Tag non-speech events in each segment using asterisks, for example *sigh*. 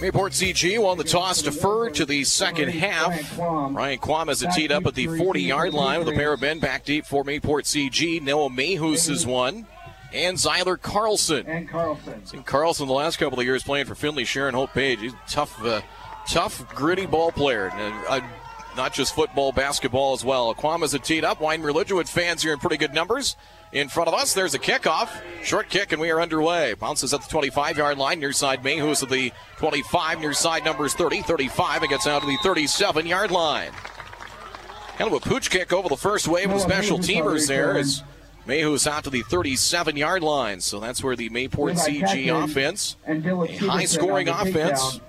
Mayport CG won the toss deferred to the second half. Ryan Quam has it teed up at the 40 yard line with a pair of men back deep for Mayport CG. Noah Mayhus is one. And Zyler Carlson. And Carlson. Seen Carlson the last couple of years playing for Finley Sharon Hope Page. He's a tough, uh, tough, gritty ball player. And, uh, not just football, basketball as well. Quam has it teed up. Wyndmere Lidgerwood fans here in pretty good numbers in front of us. There's a kickoff. Short kick, and we are underway. Bounces at the 25 yard line. Near side Mayhus at the 25. Near side numbers 30, 35. It gets out to the 37 yard line. Kind of a pooch kick over the first wave of special teamers there as Mayhus out to the 37 yard line. So that's where the Mayport CG offense, a high scoring offense,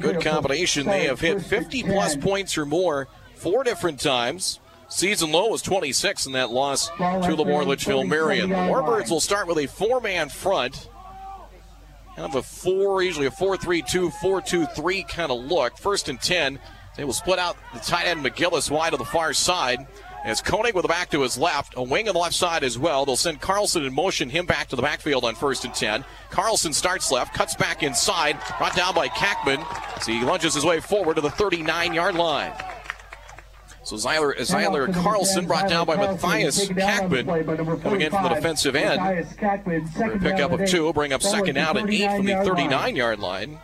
good combination. They have hit 50 plus points or more four different times. Season low was 26 in that loss to LaMoure Litchfield Marion. The Warbirds will start with a four man front. Kind of a four, usually a 4 3 2, 4 2 3 kind of look. First and 10. They will split out the tight end McGillis wide to the far side. As Koenig with the back to his left, a wing on the left side as well. They'll send Carlson in motion, him back to the backfield on first and 10. Carlson starts left, cuts back inside, brought down by Kackman as he lunges his way forward to the 39 yard line. So Zyler, Zyler Carlson brought down by Matthias Kackman coming in from the defensive end. For a pickup of two, bring up second out and eight from the 39 yard line.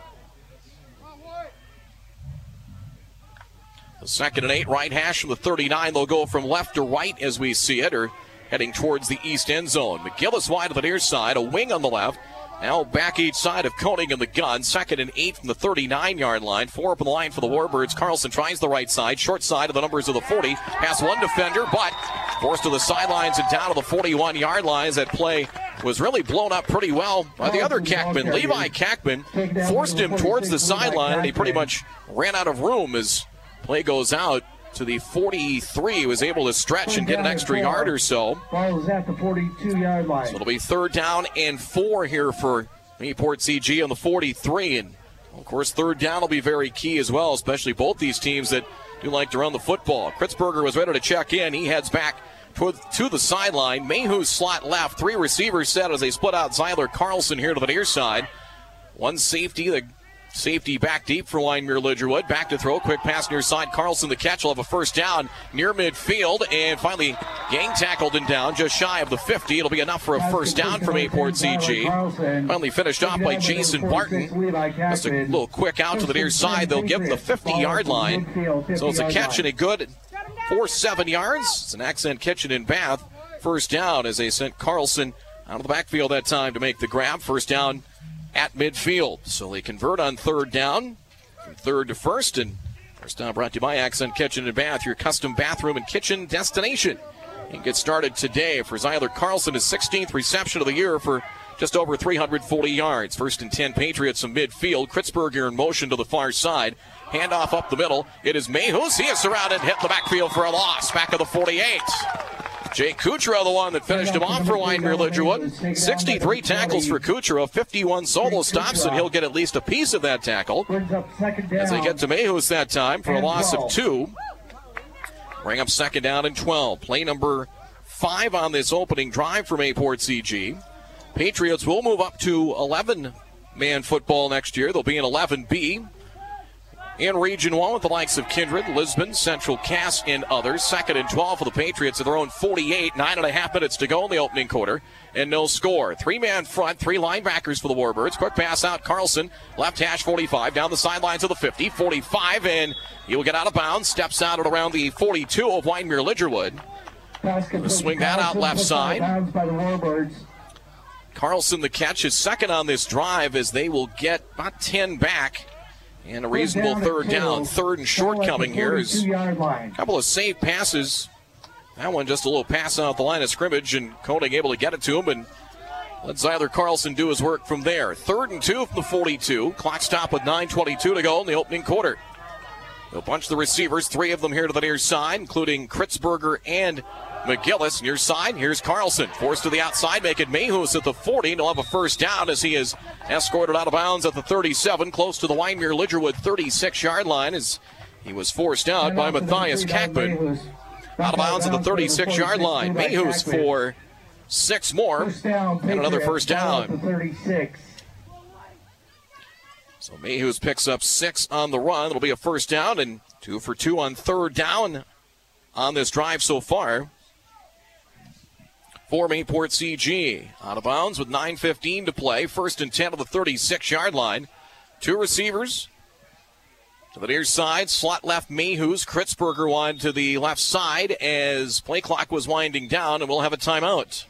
The second and eight, right hash from the 39. They'll go from left to right as we see it, or heading towards the east end zone. McGillis wide to the near side, a wing on the left. Now back each side of Koenig in the gun. Second and eight from the 39 yard line. Four up in the line for the Warbirds. Carlson tries the right side. Short side of the numbers of the 40. Pass one defender, but forced to the sidelines and down to the 41 yard line. That play was really blown up pretty well by the other Kackman. Levi Kackman forced him towards the sideline, and he pretty much ran out of room as play goes out to the 43. He was able to stretch and get an extra yard or so. Ball was at the 42 yard line. So it'll be third down and four here for Mayport CG on the 43. And of course, third down will be very key as well, especially both these teams that do like to run the football. Kritzberger was ready to check in. He heads back to, to the sideline. Mayhew slot left. Three receivers set as they split out Zyler Carlson here to the near side. One safety, the Safety back deep for Wyndmere Lidgerwood. Back to throw. Quick pass near side. Carlson, the catch, will have a first down near midfield. And finally, gang tackled and down just shy of the 50. It'll be enough for a first down from Mayport CG. Finally finished off by Jason Barton. Just a little quick out to the near side. They'll give him the 50 yard line. So it's a catch and a good for seven yards. It's an accent kitchen in Bath. First down as they sent Carlson out of the backfield that time to make the grab. First down at midfield. So they convert on third down from third to first. And first down brought to you by Accent Kitchen and Bath, your custom bathroom and kitchen destination. And get started today for Zyler Carlson, his 16th reception of the year for just over 340 yards. First and 10 Patriots from midfield. Kritzberger in motion to the far side. Handoff up the middle. It is Mayhus. He is surrounded, hit the backfield for a loss. Back of the 48. Jake Kuchera, the one that finished him off for Wyndmere Lidgerwood. 63 tackles for Kuchera, 51 solo stops, and he'll get at least a piece of that tackle. As they get to Mayhus that time for a loss of two. Bring up second down and 12. Play number five on this opening drive for Mayport CG. Patriots will move up to 11 man football next year. They'll be in 11B in Region 1 with the likes of Kindred, Lisbon, Central Cass, and others. Second and 12 for the Patriots at their own 48. Nine and a half minutes to go in the opening quarter. And no score. Three man front, three linebackers for the Warbirds. Quick pass out. Carlson, left hash 45, down the sidelines of the 50, 45, and he will get out of bounds. Steps out at around the 42 of Wyndmere Lidgerwood. Swing that out left side. Carlson, the catch, is second on this drive as they will get about 10 back. And a reasonable third down. Third and short coming here is a couple of safe passes. That one just a little pass out the line of scrimmage, and Koenig able to get it to him and let Zyler Carlson do his work from there. Third and two from the 42. Clock stop with 9.22 to go in the opening quarter. They'll bunch the receivers, three of them here to the near side, including Kritzberger and McGillis near side. Here's Carlson. Forced to the outside, make it Mayhus at the 40. He'll have a first down as he is escorted out of bounds at the 37, close to the Wyndmere Lidgerwood 36 yard line as he was forced out by Matthias Kackman. Out of bounds at the 36 yard line. Mayhus for six more and another first down. So Mayhews picks up six on the run. It'll be a first down and two for two on third down on this drive so far. For Mayport CG. Out of bounds with 9.15 to play. First and 10 of the 36 yard line. Two receivers. To the near side, slot left Mayhews. Kritzberger wide to the left side as play clock was winding down, and we'll have a timeout.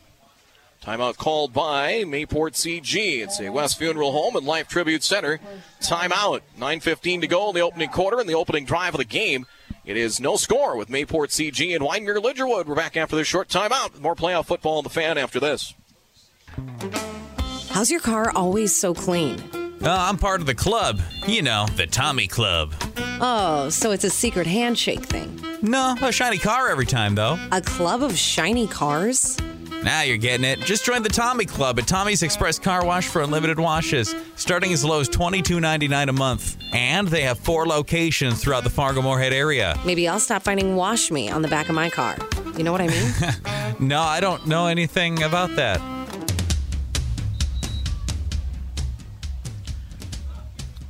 Timeout called by Mayport CG. It's a West Funeral Home and Life Tribute Center. Timeout. 9.15 to go in the opening quarter and the opening drive of the game. It is no score with Mayport CG and Wyndmere Lidgerwood. We're back after this short timeout. More playoff football in the fan after this. How's your car always so clean? Uh, I'm part of the club. You know, the Tommy Club. Oh, so it's a secret handshake thing. No, a shiny car every time, though. A club of shiny cars? Now you're getting it. Just join the Tommy Club at Tommy's Express Car Wash for unlimited washes, starting as low as $22.99 a month. And they have four locations throughout the Fargo Moorhead area. Maybe I'll stop finding Wash Me on the back of my car. You know what I mean? *laughs* No, I don't know anything about that.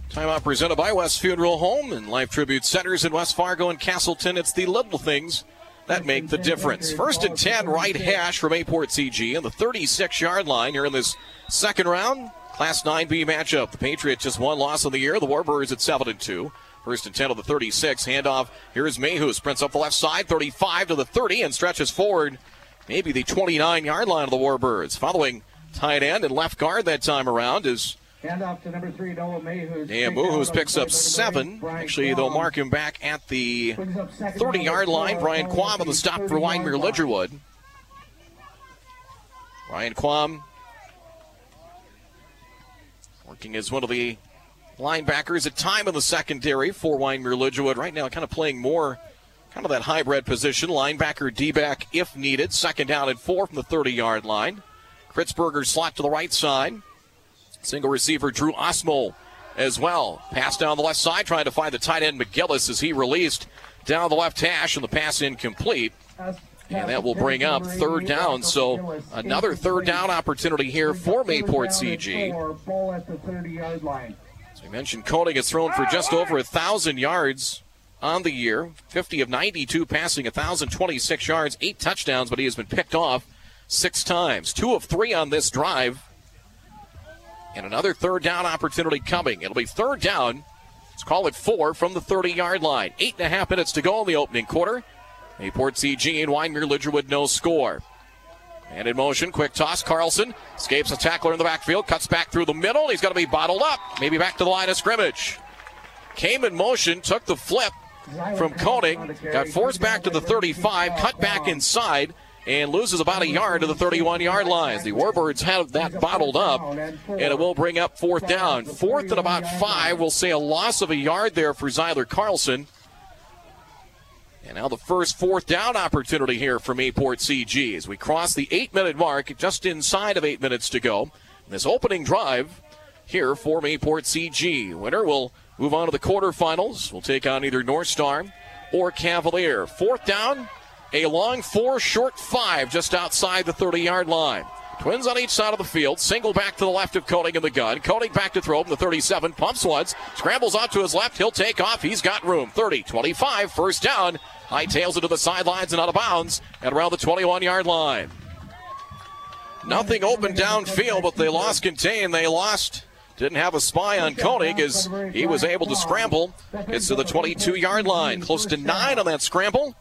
Time out presented by West Funeral Home and Life Tribute Centers in West Fargo and Castleton. It's the little things that make the difference. First and 10, right hash from Mayport CG on the 36 yard line here in this second round. Class 9B matchup. The Patriots just one loss of the year. The Warbirds at 7 and 2. First and 10 of the 36. Handoff. Here's Mayhew. Sprints up the left side, 35 to the 30, and stretches forward maybe the 29 yard line of the Warbirds. Following tight end and left guard that time around is Hand off to number three, Noah Mayhews. Dan Mayhews picks up seven. Actually, they'll mark him back at the 30 yard line. Brian Quam on the stop for Wyndmere Lidgerwood. Brian Quam working as one of the linebackers at time in the secondary for Wyndmere Lidgerwood. Right now, kind of playing more kind of that hybrid position. Linebacker, D back if needed. Second down and four from the 30 yard line. Kritzberger slot to the right side. Single receiver Drew Osmo as well. Pass down the left side, trying to find the tight end McGillis as he released down the left hash, and the pass incomplete. And that will bring up third down. So another third down opportunity here for Mayport CG. Ball at the 30 yard line. As we mentioned, Koenig has thrown for just over a thousand yards on the year, 50 of 92 passing, 1,026 yards, eight touchdowns, but he has been picked off six times. Two of three on this drive. And another third down opportunity coming. It'll be third down. Let's call it four from the 30 yard line. Eight and a half minutes to go in the opening quarter. Mayport CG and Wyndmere Lidgerwood no score. And in motion, quick toss. Carlson escapes a tackler in the backfield, cuts back through the middle. He's going to be bottled up. Maybe back to the line of scrimmage. Came in motion, took the flip from Koenig, got forced back to the 35, cut back inside, and loses about a yard to the 31 yard line. The Warbirds have that bottled up, and it will bring up fourth down. Fourth and about five, we'll say a loss of a yard there for Zyler Carlson. And now the first fourth down opportunity here for Mayport CG as we cross the eight minute mark, just inside of eight minutes to go. This opening drive here for Mayport CG. Winner will move on to the quarterfinals. We'll take on either North Star or Cavalier. Fourth down, a long four, short five, just outside the 30 yard line. Twins on each side of the field. Single back to the left of Koenig in the gun. Koenig back to throw from the 37. Pumps once. Scrambles out to his left. He'll take off. He's got room. 30, 25. First down. High tails it to the sidelines and out of bounds at around the 21 yard line. Nothing open downfield, but they lost contain. They lost. Didn't have a spy on Koenig as he was able to scramble. It's to the 22 yard line. Close to nine on that scramble.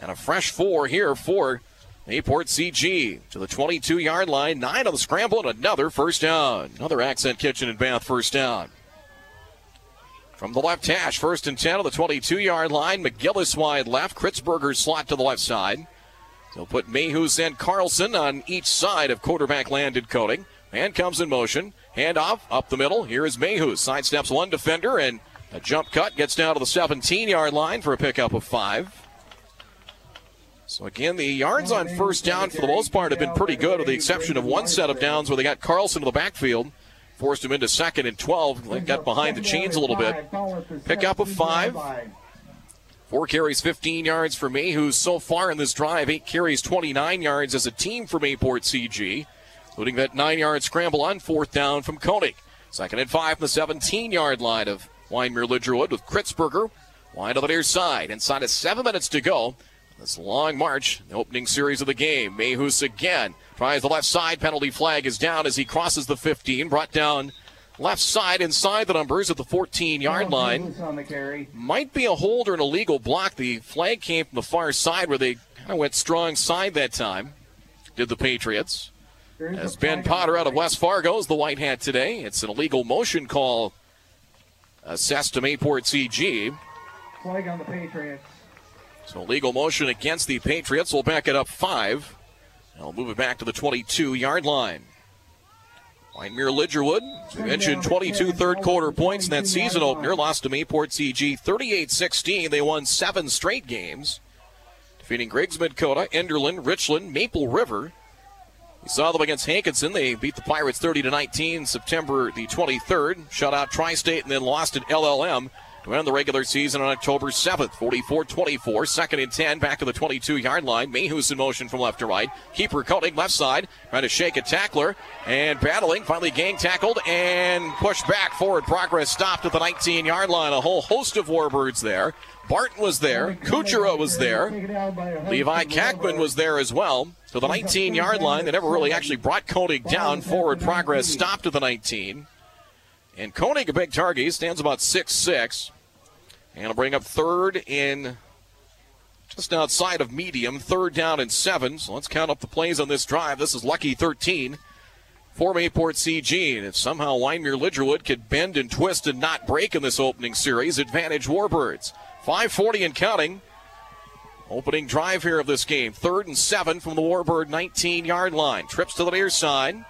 And a fresh four here for Mayport CG to the 22 yard line. Nine on the scramble and another first down. Another Accent Kitchen and Bath first down. From the left hash, first and 10 on the 22 yard line. McGillis wide left. Kritzberger slot to the left side. They'll put Mayhews and Carlson on each side of quarterback Landon Koenig. Man comes in motion. Handoff up the middle. Here is Mayhews. Sidesteps one defender and a jump cut gets down to the 17 yard line for a pickup of five. So again, the yards on first down for the most part have been pretty good, with the exception of one set of downs where they got Carlson to the backfield, forced him into second and 12. They got behind the chains a little bit. Pick up a five. Four carries, 15 yards for me, who's so far in this drive, eight carries, 29 yards as a team for Mayport CG, including that nine yard scramble on fourth down from Koenig. Second and five from the 17 yard line of Wyndmere Lidgerwood with Kritzberger wide on the near side. Inside of seven minutes to go. This long march, the opening series of the game. Mayhus again tries the left side. Penalty flag is down as he crosses the 15. Brought down left side inside the numbers at the 14 yard line. On the carry. Might be a hold or an illegal block. The flag came from the far side where they kind of went strong side that time. Did the Patriots. As Ben Potter out of. West Fargo is the white hat today. It's an illegal motion call assessed to Mayport CG. Flag on the Patriots. So legal motion against the Patriots. We'll back it up five. They'll move it back to the 22 yard line. Wyndmere Lidgerwood, we mentioned, 22 third quarter points in that season opener. Lost to Mayport CG 38 16. They won seven straight games, defeating Griggs Midkota, Enderlin, Richland, Maple River. We saw them against Hankinson. They beat the Pirates 30 to 19 September the 23rd. Shut out Tri State and then lost at LLM to end the regular season on October 7th, 44 24. Second and 10, back to the 22 yard line. Mayhus in motion from left to right. Keeper Koenig left side, trying to shake a tackler and battling. Finally, gang tackled and pushed back. Forward progress stopped at the 19 yard line. A whole host of Warbirds there. Barton was there. Kuchera was there. Levi Kackman was there as well. So the 19 yard line, they never really actually brought Koenig down. Forward progress stopped at the 19. And Koenig, a big target, he stands about 6'6. And will bring up third in just outside of medium, third down and seven. So let's count up the plays on this drive. This is lucky 13 for Mayport CG. And if somehow Wyndmere Lidgerwood could bend and twist and not break in this opening series, advantage Warbirds. 540 and counting. Opening drive here of this game. Third and seven from the Warbird 19 yard line. Trips to the near side.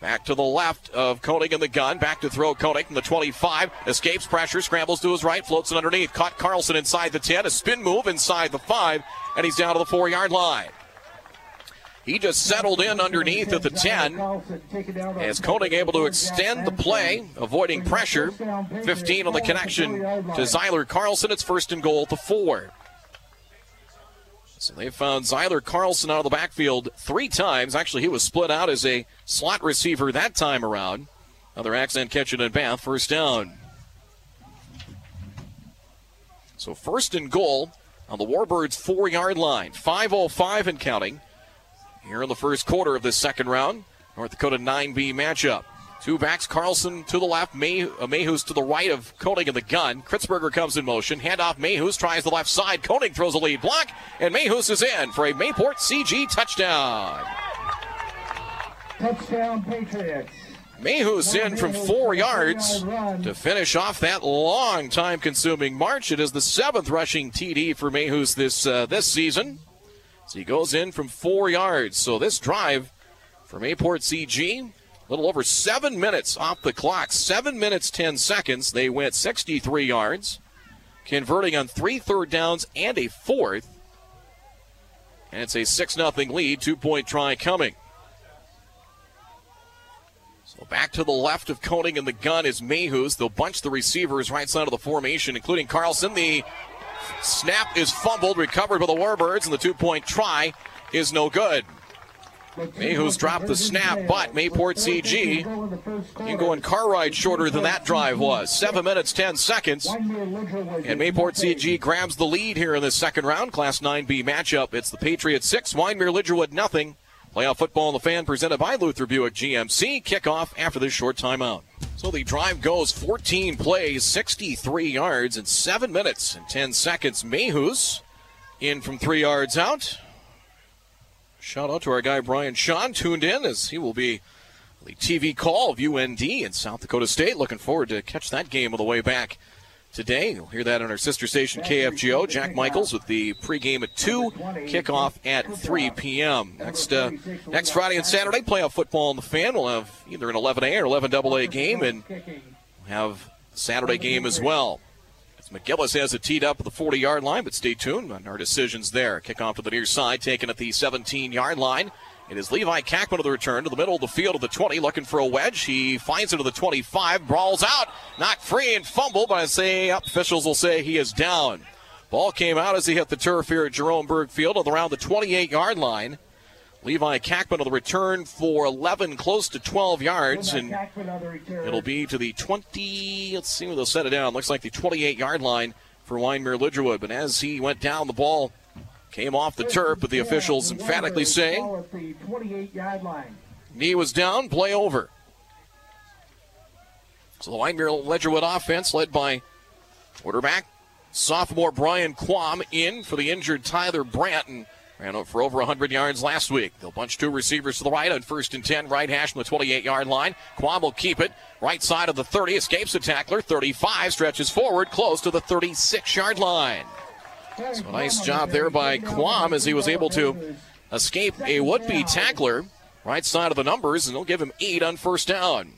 Back to the left of Koenig in the gun. Back to throw Koenig from the 25. Escapes pressure. Scrambles to his right. Floats it underneath. Caught Carlson inside the 10. A spin move inside the 5. And he's down to the 4 yard line. He just settled in underneath at the 10. Carlson taken As Koenig able to extend the play, avoiding pressure. 15 on the connection to Zyler Carlson. It's first and goal at the 4. So they found Zyler Carlson out of the backfield three times. Actually, he was split out as a slot receiver that time around. Another Accent Kitchen at Bath, first down. So first and goal on the Warbirds' four yard line. 5.05 and counting here in the first quarter of this second round. North Dakota 9B matchup. Two backs, Carlson to the left, May, uh, Mayhus to the right of Koenig in the gun. Kritzberger comes in motion. Handoff, Mayhus tries the left side. Koenig throws a lead block, and Mayhus is in for a Mayport CG touchdown. Touchdown Patriots. Mayhus in from four yards to finish off that long time consuming march. It is the seventh rushing TD for Mayhus this, uh, this season. So he goes in from four yards. So this drive for Mayport CG, little over seven minutes off the clock. Seven minutes, 10 seconds. They went 63 yards, converting on three third downs and a fourth. And it's a 6 0 lead, two point try coming. So back to the left of Koenig and the gun is Mayhus. They'll bunch the receivers right side of the formation, including Carlson. The snap is fumbled, recovered by the Warbirds, and the two point try is no good. Mayhew's dropped the snap, but Mayport CG You can go in car ride shorter than that drive was. Seven minutes, 10 seconds. And Mayport CG grabs the lead here in the second round, Class 9B matchup. It's the Patriots 6, Wyndmere Lidgerwood nothing. Playoff football the fan presented by Luther Buick GMC. Kickoff after this short timeout. So the drive goes 14 plays, 63 yards in 7 minutes and 10 seconds. Mayhus in from 3 yards out. Shout out to our guy Brian Sean tuned in as he will be the TV call of UND in South Dakota State. Looking forward to catch that game on the way back today. You'll hear that on our sister station KFGO. Jack Michaels with the pregame at 2, kickoff at 3 p.m. Next uh, next Friday and Saturday, playoff football on the fan. We'll have either an 11A or 11AA game and have Saturday game as well. As McGillis has it teed up at the 40 yard line, but stay tuned on our decisions there. Kickoff to the near side, taken at the 17 yard line. It is Levi Kackman of the return to the middle of the field of the 20, looking for a wedge. He finds it to the 25, brawls out, knocked free and fumbled, but I say officials will say he is down. Ball came out as he hit the turf here at Jerome Berg Field around the 28 yard line. Levi Kackman on the return for 11, close to 12 yards, and Kackman on the return. it'll be to the 20. Let's see where they'll set it down. Looks like the 28 yard line for Wyndmere Lidgerwood. But as he went down, the ball came off the turf, but the officials emphatically saying the 28-yard line. knee was down, play over. So the Wyndmere Lidgerwood offense, led by quarterback sophomore Brian Quam, in for the injured Tyler Branton. Ran up for over 100 yards last week. They'll bunch two receivers to the right on first and 10, right hash from the 28 yard line. Quam will keep it. Right side of the 30, escapes the tackler. 35, stretches forward, close to the 36 yard line. So nice job there by Quam as he was able to escape a would be tackler. Right side of the numbers, and they'll give him eight on first down.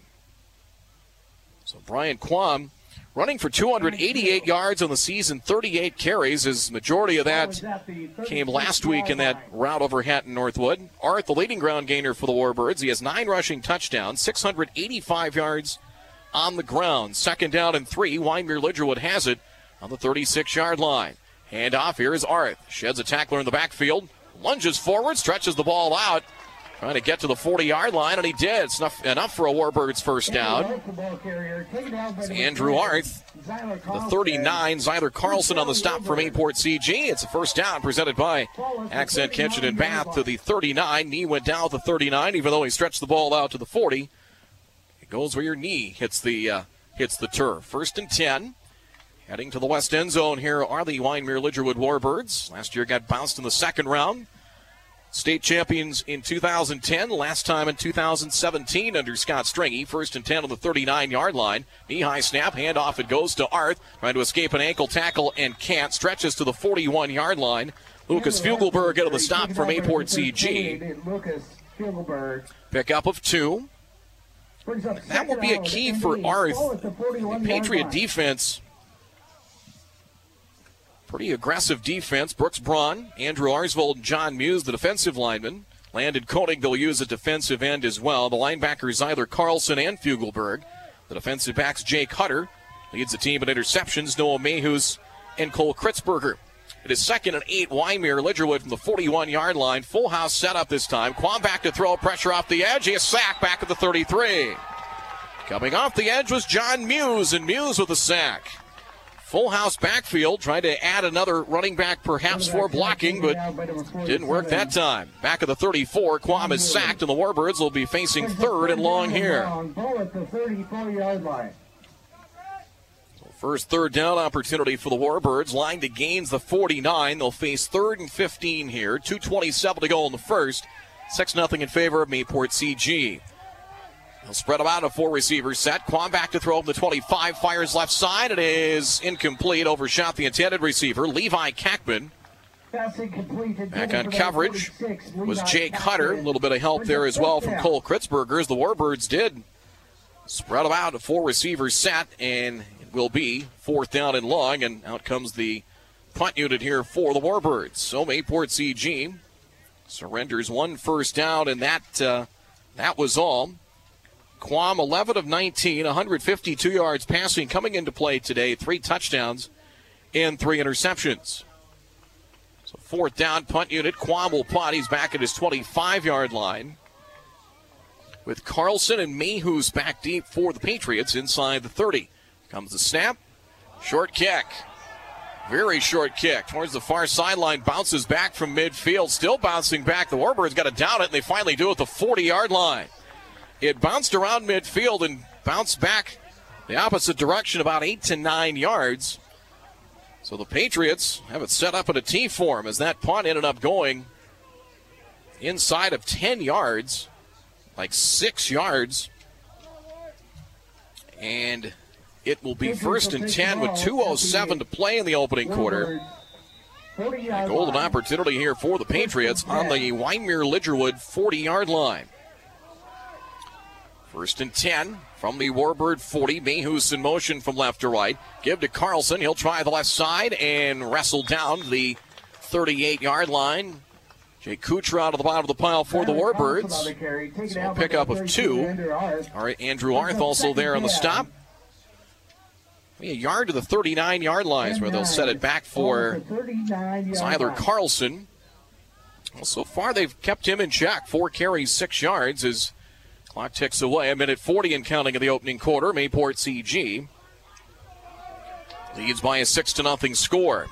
So Brian Quam running for 288 yards on the season, 38 carries. His majority of that came last week in that route over Hatton Northwood. Arth, the leading ground gainer for the Warbirds. He has nine rushing touchdowns, 685 yards on the ground. Second down and three. Wyndmere Lidgerwood has it on the 36 yard line. Hand off. Here is Arth. Sheds a tackler in the backfield. Lunges forward, stretches the ball out. Trying to get to the 40 yard line, and he did. It's enough, enough for a Warbirds first down. It's Andrew Arth, the 39, Zyler Carlson on the stop from Mayport CG. It's a first down presented by Accent Kitchen and Bath to the 39. Knee went down to 39, even though he stretched the ball out to the 40. It goes where your knee hits the uh, hits the turf. First and 10. Heading to the west end zone here are the Wyndmere Lidgerwood Warbirds. Last year got bounced in the second round. State champions in 2010, last time in 2017 under Scott Stringy. First and 10 on the 39 yard line. Knee high snap, handoff, it goes to Arth. Trying to escape an ankle tackle and can't. Stretches to the 41 yard line. Lucas Fugelberg out of the stop from Mayport CG. Lucas Fugelberg. Pickup of two. That will be a key for Arth. The Patriot defense Pretty aggressive defense. Brooks Braun, Andrew Arsvold, and John Muse, the defensive linemen. Landon Koenig, they'll use a defensive end as well. The linebackers either Carlson and Fugelberg. The defensive backs Jake Hutter leads the team in interceptions. Noah Mayhews and Cole Kritzberger. It is second and eight. Wyndmere Lidgerwood from the 41 yard line. Full house setup this time. Quam back to throw pressure off the edge. He is sacked back at the 33. Coming off the edge was John Muse, and Muse with a sack. Full house backfield, trying to add another running back perhaps for blocking, but didn't work that time. Back of the 34, Quam is sacked, and the Warbirds will be facing third and long here. First third down opportunity for the Warbirds. Line to gains the 49. They'll face third and 15 here. 2.27 to go in the first. 6 0 in favor of Mayport CG. Spread them out a four receiver set. Quam back to throw from the 25. Fires left side. It is incomplete. Overshot the intended receiver. Levi Kackman. Back on coverage was Jake Hutter. A little bit of help there as well from Cole Kritzberger as the Warbirds did spread them out a four receiver set and it will be fourth down and long and out comes the punt unit here for the Warbirds. So Mayport CG surrenders one first down and that uh, that was all. Quam 11 of 19, 152 yards passing coming into play today, three touchdowns and three interceptions. So fourth down punt unit. Quam will punt. He's back at his 25 yard line. With Carlson and Mayhews back deep for the Patriots inside the 30. Comes the snap. Short kick. Very short kick towards the far sideline. Bounces back from midfield. Still bouncing back. The Warbirds got to down it, and they finally do it at the 40 yard line. It bounced around midfield and bounced back the opposite direction about eight to nine yards. So the Patriots have it set up in a T form as that punt ended up going inside of 10 yards, like six yards. And it will be first and 10 with 2.07 to play in the opening quarter. A golden opportunity here for the Patriots on the Wyndmere Lidgerwood 40 yard line. First and 10 from the Warbird 40. Mayhews in motion from left to right. Give to Carlson. He'll try the left side and wrestle down the 38 yard line. Jake Kuchera out of the bottom of the pile for the Warbirds. So pickup of two. All right, Andrew Arth also there on the stop. A yard to the 39 yard lines where they'll set it back for Zyler Carlson. Well, so far they've kept him in check. Four carries, six yards as clock ticks away. A minute 40 and counting in the opening quarter. Mayport CG leads by a six to nothing score.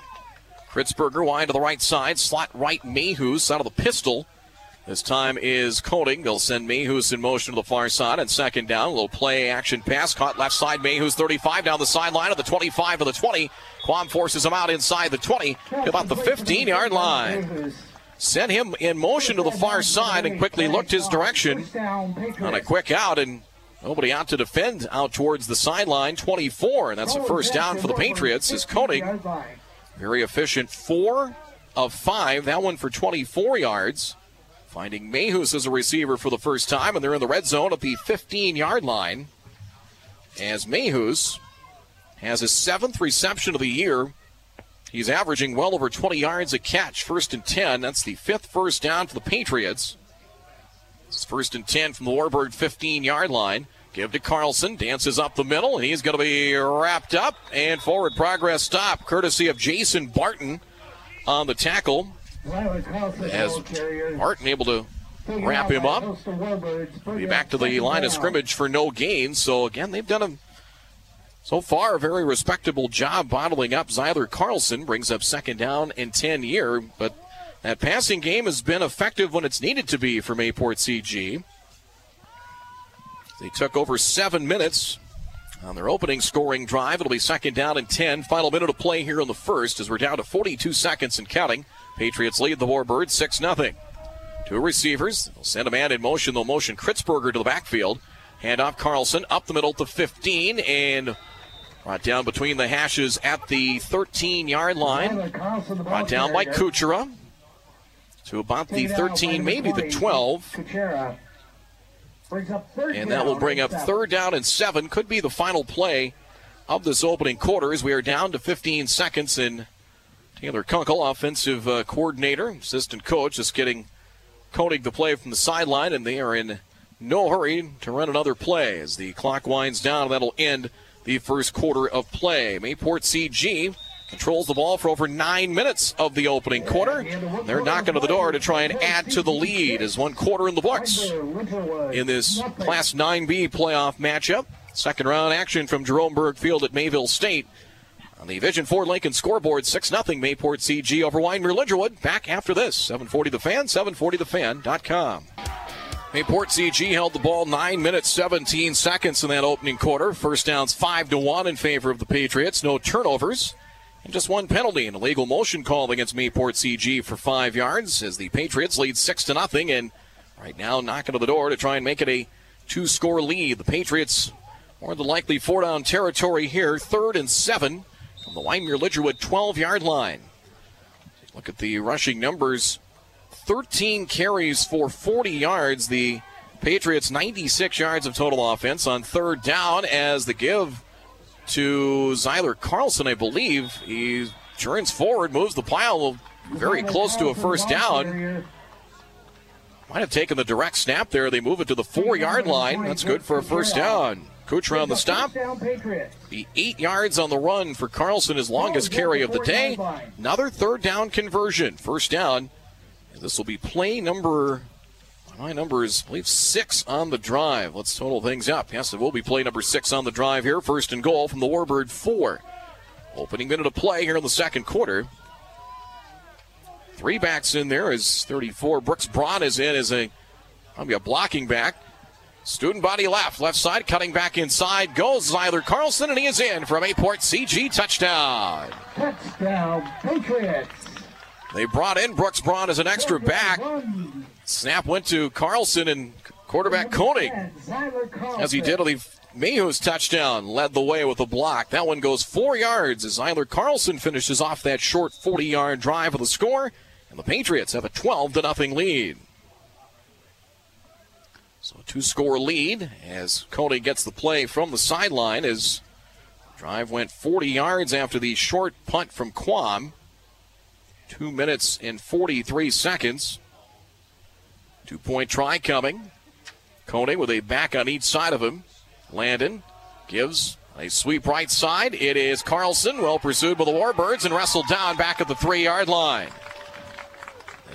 Kritzberger wide to the right side, slot right Mayhus out of the pistol. This time is Koenig. They'll send Mayhus in motion to the far side and second down. A little play action pass caught left side. Mayhus 35 down the sideline of the 25 to the 20. Quam forces him out inside the 20 to about the 15 yard line. Sent him in motion to the far side and quickly looked his direction. On a quick out and nobody out to defend out towards the sideline. 24 and that's a first down for the Patriots is Koenig. Very efficient. Four of five. That one for 24 yards. Finding Mayhus as a receiver for the first time, and they're in the red zone at the 15 yard line. As Mayhus has his seventh reception of the year. He's averaging well over 20 yards a catch, first and 10. That's the fifth first down for the Patriots. It's first and 10 from the Warbird 15 yard line. Give to Carlson, dances up the middle, and he's going to be wrapped up. And forward progress stop, courtesy of Jason Barton on the tackle. As Barton able to wrap him up. Be back to the line of scrimmage for no gain. So again, they've done a so far a very respectable job bottling up Zyler Carlson. Brings up second down in 10 year, but that passing game has been effective when it's needed to be for Mayport CG. They took over seven minutes on their opening scoring drive. It'll be second down and 10. Final minute of play here in the first as we're down to 42 seconds and counting. Patriots lead the Warbirds 6 0. Two receivers. They'll send a man in motion. They'll motion Kritzberger to the backfield. Hand off Carlson up the middle to 15 and brought down between the hashes at the 13 yard line. Brought down by Kuchera to about the 13, maybe the 12. And that will bring up third down and seven. Could be the final play of this opening quarter as we are down to 15 seconds and Taylor Kunkel, offensive uh, coordinator, assistant coach, just getting Koenig the play from the sideline, and they are in no hurry to run another play as the clock winds down. That'll end the first quarter of play. Mayport CG controls the ball for over nine minutes of the opening quarter. They're knocking on the door to try and add to the lead as one quarter in the books in this Class 9B playoff matchup. Second round action from Jerome Berg Field at Mayville State. On the Vision Ford Lincoln scoreboard, 6 0 Mayport CG over Wyndmere Lidgerwood. Back after this. 740 the fan, 740thefan.com. Mayport CG held the ball 9 minutes 17 seconds in that opening quarter. First downs 5 to 1 in favor of the Patriots. No turnovers. And just one penalty, an illegal motion call against Mayport CG for five yards as the Patriots lead 6 to nothing and right now knocking to the door to try and make it a two score lead. The Patriots more than likely four down territory here, third and seven from the Wyndmere Lidgerwood 12 yard line. Look at the rushing numbers 13 carries for 40 yards. The Patriots 96 yards of total offense on third down as the give to Zyler Carlson, I believe. He turns forward, moves the pile very close to a first down. Might have taken the direct snap there. They move it to the four yard line. That's good for a first down. Kuchera on the stop. The eight yards on the run for Carlson, his longest carry of the day. Another third down conversion. First down. This will be play number, my number is, I believe, six on the drive. Let's total things up. Yes, it will be play number six on the drive here. First and goal from the Warbird four. Opening minute of play here in the second quarter. Three backs in there is 34. Brooks Braun is in as a, be a blocking back. Student body left, left side, cutting back inside. Goes Zyler Carlson, and he is in from Mayport CG touchdown. Touchdown, Patriots. They brought in Brooks Braun as an extra back. Snap went to Carlson and quarterback Koenig, as he did the Mayhew's touchdown, led the way with a block. That one goes four yards as Zyler Carlson finishes off that short 40 yard drive with a score, and the Patriots have a 12 to nothing lead. So a two score lead as Koenig gets the play from the sideline as drive went 40 yards after the short punt from Quam. Two minutes and 43 seconds. Two point try coming. Koenig with a back on each side of him. Landon gives a sweep right side. It is Carlson, well pursued by the Warbirds and wrestled down back at the three yard line.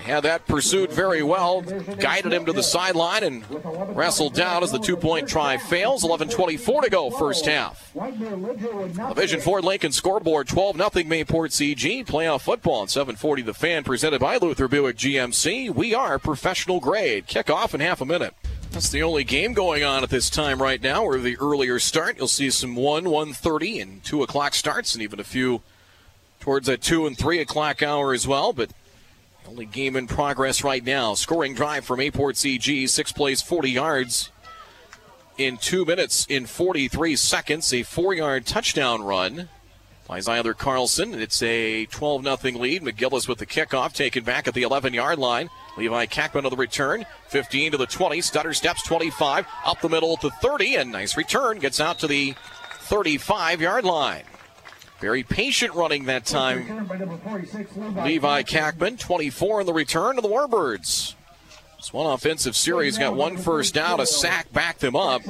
Had that pursued very well, guided him to the sideline and wrestled down as the two point try fails. 11.24 to go, first half. Division Ford Lincoln scoreboard 12 0 Mayport CG. Playoff football on 740 The Fan, presented by Luther Buick GMC. We are professional grade. Kickoff in half a minute. That's the only game going on at this time right now, or the earlier start. You'll see some 1, 1.30 and 2 o'clock starts, and even a few towards that 2 and 3 o'clock hour as well. But only game in progress right now. Scoring drive from Mayport CG, six plays, 40 yards in two minutes in 43 seconds. A four yard touchdown run by Zyler Carlson. It's a 12 0 lead. McGillis with the kickoff, taken back at the 11 yard line. Levi Kackman on the return. 15 to the 20. Stutter steps 25. Up the middle to 30. And nice return. Gets out to the 35 yard line. Very patient running that time. Levi Kackman, 24 in the return to the Warbirds. It's one offensive series, got one first down, a sack backed them up.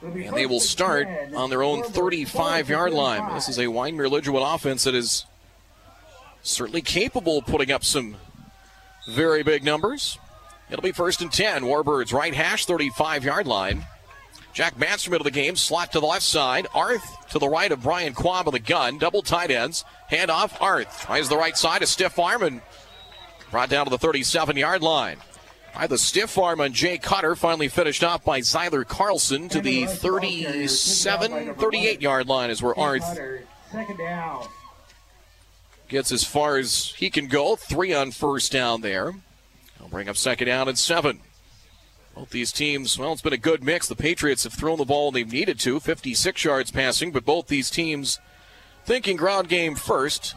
And they will start on their own 35 yard line. This is a Wyndmere Lidgerwood offense that is certainly capable of putting up some very big numbers. It'll be first and 10. Warbirds right hash, 35 yard line. Jack Manstrom into the game, slot to the left side. Arth to the right of Brian Quam of the gun. Double tight ends. Hand off. Arth tries the right side. A stiff arm and brought down to the 37 yard line. By the stiff arm on Jake Hutter, finally finished off by Zyler Carlson to the 37, 38 yard line is where Arth gets as far as he can go. Three on first down there. I'll bring up second down and seven. Both these teams, well, it's been a good mix. The Patriots have thrown the ball they've needed to, 56 yards passing, but both these teams thinking ground game first.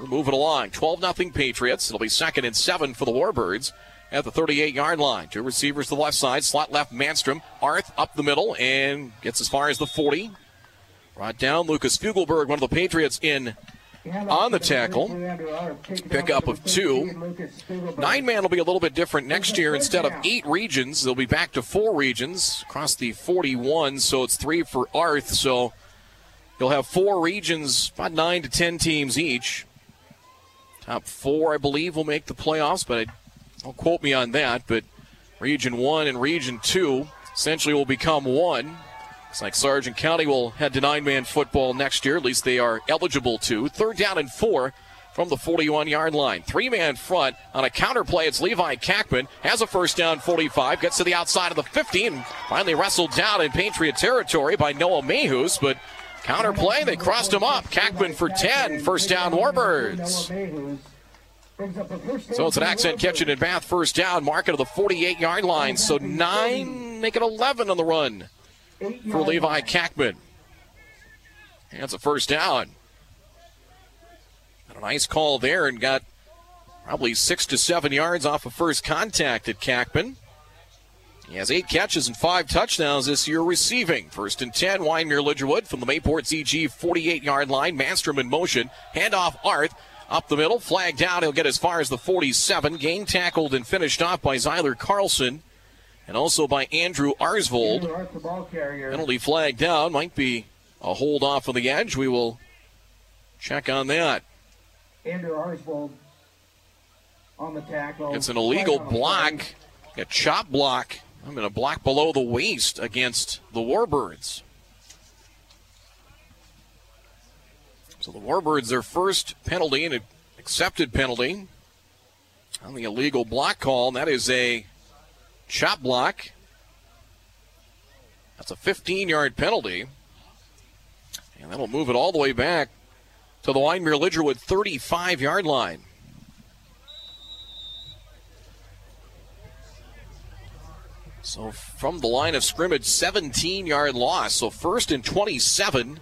We're moving along. 12 0 Patriots. It'll be second and seven for the Warbirds at the 38 yard line. Two receivers to the left side. Slot left, Manstrom. Arth up the middle and gets as far as the 40. Brought down Lucas Fugelberg, one of the Patriots in on the tackle. Pickup of two. Nine man will be a little bit different next year. Instead of eight regions, they'll be back to four regions across the 41. So it's three for Arth. So you'll have four regions, about nine to ten teams each. Top four, I believe, will make the playoffs, but I, don't quote me on that. But Region 1 and Region 2 essentially will become one. Like Sargent County will head to nine man football next year. At least they are eligible to. Third down and four from the 41 yard line. Three man front on a counter play. It's Levi Kackman. Has a first down 45. Gets to the outside of the 15. and finally wrestled down in Patriot territory by Noah Mayhus. But counter play, they crossed him up. Kackman for 10. First down, Warbirds. So it's an Accent Kitchen and bath first down. Market of the 48 yard line. So nine, make it 11 on the run for Levi Kackman. And it's a first down. Got a nice call there and got probably six to seven yards off of first contact at Kackman. He has eight catches and five touchdowns this year receiving. First and 10, Wyndmere Lidgerwood from the Mayport CG 48 yard line. Manstrom in motion. Handoff Arth. Up the middle, flag down. He'll get as far as the 47. Game tackled and finished off by Zyler Carlson and also by Andrew Arsvold. Penalty flag down. Might be a hold off on the edge. We will check on that. Andrew Arsvold on the tackle. It's an illegal block, a chop block. I'm going to block below the waist against the Warbirds. So the Warbirds, their first penalty, and an accepted penalty on the illegal block call, and that is a chop block. That's a 15 yard penalty. And that'll move it all the way back to the Wyndmere Lidgerwood 35 yard line. So from the line of scrimmage, 17 yard loss. So first and 27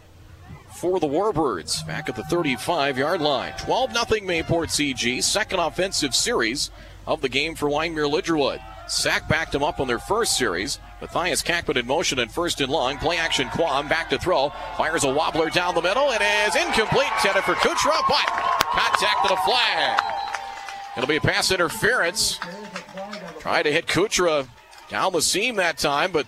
for the Warbirds back at the 35 yard line. 12 0 Mayport CG, second offensive series of the game for Wyndmere Lidgerwood. Sack backed him up on their first series. Matthias Kackman in motion and first and long. Play action Quam back to throw. Fires a wobbler down the middle. It is incomplete. Intended for but contact to the flag. It'll be a pass interference. Tried to hit Kuchera down the seam that time, but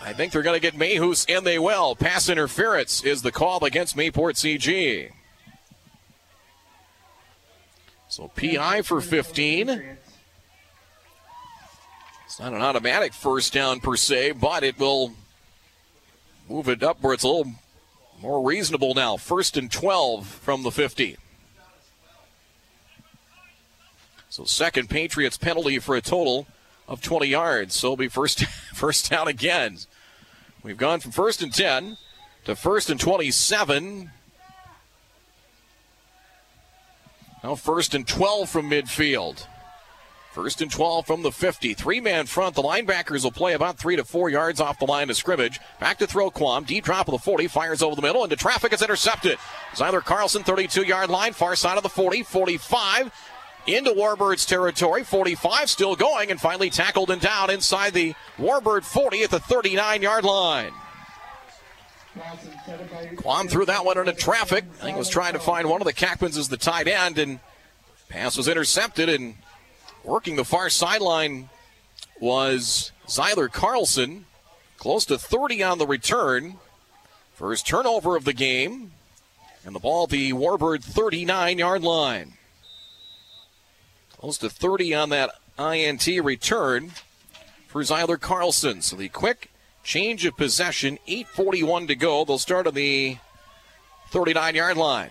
I think they're going to get Mayhus, and they will. Pass interference is the call against Mayport CG. So PI for 15. It's not an automatic first down per se, but it will move it up where it's a little more reasonable now. First and 12 from the 50. So second Patriots penalty for a total of 20 yards. So it'll be first *laughs* first down again. We've gone from first and 10 to first and 27. Now first and 12 from midfield. First and 12 from the 50. Three man front. The linebackers will play about three to four yards off the line of scrimmage. Back to throw Quam. Deep drop of the 40. Fires over the middle. Into traffic. It's intercepted. Zyler Carlson, 32 yard line. Far side of the 40. 45. Into Warbirds territory. 45 still going and finally tackled and down inside the Warbird 40 at the 39 yard line. Quam threw that one into traffic. I think was trying to find one of the Kackmans as the tight end, and pass was intercepted. And working the far sideline was Zyler Carlson, close to 30 on the return. First turnover of the game, and the ball the Warbird 39 yard line. Close to 30 on that INT return for Zyler Carlson. So the quick change of possession, 8.41 to go. They'll start on the 39 yard line.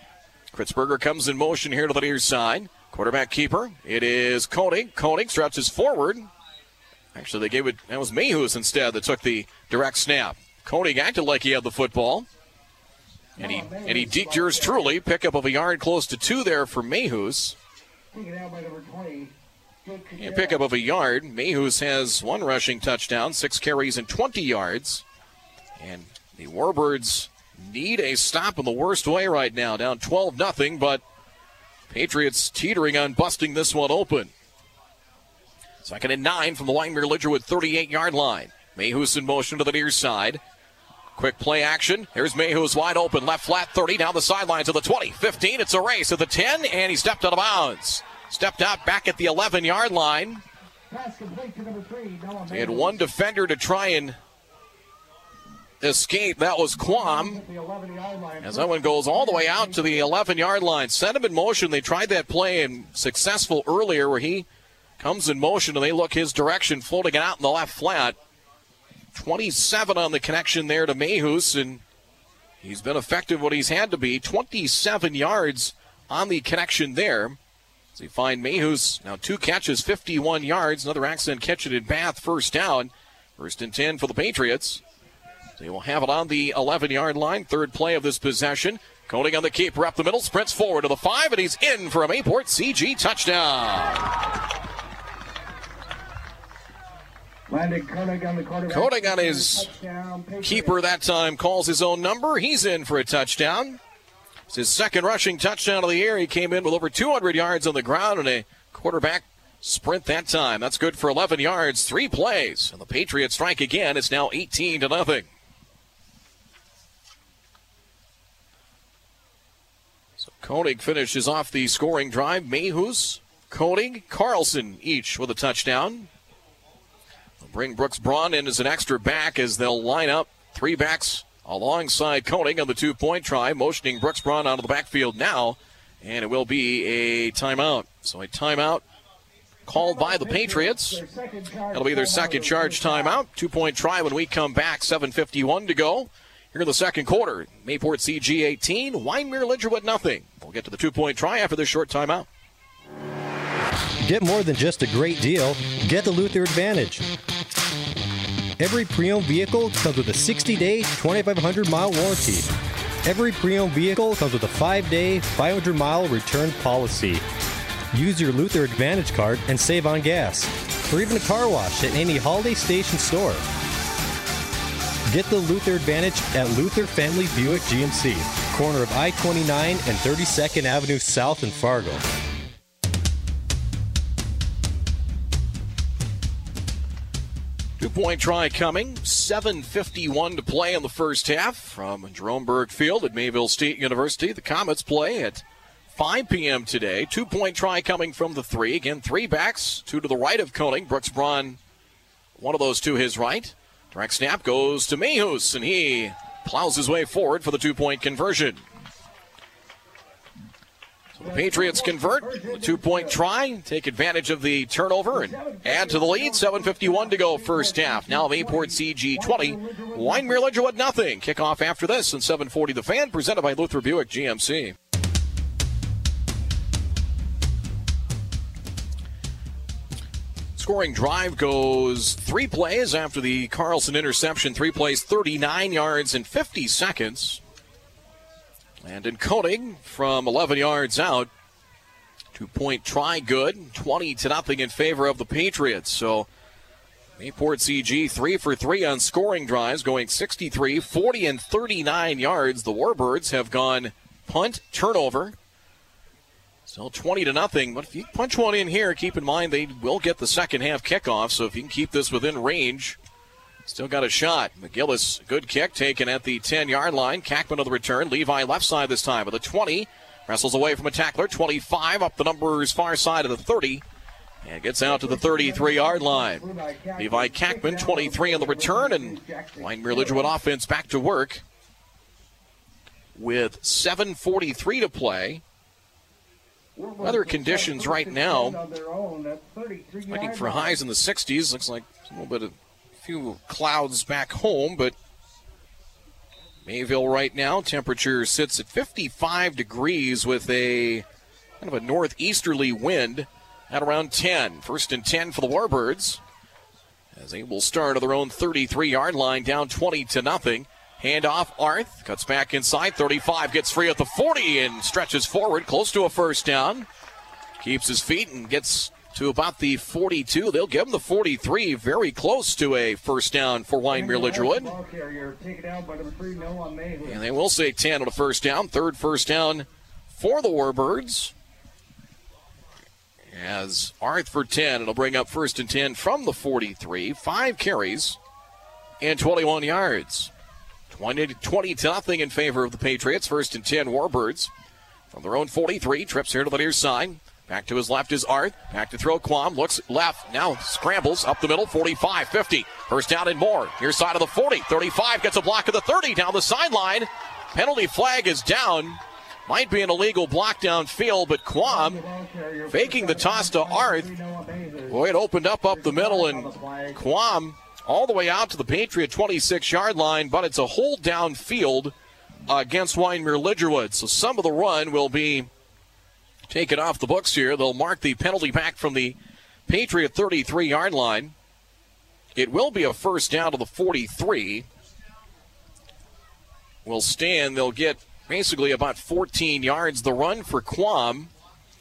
Kritzberger comes in motion here to the near side. Quarterback keeper. It is Koenig. Koenig stretches forward. Actually, they gave it, that was Mayhews instead that took the direct snap. Koenig acted like he had the football. And he, and he deked yours truly. Pickup of a yard close to two there for Mayhews. And pickup of a yard. Mayhews has one rushing touchdown, six carries and 20 yards. And the Warbirds need a stop in the worst way right now, down 12 nothing, but Patriots teetering on busting this one open. Second and nine from the Wyndmere Lidgerwood 38 yard line. Mayhews in motion to the near side. Quick play action. Here's Mayhews wide open, left flat 30, down the sideline to the 20, 15. It's a race at the 10, and he stepped out of bounds. Stepped out back at the 11 yard line. They had one defender to try and escape. That was Quam. As that one goes all the way out to the 11 yard line. Sent him in motion. They tried that play and successful earlier where he comes in motion and they look his direction, floating it out in the left flat. 27 on the connection there to Mayhus, and he's been effective what he's had to be. 27 yards on the connection there. So you find Mayhus now two catches, 51 yards. Another Accent Kitchen and Bath, first down. First and 10 for the Patriots. They will have it on the 11 yard line. Third play of this possession. Koenig on the keeper up the middle, sprints forward to the five, and he's in for a Mayport CG touchdown. Koenig on his keeper that time calls his own number. He's in for a touchdown. It's his second rushing touchdown of the year. He came in with over 200 yards on the ground and a quarterback sprint that time. That's good for 11 yards, three plays. And the Patriots strike again. It's now 18 to nothing. So Koenig finishes off the scoring drive. Mayhus, Koenig, Carlson each with a touchdown. They'll bring Brooks Braun in as an extra back as they'll line up three backs alongside Koenig on the two point try, motioning Brooks Braun out of the backfield now, and it will be a timeout. So a timeout called by the Patriots. It'll be their second charge timeout. Two point try when we come back. 7.51 to go. Here in the second quarter. Mayport CG 18, Wyndmere Lidgerwood nothing. We'll get to the two point try after this short timeout. Get more than just a great deal. Get the Luther Advantage. Every pre-owned vehicle comes with a 60-day, 2,500-mile warranty. Every pre-owned vehicle comes with a 5-day, 500-mile return policy. Use your Luther Advantage card and save on gas, or even a car wash at any Holiday Station store. Get the Luther Advantage at Luther Family Buick GMC, corner of I-29 and 32nd Avenue South in Fargo. Two point try coming. 7.51 to play in the first half from Jerome Berg Field at Mayville State University. The Comets play at 5 p.m. today. Two point try coming from the three. Again, three backs, two to the right of Koenig. Brooks Braun, one of those to his right. Direct snap goes to Mayhus, and he plows his way forward for the two point conversion. So The Patriots convert a two point try, take advantage of the turnover, and add to the lead. 7.51 to go, first half. Now Mayport CG 20, Wyndmere Lidgerwood nothing. Kickoff after this, and 7.40 the fan, presented by Luther Buick GMC. Scoring drive goes three plays after the Carlson interception. Three plays, 39 yards in 50 seconds. And in Koenig from 11 yards out, two point try good, 20 to nothing in favor of the Patriots. So Mayport CG three for three on scoring drives, going 63, 40, and 39 yards. The Warbirds have gone punt, turnover. Still 20 to nothing, but if you punch one in here, keep in mind they will get the second half kickoff. So if you can keep this within range, Still got a shot. McGillis, good kick taken at the 10 yard line. Kackman of the return. Levi left side this time with a 20. Wrestles away from a tackler. 25 up the numbers far side of the 30. And gets out to the 33 yard line. Levi Kackman, 23 on the return. And Wyndmere Lidgerwood offense back to work with 7.43 to play. Weather conditions right now, looking for highs in the 60s. Looks like a little bit of few clouds back home, but Mayville right now, temperature sits at 55 degrees with a kind of a northeasterly wind at around 10. First and 10 for the Warbirds as they will start at their own 33 yard line, down 20 to nothing. Handoff, Arth cuts back inside, 35, gets free at the 40 and stretches forward, close to a first down. Keeps his feet and gets to about the 42. They'll give him the 43, very close to a first down for Wyndmere Lidgerwood. And they will say 10 on a first down. Third first down for the Warbirds. As Arth for 10, it'll bring up first and 10 from the 43. Five carries and 21 yards. 20, 20 to nothing in favor of the Patriots. First and 10 Warbirds from their own 43. Trips here to the near side. Back to his left is Arth. Back to throw Quam. Looks left. Now scrambles up the middle. 45, 50. First down and more. Near side of the 40. 35 gets a block of the 30 down the sideline. Penalty flag is down. Might be an illegal block downfield, but Quam faking the toss to Arth. Boy, it opened up up the middle, and Quam all the way out to the Patriot 26 yard line, but it's a hold downfield against Wyndmere Lidgerwood. So some of the run will be taken off the books here. They'll mark the penalty back from the Patriot 33 yard line. It will be a first down to the 43. Will stand. They'll get basically about 14 yards. The run for Quam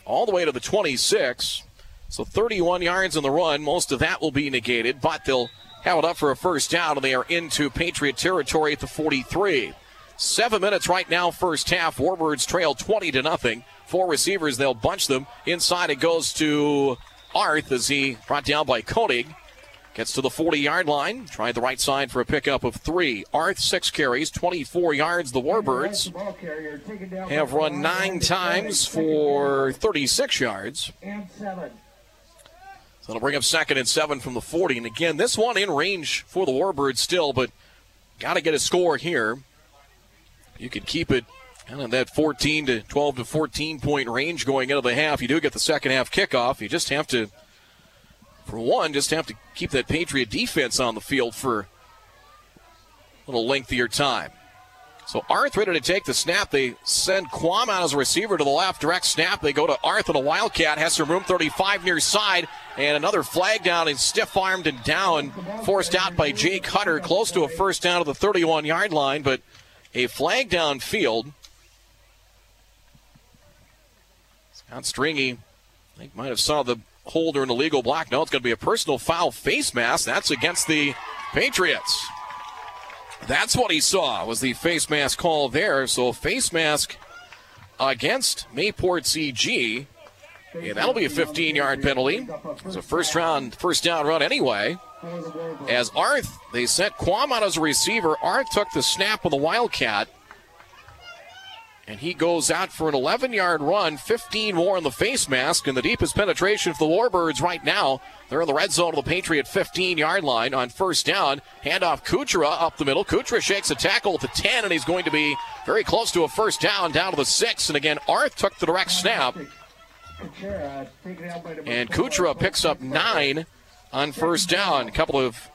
all the way to the 26. So 31 yards in the run. Most of that will be negated, but they'll it up for a first down, and they are into Patriot territory at the 43. Seven minutes right now, first half. Warbirds trail 20 to nothing. Four receivers, they'll bunch them. Inside it goes to Arth as he brought down by Koenig. Gets to the 40 yard line. Tried the right side for a pickup of three. Arth, six carries, 24 yards. The Warbirds have run nine times for 36 yards. So it'll bring up second and seven from the 40. And again, this one in range for the Warbirds still, but got to get a score here. You could keep it kind of that 14 to 12 to 14 point range going into the half. You do get the second half kickoff. You just have to, for one, just have to keep that Patriot defense on the field for a little lengthier time. So Arth ready to take the snap. They send Quam out as a receiver to the left. Direct snap. They go to Arth and a Wildcat. Has some room 35 near side. And another flag down and stiff armed and down. Forced out by Jake Hutter. Close to a first down to the 31 yard line. But a flag down field. Scott Stringy, I think, might have saw the holder in the legal block. No, it's going to be a personal foul face mask. That's against the Patriots. That's what he saw was the face mask call there. So face mask against Mayport CG. Yeah, that'll be a 15-yard penalty. It's a first round, first down run anyway. As Arth, they sent Quam out as a receiver. Arth took the snap with the Wildcat. And he goes out for an 11 yard run, 15 more in the face mask, and the deepest penetration for the Warbirds right now. They're in the red zone of the Patriot 15 yard line on first down. Handoff Kuchera up the middle. Kuchera shakes a tackle at the 10, and he's going to be very close to a first down, down to the 6. And again, Arth took the direct snap. And Kuchera picks up nine on first down. A couple of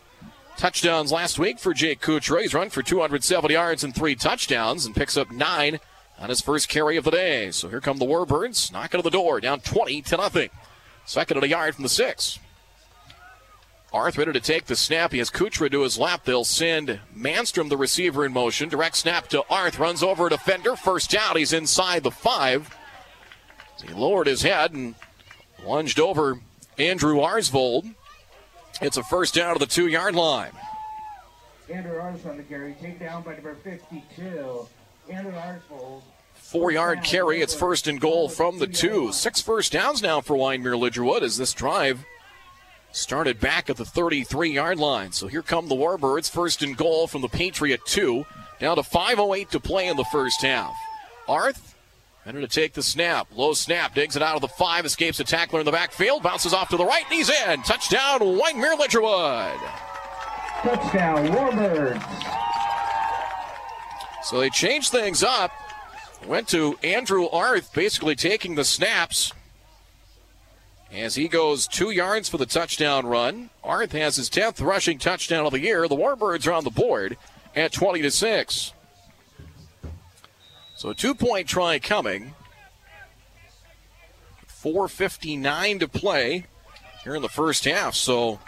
touchdowns last week for Jake Kuchera. He's run for 270 yards and three touchdowns and picks up nine on his first carry of the day. So here come the Warbirds, knocking on the door, down 20 to nothing. Second and a yard from the six. Arth ready to take the snap. He has Kuchera to his lap. They'll send Manstrom, the receiver, in motion. Direct snap to Arth. Runs over a defender. First down. He's inside the five. He lowered his head and lunged over Andrew Arsvold. It's a first down to the two yard line. Andrew Arsvold on the carry, take down by number 52. Four yard carry. It's first and goal from the two. Six first downs now for Wyndmere Lidgerwood as this drive started back at the 33 yard line. So here come the Warbirds. First and goal from the Patriot two. Down to 5.08 to play in the first half. Arth Ready to take the snap. Low snap. Digs it out of the five. Escapes a tackler in the backfield. Bounces off to the right. And he's in. Touchdown, Wyndmere Lidgerwood. Touchdown, Warbirds. So they changed things up. Went to Andrew Arth, basically taking the snaps. As he goes two yards for the touchdown run. Arth has his 10th rushing touchdown of the year. The Warbirds are on the board at 20 to 6. So a two point try coming. 4.59 to play here in the first half. So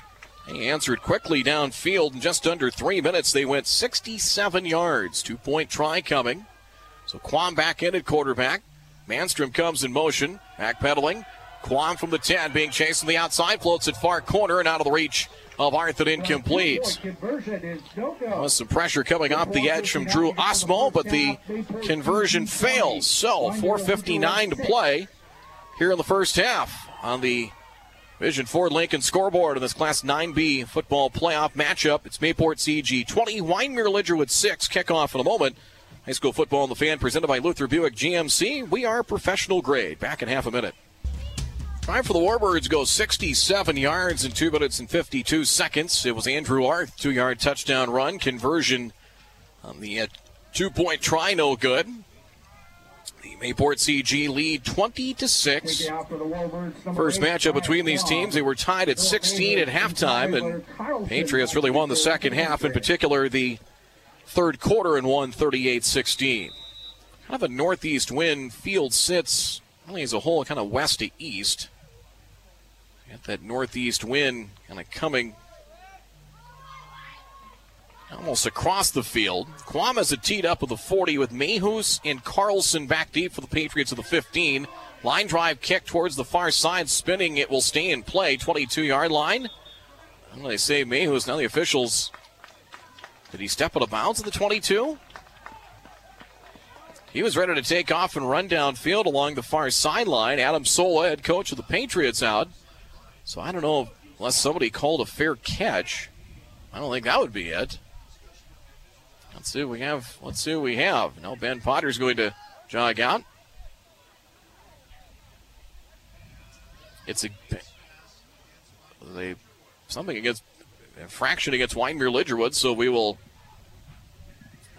they answered quickly downfield. In just under three minutes, they went 67 yards. Two point try coming. So Quam back in at quarterback. Manstrom comes in motion, backpedaling. Quam from the 10 being chased on the outside, floats at far corner and out of the reach of Arthur incomplete. Was some pressure coming off the edge from Drew Osmo, but the conversion fails. So 4.59 to play here in the first half on the Vision Ford Lincoln scoreboard in this Class 9B football playoff matchup. It's Mayport CG 20, Wyndmere Lidgerwood 6. Kickoff in a moment. High school football in the fan presented by Luther Buick GMC. We are professional grade. Back in half a minute. Time for the Warbirds goes 67 yards in 2 minutes and 52 seconds. It was Andrew Arth, two yard touchdown run. Conversion on the uh, two point try, no good. Mayport CG lead 20 to 6. First matchup between these teams. They were tied at 16 at halftime, and Patriots really won the second half, in particular the third quarter, and won 38 16. Kind of a northeast wind. Field sits really as a whole kind of west to east. Got that northeast wind kind of coming almost across the field. Has it teed up with the 40 with Mayhus and Carlson back deep for the Patriots of the 15. Line drive kick towards the far side, spinning. It will stay in play. 22 yard line. And they say Mayhus. Now the officials. Did he step out of bounds at the 22? He was ready to take off and run downfield along the far sideline. Adam Sola, head coach of the Patriots, out. So I don't know unless somebody called a fair catch. I don't think that would be it. Let's see what we have. Let's see we have. Now Ben Potter's going to jog out. It's a they something against infraction against Wyndmere Lidgerwood, so we will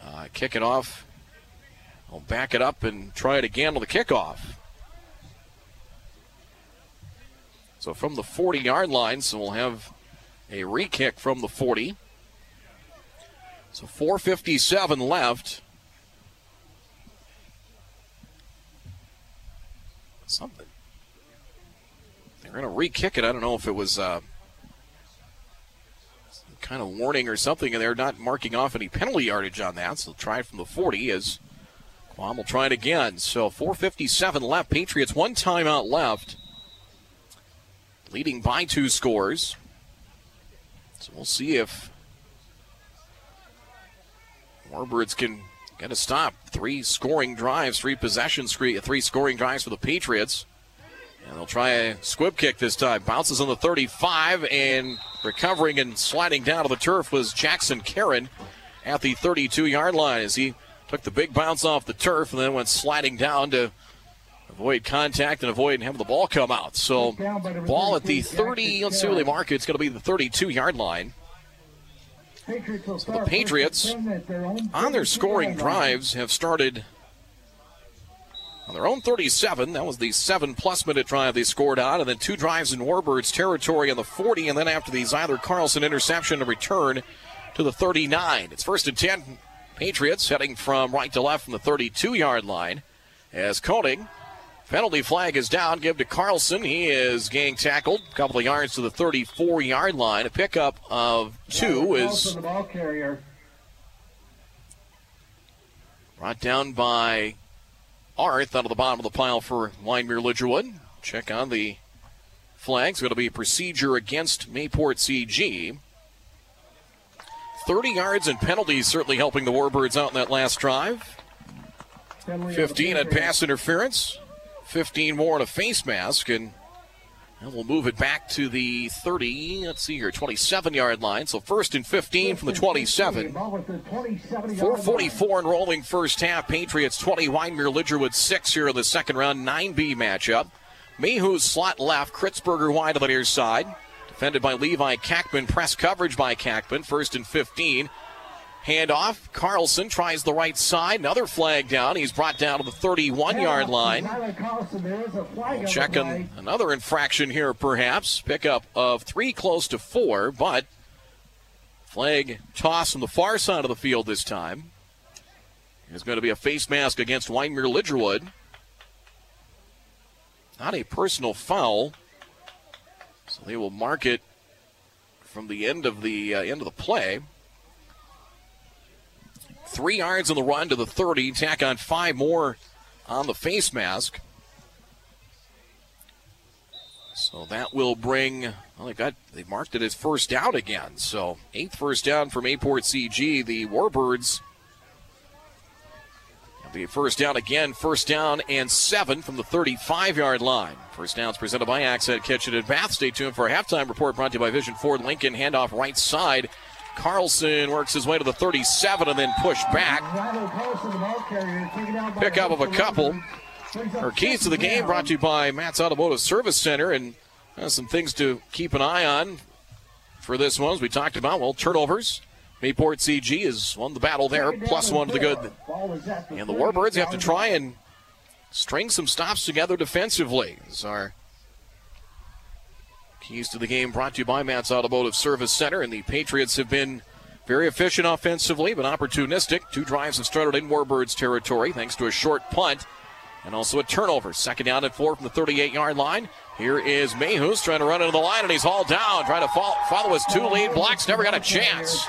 uh, kick it off. I'll back it up and try it again on the kickoff. So from the 40 yard line, so we'll have a re kick from the 40. So 457 left. Something. They're going to re kick it. I don't know if it was uh, kind of warning or something, and they're not marking off any penalty yardage on that. So try it from the 40 as Quam will try it again. So 457 left. Patriots one timeout left leading by two scores. So we'll see if Warbirds can get a stop. Three scoring drives, three possessions, three scoring drives for the Patriots. And they'll try a squib kick this time. Bounces on the 35, and recovering and sliding down to the turf was Jackson Karen at the 32 yard line as he took the big bounce off the turf and then went sliding down to avoid contact and avoid having the ball come out. So, ball at the 30, let's see where they mark it. It's going to be the 32 yard line. The Patriots, on their scoring drives, have started on their own 37. That was the seven plus minute drive they scored on, and then two drives in Warbirds territory on the 40, and then after the Zyler Carlson interception, a return to the 39. It's first and 10. Patriots heading from right to left from the 32 yard line as Koenig. Penalty flag is down. Give to Carlson. He is getting tackled. A couple of yards to the 34 yard line. A pickup of two is brought down by Arth out of the bottom of the pile for Wyndmere Lidgerwood. Check on the flags. Going to be a procedure against Mayport CG. 30 yards and penalties certainly helping the Warbirds out in that last drive. 15 at pass interference. 15 more in a face mask. And and we'll move it back to the 30, let's see here, 27 yard line. So first and 15 from the 27. 444 and rolling first half. Patriots 20, Wyndmere Lidgerwood 6 here in the second round, 9B matchup. Mayhew's slot left, Kritzberger wide on the near side. Defended by Levi Kackman, press coverage by Kackman. First and 15. Handoff. Carlson tries the right side. Another flag down. He's brought down to the 31 yard line. We'll check on another infraction here, perhaps. Pickup of three close to four, but flag toss from the far side of the field this time. There's going to be a face mask against Wyndmere Lidgerwood. Not a personal foul. So they will mark it from the end of the uh, end of the play. Three yards on the run to the 30. Tack on five more on the face mask. So that will bring. Well, they got they marked it as first down again. So eighth first down for Mayport CG. The Warbirds. The first down again, first down and seven from the 35 yard line. First downs presented by Accent Kitchen and Bath. Stay tuned for a halftime report brought to you by Vision Ford Lincoln. Handoff right side Carlson works his way to the 37 and then pushed back. Pickup of a couple. Our keys to the game brought to you by Matt's Automotive Service Center and uh, some things to keep an eye on for this one, as we talked about. Well, turnovers. Mayport CG has won the battle there, plus one to the good. And the Warbirds have to try and string some stops together defensively. As our Keys to the game brought to you by Matt's Automotive Service Center, and the Patriots have been very efficient offensively, but opportunistic. Two drives have started in Warbirds territory thanks to a short punt and also a turnover. Second down and four from the 38 yard line. Here is Mayhus trying to run into the line, and he's hauled down, trying to follow, follow his two lead blocks. Never got a chance.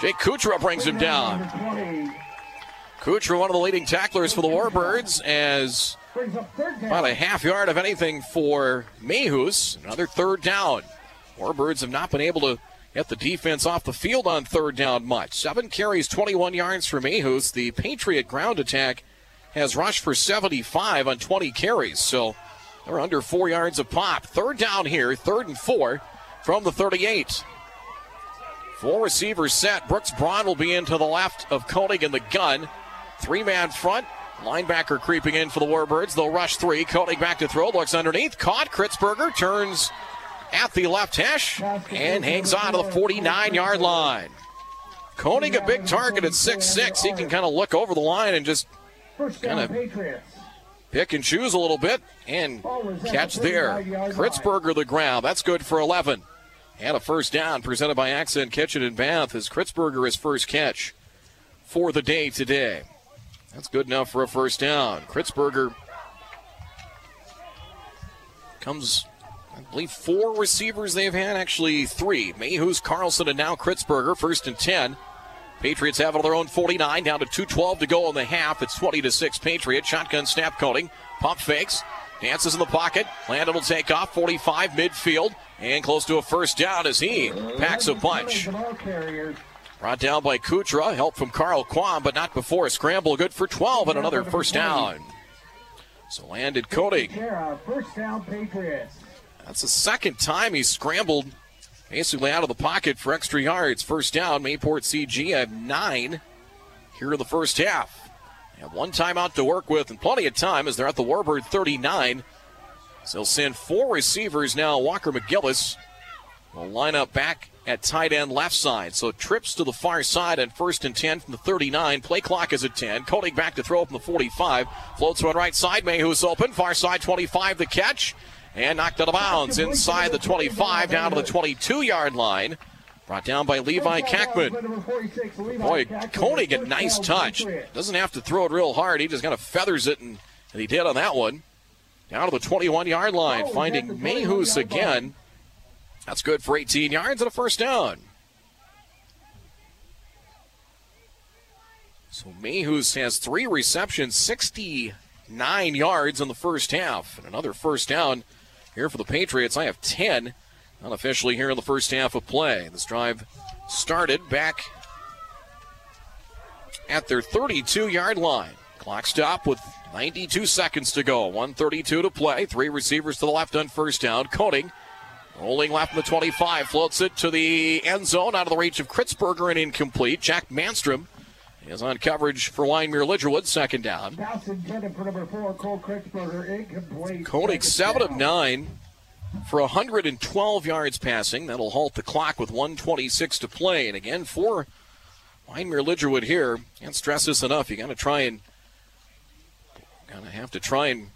Jake Kuchera brings him down. Kuchera, one of the leading tacklers for the Warbirds, as about a half yard of anything for Mayhus. Another third down. Warbirds have not been able to get the defense off the field on third down much. Seven carries, 21 yards for Mayhus. The Patriot ground attack has rushed for 75 on 20 carries, so they're under four yards of pop. Third down here, third and four from the 38. Four receivers set. Brooks Braun will be into the left of Koenig in the gun. Three man front. Linebacker creeping in for the Warbirds. They'll rush three. Koenig back to throw. Looks underneath. Caught. Kritzberger turns at the left hash and hangs on to the 49 yard line. Koenig, a big target at 6'6. He can kind of look over the line and just kind of pick and choose a little bit and catch there. Kritzberger the ground. That's good for 11. And a first down presented by Accent Kitchen and Bath as Kritzberger his first catch for the day today. That's good enough for a first down. Kritzberger comes, I believe, four receivers they've had, actually three. Mayhew's, Carlson, and now Kritzberger, first and 10. Patriots have it on their own 49, down to 2.12 to go in the half. It's 20 to 6 Patriots. Shotgun snap Koenig. Pump fakes. Dances in the pocket. Landon will take off. 45 midfield. And close to a first down as he packs a punch. Brought down by Kuchera. Help from Carl Quam, but not before a scramble. Good for 12 and another first down. So Landon Koenig. First down, Patriots. That's the second time he's scrambled basically out of the pocket for extra yards. First down, Mayport CG have nine here in the first half. They have one timeout to work with and plenty of time as they're at the Warbird 39. So they'll send four receivers now. Walker McGillis will line up back at tight end left side. So trips to the far side and first and 10 from the 39. Play clock is at 10. Koenig back to throw from the 45. Floats one right side. Mayhew's open. Far side 25 the catch. And knocked out of bounds inside the 25 down to the 22 yard line. Brought down by Levi Kackman. Boy, Koenig a nice touch. Doesn't have to throw it real hard. He just kind of feathers it, and, and he did on that one. Down to the 21 yard line, finding Mayhus again. That's good for 18 yards and a first down. So Mayhus has three receptions, 69 yards in the first half, and another first down here for the Patriots. I have 10 unofficially here in the first half of play. This drive started back at their 32 yard line. Clock stop with 92 seconds to go. 132 to play. Three receivers to the left on first down. Koenig rolling left in the 25. Floats it to the end zone out of the reach of Kritzberger and incomplete. Jack Manstrom is on coverage for Wyndmere Lidgerwood. Second down. For number four, Cole incomplete. Koenig 7 of 9 for 112 yards passing. That'll halt the clock with 126 to play. And again, for Wyndmere Lidgerwood here, can't stress this enough. You got to try and Gonna have to try and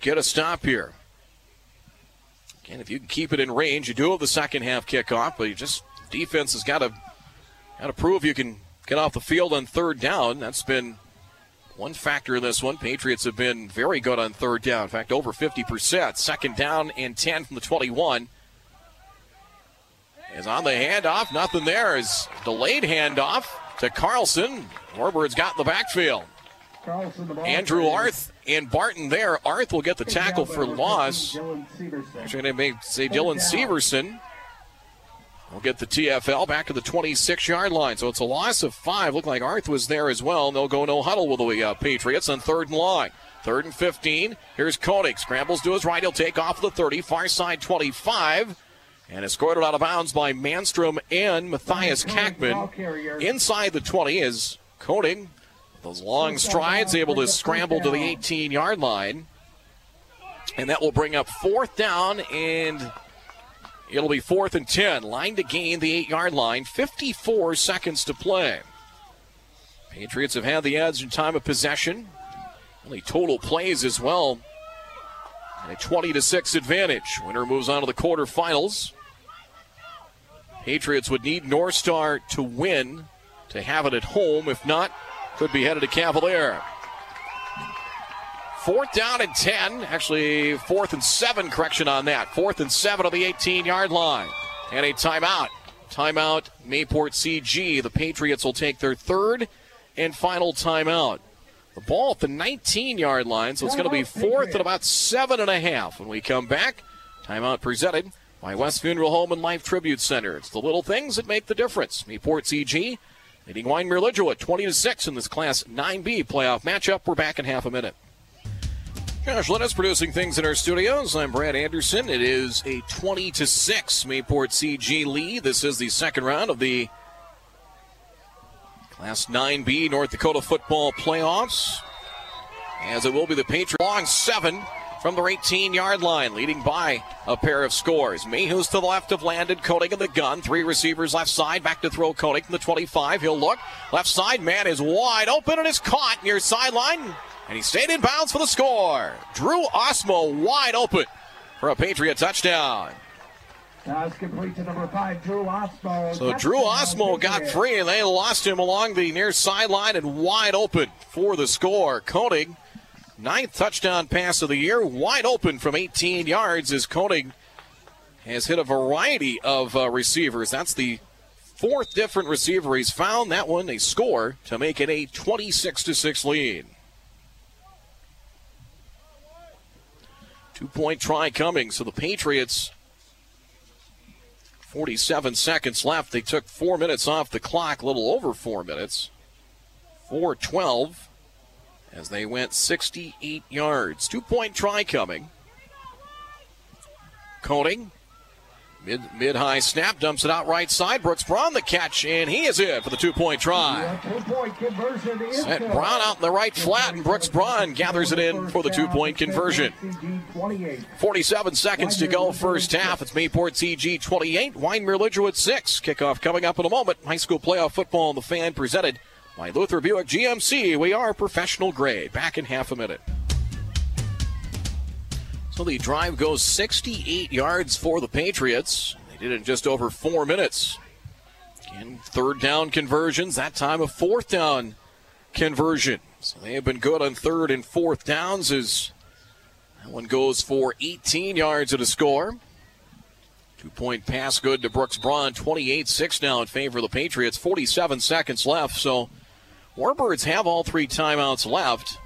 get a stop here. Again, if you can keep it in range, you do have the second half kickoff, but you just defense has got to got to prove you can get off the field on third down. That's been one factor in this one. Patriots have been very good on third down. In fact, over 50%. Second down and 10 from the 21. Is on the handoff. Nothing there. Is delayed handoff to Carlson. Warbird's got the backfield. Andrew Arth and Barton there. Arth will get the tackle for loss. Actually, they may say Dylan Severson will get the TFL back to the 26 yard line. So it's a loss of five. Look like Arth was there as well. They'll go no huddle with the uh, Patriots on third and long. Third and 15. Here's Koenig. Scrambles to his right. He'll take off the 30. Far side 25. And escorted out of bounds by Manstrom and Matthias Kackman. Inside the 20 is Koenig those long strides, able to scramble to the 18 yard line. And that will bring up fourth down, and it'll be fourth and 10. Line to gain the eight yard line, 54 seconds to play. Patriots have had the edge in time of possession. Only total plays as well. And a 20 to 6 advantage. Winner moves on to the quarterfinals. Patriots would need North Star to win to have it at home. If not, could be headed to Cavalier. Fourth down and 10. Actually, fourth and seven, correction on that. Fourth and seven on the 18 yard line. And a timeout. Timeout, Mayport CG. The Patriots will take their third and final timeout. The ball at the 19 yard line, so it's going to be fourth and about seven and a half when we come back. Timeout presented by West Funeral Home and Life Tribute Center. It's the little things that make the difference. Mayport CG leading Wyndmere Lidgerwood 20 to 6 in this Class 9B playoff matchup. We're back in half a minute. Josh Lennis producing things in our studios. I'm Brad Anderson. It is a 20 to 6 Mayport CG lead. This is the second round of the Class 9B North Dakota football playoffs. As it will be the Patriots long seven from their 18 yard line, leading by a pair of scores. Mayhews to the left of Landon, Koenig in the gun. Three receivers left side, back to throw Koenig from the 25. He'll look. Left side, man is wide open and is caught near sideline. And he stayed in bounds for the score. Drew Osmo wide open for a Patriot touchdown. Pass complete to number five, Drew Osmo. So Drew Osmo got free, and they lost him along the near sideline and wide open for the score. Koenig Ninth touchdown pass of the year, wide open from 18 yards as Koenig has hit a variety of uh, receivers. That's the fourth different receiver he's found. That one a score to make it a 26 to 6 lead. Two point try coming. So the Patriots, 47 seconds left. They took four minutes off the clock, a little over four minutes. 4 12 as they went 68 yards. Two point try coming. Koenig Mid mid high snap, dumps it out right side. Brooks Braun the catch, and he is in for the two point try. Set. Braun out in the right flat, and Brooks Braun gathers it in for the two point conversion. 47 seconds to go, first half. It's Mayport CG 28, Wyndmere Lidgerwood 6. Kickoff coming up in a moment. High school playoff football on the fan presented Luther Buick GMC. We are professional grade. Back in half a minute. So the drive goes 68 yards for the Patriots. They did it in just over four minutes. Again, third down conversions, that time a fourth down conversion. So they have been good on third and fourth downs as that one goes for 18 yards at a score. Two point pass good to Brooks Braun. 28 6 now in favor of the Patriots. 47 seconds left. So Warbirds have all three timeouts left.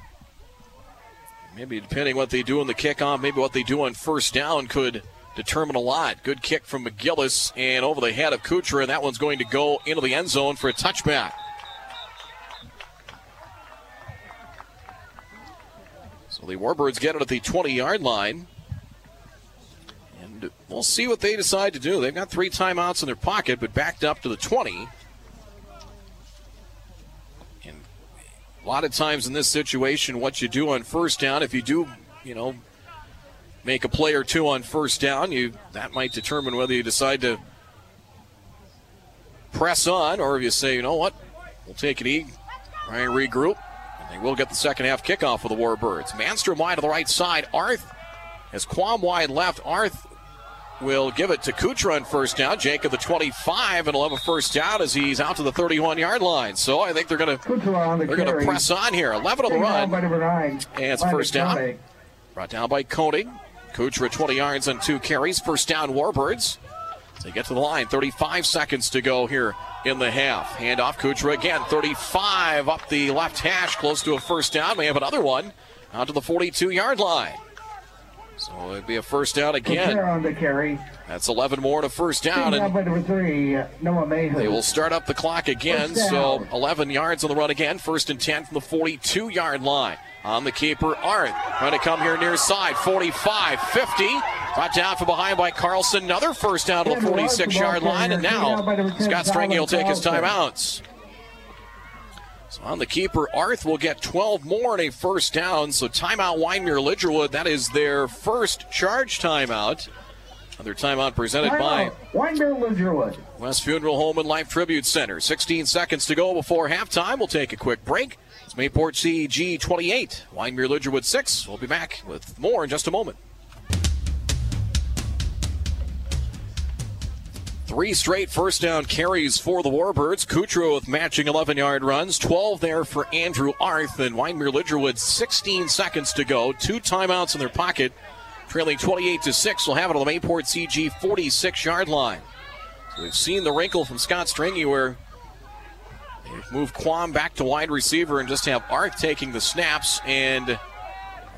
Maybe depending what they do in the kickoff, maybe what they do on first down could determine a lot. Good kick from McGillis and over the head of Kuchera, and that one's going to go into the end zone for a touchback. So the Warbirds get it at the 20 yard line. And we'll see what they decide to do. They've got three timeouts in their pocket, but backed up to the 20. A lot of times in this situation, what you do on first down, if you do, you know, make a play or two on first down, you that might determine whether you decide to press on or if you say, you know what, we'll take it easy, try and regroup. And they will get the second half kickoff for the Warbirds. Manstrom wide to the right side. Arth has Quam wide left. Arth will give it to Kuchera on first down. Jake Jacob the 25 and 11 first down as he's out to the 31 yard line. So I think they're going to the they're going to press on here. 11 on the run. nine. And it's first down. Brought down by Koenig. Kuchera 20 yards and two carries. First down Warbirds. They get to the line. 35 seconds to go here in the half. Hand off Kuchera again. 35 up the left hash, close to a first down. We have another one out to the 42 yard line. So it'd be a first down again. On the carry. That's 11 more to first down. And number three, Noah Mayhew. they will start up the clock again. So 11 yards on the run again. First and 10 from the 42 yard line. On the keeper, Arth. Trying to come here near side. 45, 50. Brought down from behind by Carlson. Another first down to the 46 yard line. And carrier, taken down by now Scott Stringy will take his timeouts. So on the keeper, Arth will get 12 more and a first down. So timeout Wyndmere Lidgerwood. That is their first charge timeout. Another timeout presented by Timeout. Winder Lidgerwood. West Funeral Home and Life Tribute Center. 16 seconds to go before halftime. We'll take a quick break. It's Mayport CG 28, Wyndmere Lidgerwood 6. We'll be back with more in just a moment. Three straight first down carries for the Warbirds. Kuchera with matching 11 yard runs. 12 there for Andrew Arth. And Wyndmere Lidgerwood, 16 seconds to go. Two timeouts in their pocket. Trailing 28 to 6. We'll have it on the Mayport CG 46 yard line. So we've seen the wrinkle from Scott Stringy where they've moved Quam back to wide receiver and just have Arth taking the snaps. And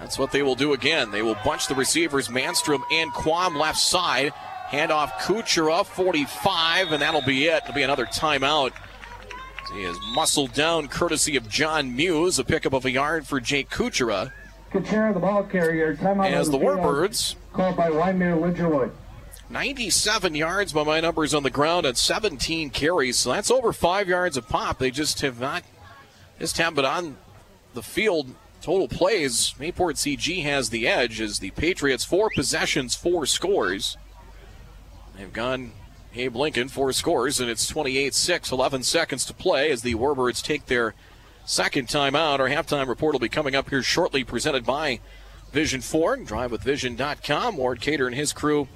that's what they will do again. They will bunch the receivers, Manstrom and Quam left side. Hand off Kuchera, 45, and that'll be it. It'll be another timeout. He is muscled down courtesy of John Muse. A pickup of a yard for Jake Kuchera. Kuchera, the ball carrier. Timeout As the field. Uh, Warbirds, Called by Winder Lidgerwood. 97 yards by my numbers on the ground and 17 carries. So that's over five yards a pop. They just have not, just haven't been on the field. Total plays, Mayport CG has the edge as the Patriots four possessions, four scores. They've gone Abe Lincoln, four scores, and it's 28 6, 11 seconds to play as the Warbirds take their second timeout. Our halftime report will be coming up here shortly, presented by Vision Ford. DriveWithVision.com. Ward Cater and his crew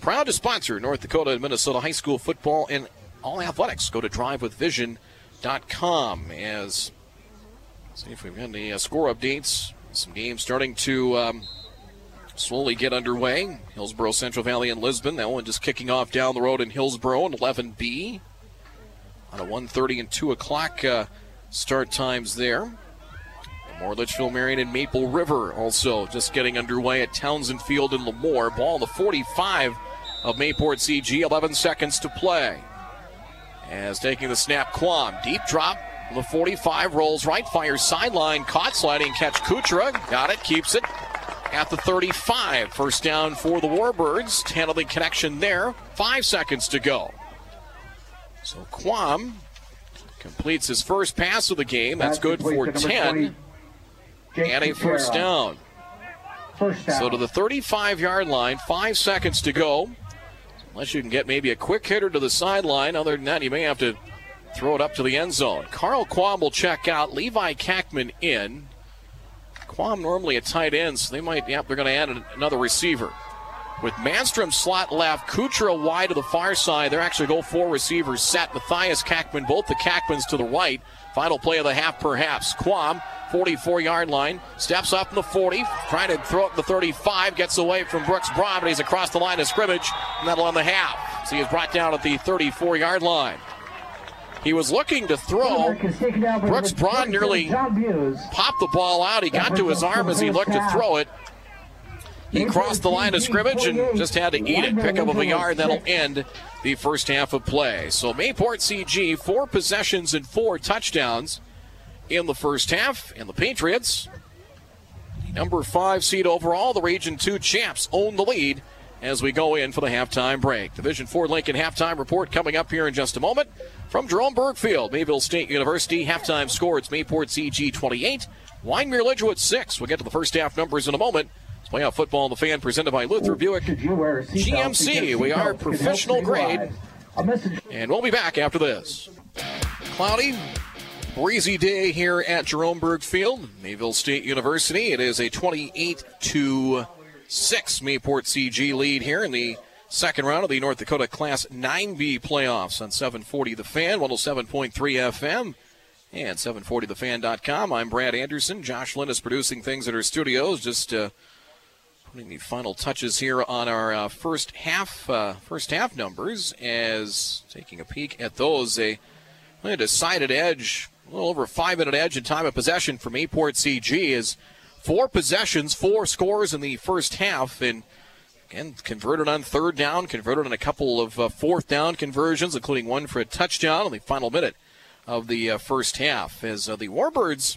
proud to sponsor North Dakota and Minnesota high school football and all athletics. Go to DriveWithVision.com. As see if we've got any uh, score updates. Some games starting to. Um, slowly get underway. Hillsboro, Central Valley, and Lisbon. That one just kicking off down the road in Hillsboro in 11B. On a 1:30 and 2 o'clock uh, start times there. More Litchfield, Marion, and Maple River also just getting underway at Townsend Field in LaMoure. Ball the 45 of Mayport CG. 11 seconds to play. As taking the snap, Quam. Deep drop. The 45 rolls right, fires sideline, caught sliding catch Kuchera. Got it, keeps it. At the 35. First down for the Warbirds. Handling connection there. Five seconds to go. So Quam completes his first pass of the game. That's good for 10 and a first down. First down. So to the 35 yard line, five seconds to go. Unless you can get maybe a quick hitter to the sideline. Other than that, you may have to throw it up to the end zone. Carl Quam will check out. Levi Kackman in. Quam normally a tight end, so they might, yep, they're going to add another receiver. With Manstrom slot left, Kuchera wide to the far side. They're actually go four receivers set. Matthias Kackman, both the Kackmans to the right. Final play of the half, perhaps. Quam, 44 yard line, steps up in the 40, trying to throw up the 35, gets away from Brooks Braun, but he's across the line of scrimmage, and that'll end the half. So he is brought down at the 34 yard line. He was looking to throw. Brooks Braun nearly popped the ball out. He got to his arm as he looked to throw it. He crossed the line of scrimmage and just had to eat it. Pickup of a yard that'll end the first half of play. So Mayport CG, four possessions and four touchdowns in the first half. And the Patriots, number five seed overall, the Region 2 champs, own the lead as we go in for the halftime break. Vision Ford Lincoln halftime report coming up here in just a moment. From Jerome Berg Field, Mayville State University, halftime score, it's Mayport CG 28, Wyndmere Lidgerwood 6. We'll get to the first half numbers in a moment. Playoff football on the fan presented by Luther Buick GMC. We are professional grade. And we'll be back after this. Cloudy, breezy day here at Jerome Berg Field, Mayville State University. It is a 28 to 6 Mayport CG lead here in the second round of the North Dakota Class 9B playoffs on 740 The Fan, 107.3 FM, and 740thefan.com. I'm Brad Anderson. Josh Lynn is producing things at our studios. Just uh, putting the final touches here on our uh, first half uh, first half numbers as taking a peek at those a, a decided edge a little over five minute edge in time of possession for Mayport CG is four possessions four scores in the first half and again converted on third down converted on a couple of uh, fourth down conversions including one for a touchdown in the final minute of the uh, first half as uh, the Warbirds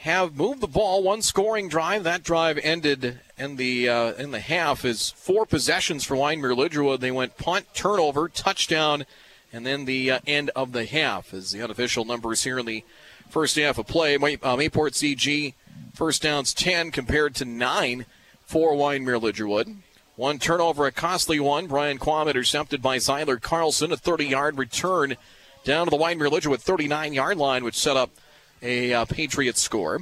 have moved the ball one scoring drive. That drive ended in the uh, in the half is four possessions for Wyndmere Lidgerwood. They went punt, turnover, touchdown, and then the uh, end of the half is the unofficial numbers here in the first half of play. May, uh, Mayport CG first downs 10 compared to 9 for Wyndmere Lidgerwood. One turnover, a costly one. Brian Quam intercepted by Zyler Carlson. A 30 yard return down to the Wyndmere Lidgerwood 39 yard line, which set up a uh, Patriots score.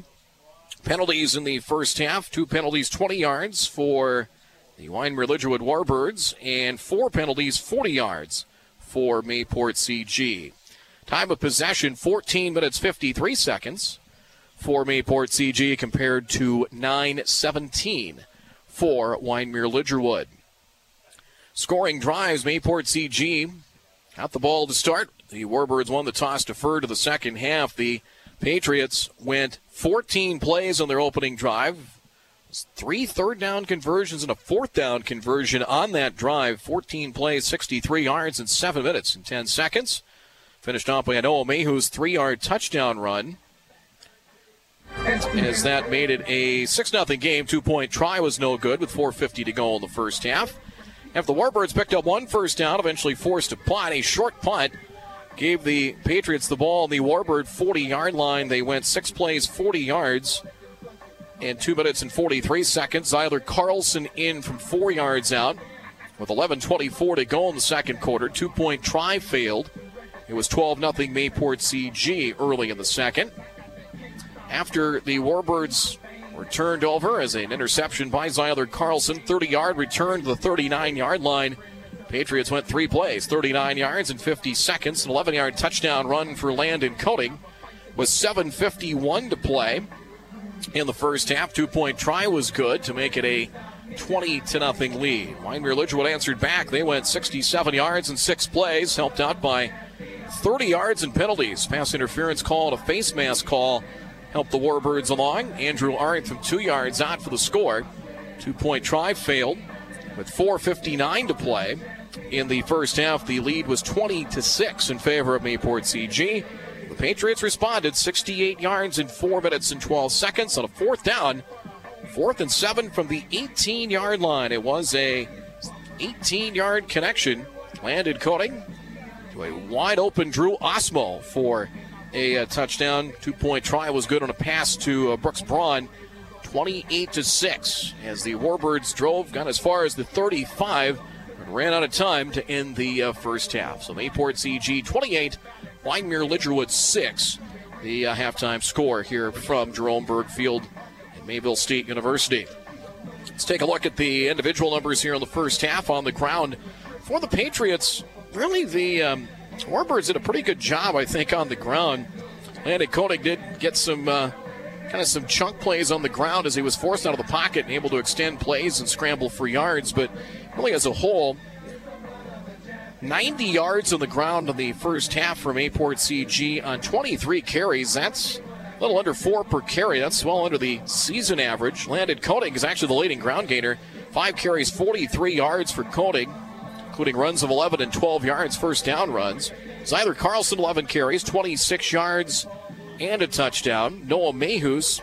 Penalties in the first half two penalties, 20 yards for the Wyndmere Lidgerwood Warbirds, and four penalties, 40 yards for Mayport CG. Time of possession 14 minutes 53 seconds for Mayport CG compared to 9:17 for Wyndmere Lidgerwood. Scoring drives, Mayport CG got the ball to start. The Warbirds won the toss, deferred to the second half. The Patriots went 14 plays on their opening drive. Three third down conversions and a fourth down conversion on that drive. 14 plays, 63 yards in 7 minutes and 10 seconds. Finished off by Noah Mayhew's three yard touchdown run. As that made it a 6 0 game, two point try was no good with 4.50 to go in the first half. After the Warbirds picked up one first down, eventually forced a punt, a short punt gave the Patriots the ball on the Warbird 40 yard line. They went six plays, 40 yards, in two minutes and 43 seconds. Zyler Carlson in from four yards out with 11.24 to go in the second quarter. Two point try failed. It was 12 0 Mayport CG early in the second. After the Warbirds were turned over as an interception by Zyler Carlson, 30 yard return to the 39 yard line. Patriots went three plays, 39 yards in 50 seconds, an 11 yard touchdown run for Landon Koenig with 7.51 to play in the first half. Two point try was good to make it a 20 to nothing lead. Wyndmere Lidgerwood answered back. They went 67 yards in six plays, helped out by 30 yards in penalties. Pass interference call and a face mask call helped the Warbirds along. Andrew Arth from two yards out for the score. Two point try failed with 4.59 to play in the first half. The lead was 20 to 6 in favor of Mayport CG. The Patriots responded 68 yards in 4 minutes and 12 seconds on a fourth down. Fourth and seven from the 18 yard line. It was a 18 yard connection. Landon Koenig to a wide open Drew Osmo for a, a touchdown. Two point try was good on a pass to uh, Brooks Braun. 28 to 6 as the Warbirds drove, got as far as the 35, but ran out of time to end the uh, first half. So Mayport CG 28, Wyndmere Lidgerwood 6. The uh, halftime score here from Jerome Berg Field at Mayville State University. Let's take a look at the individual numbers here in the first half on the ground. For the Patriots, really the um, Warbirds did a pretty good job, I think, on the ground. Landon Koenig did get some uh, kind of some chunk plays on the ground as he was forced out of the pocket and able to extend plays and scramble for yards. But really, as a whole, 90 yards on the ground in the first half from Mayport CG on 23 carries. That's a little under four per carry. That's well under the season average. Landon Koenig is actually the leading ground gainer. Five carries, 43 yards for Koenig, including runs of 11 and 12 yards, first down runs. Zyler Carlson, 11 carries, 26 yards, and a touchdown. Noah Mayhus,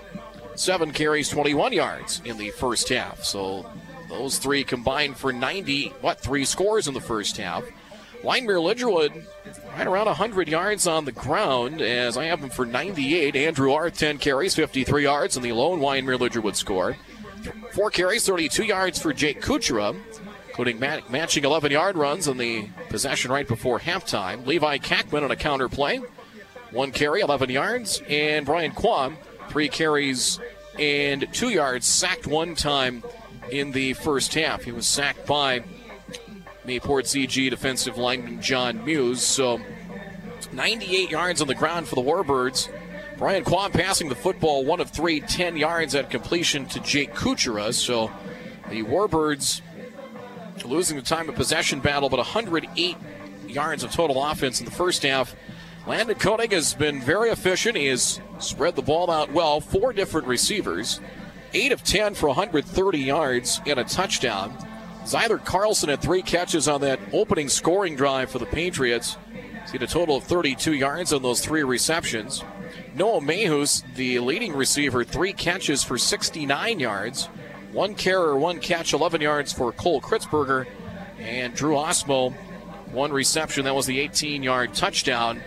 seven carries, 21 yards in the first half. So those three combined for 90, what, three scores in the first half. Wyndmere Lidgerwood right around 100 yards on the ground as I have him for 98. Andrew Arth, 10 carries, 53 yards, and the lone Wyndmere Lidgerwood score. Four carries, 32 yards for Jake Kuchera, including mat- matching 11 yard runs on the possession right before halftime. Levi Kackman on a counter play. One carry, 11 yards. And Brian Quam, three carries and two yards, sacked one time in the first half. He was sacked by Mayport CG defensive lineman John Muse. So 98 yards on the ground for the Warbirds. Brian Quam passing the football, one of three, 10 yards at completion to Jake Kuchera. So the Warbirds losing the time of possession battle, but 108 yards of total offense in the first half. Landon Koenig has been very efficient. He has spread the ball out well. Four different receivers, eight of 10 for 130 yards and a touchdown. Zyler Carlson had three catches on that opening scoring drive for the Patriots. He's got a total of 32 yards on those three receptions. Noah Mayhus, the leading receiver, three catches for 69 yards. One carrier, one catch, 11 yards for Cole Kritzberger. And Drew Osmo, one reception. That was the 18 yard touchdown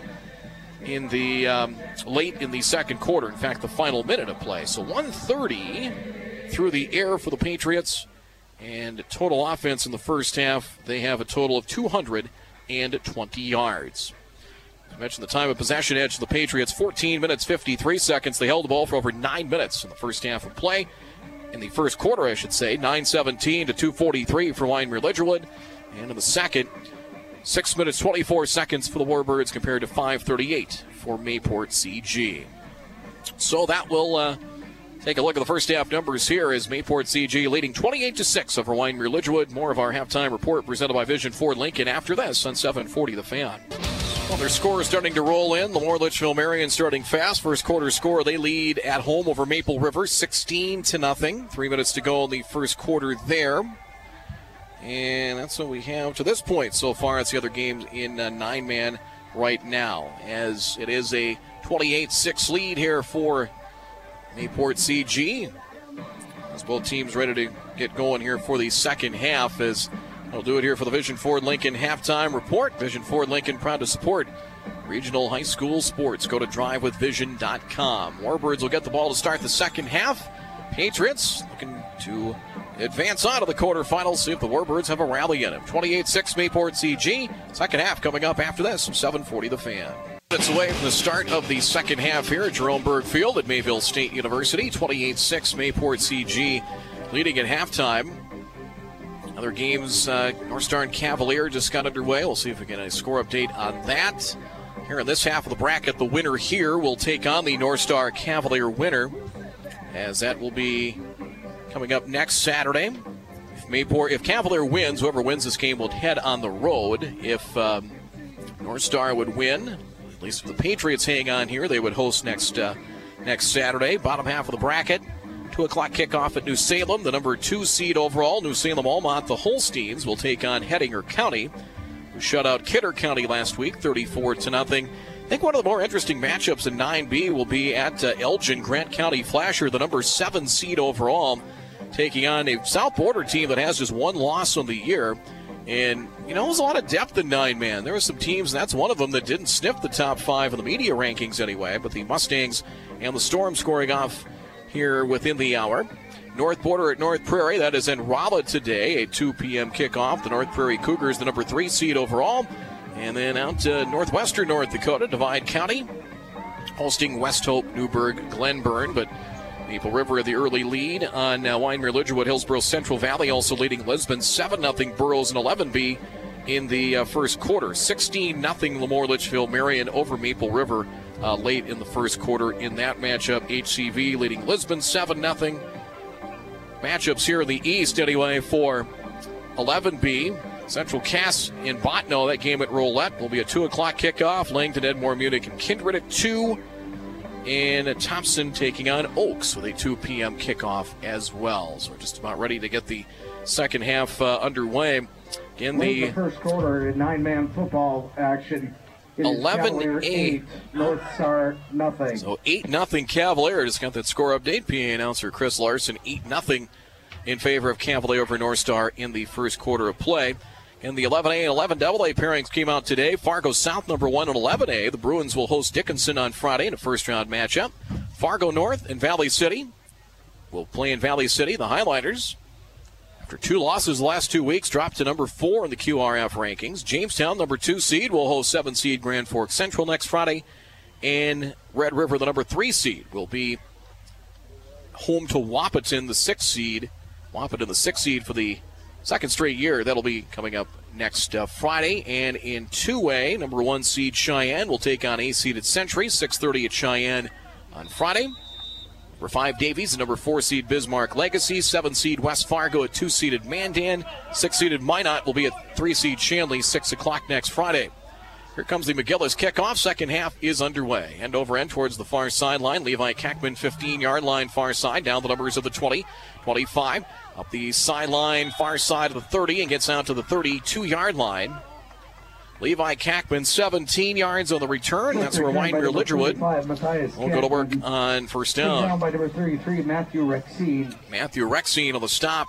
in the um, late in the second quarter. In fact, the final minute of play. So 130 through the air for the Patriots. And total offense in the first half, they have a total of 220 yards. I mentioned the time of possession edge of the Patriots 14 minutes 53 seconds. They held the ball for over nine minutes in the first half of play. In the first quarter, I should say, 917 to 243 for Wyndmere Lidgerwood. And in the second, 6 minutes 24 seconds for the Warbirds compared to 538 for Mayport CG. So that will uh, take a look at the first half numbers here as Mayport CG leading 28 to 6 over Wyndmere Lidgerwood. More of our halftime report presented by Vision Ford Lincoln after this on 740 The Fan. Well, their score is starting to roll in. The Litchfield Marion starting fast. First quarter score, they lead at home over Maple River, 16 to nothing. Three minutes to go in the first quarter there. And that's what we have to this point so far. It's the other games in uh, nine man right now, as it is a 28 6 lead here for Mayport CG. As both teams ready to get going here for the second half, as I'll do it here for the Vision Ford Lincoln halftime report. Vision Ford Lincoln proud to support regional high school sports. Go to drivewithvision.com. Warbirds will get the ball to start the second half. Patriots looking to advance on to the quarterfinals. See if the Warbirds have a rally in them. 28 6 Mayport CG. Second half coming up after this from 740 The Fan. Minutes away from the start of the second half here at Jerome Berg Field at Mayville State University. 28 6 Mayport CG leading at halftime. Other games, uh, North Star and Cavalier just got underway. We'll see if we get a score update on that. Here in this half of the bracket, the winner here will take on the North Star Cavalier winner, as that will be coming up next Saturday. If Mayport, if Cavalier wins, whoever wins this game will head on the road. If um, North Star would win, at least if the Patriots hang on here, they would host next uh, next Saturday. Bottom half of the bracket. 2 o'clock kickoff at New Salem. The number two seed overall, New Salem Almont, the Holsteins, will take on Hettinger County, who shut out Kidder County last week, 34 to nothing. I think one of the more interesting matchups in 9B will be at uh, Elgin, Grant County Flasher, the number seven seed overall, taking on a South Border team that has just one loss on the year. And, you know, there's a lot of depth in nine man. There were some teams, and that's one of them, that didn't sniff the top five in the media rankings anyway. But the Mustangs and the Storm scoring off here within the hour. North Border at North Prairie, that is in Rolla today, a 2 p.m. kickoff. The North Prairie Cougars, the number three seed overall. And then out to northwestern North Dakota, Divide County, hosting West Hope, Newburg, Glenburn. But Maple River the early lead on uh, Wyndmere, Lidgerwood, Hillsboro, Central Valley also leading Lisbon 7 0 Burroughs and 11B in the uh, first quarter. 16 0 LaMoure Litchfield Marion over Maple River uh, late in the first quarter in that matchup. HCV leading Lisbon 7 0. Matchups here in the East anyway for 11B. Central Cass in Bottineau, That game at Roulette will be a 2 o'clock kickoff. Langdon, Edmore, Munich, and Kindred at 2. And Thompson taking on Oakes with a 2 p.m. kickoff as well. So we're just about ready to get the second half uh, underway. In the, the, first quarter in nine man football action. 11 8. North Star nothing. So 8 nothing Cavaliers. Got that score update. PA announcer Chris Larson 8 nothing in favor of Cavalier over North Star in the first quarter of play. And the 11A and 11AA pairings came out today. Fargo South number one and 11A. The Bruins will host Dickinson on Friday in a first round matchup. Fargo North and Valley City will play in Valley City. The Highlighters, after two losses the last two weeks, dropped to number four in the QRF rankings. Jamestown, number two seed, will host seven seed Grand Forks Central next Friday. And Red River, the number three seed, will be home to Wahpeton, the six seed. Wahpeton, the six seed for the second straight year. That'll be coming up next uh, Friday. And in two-way, number one seed Sheyenne will take on a seeded Century, 6:30 at Sheyenne on Friday. Number five Davies, number four seed Bismarck Legacy, seven seed West Fargo, a two seeded Mandan, six seeded Minot will be at three seed Shanley, six o'clock next Friday. Here comes the McGillis kickoff. Second half is underway. End over end towards the far sideline. Levi Kackman, 15 yard line, far side. Down the numbers of the 20, 25. Up the sideline, far side of the 30, and gets out to the 32 yard line. Levi Kackman, 17 yards on the return. That's where Wyndmere Lidgerwood will go to work on first down. Down by number 33, Matthew Rexine. Matthew Rexine on the stop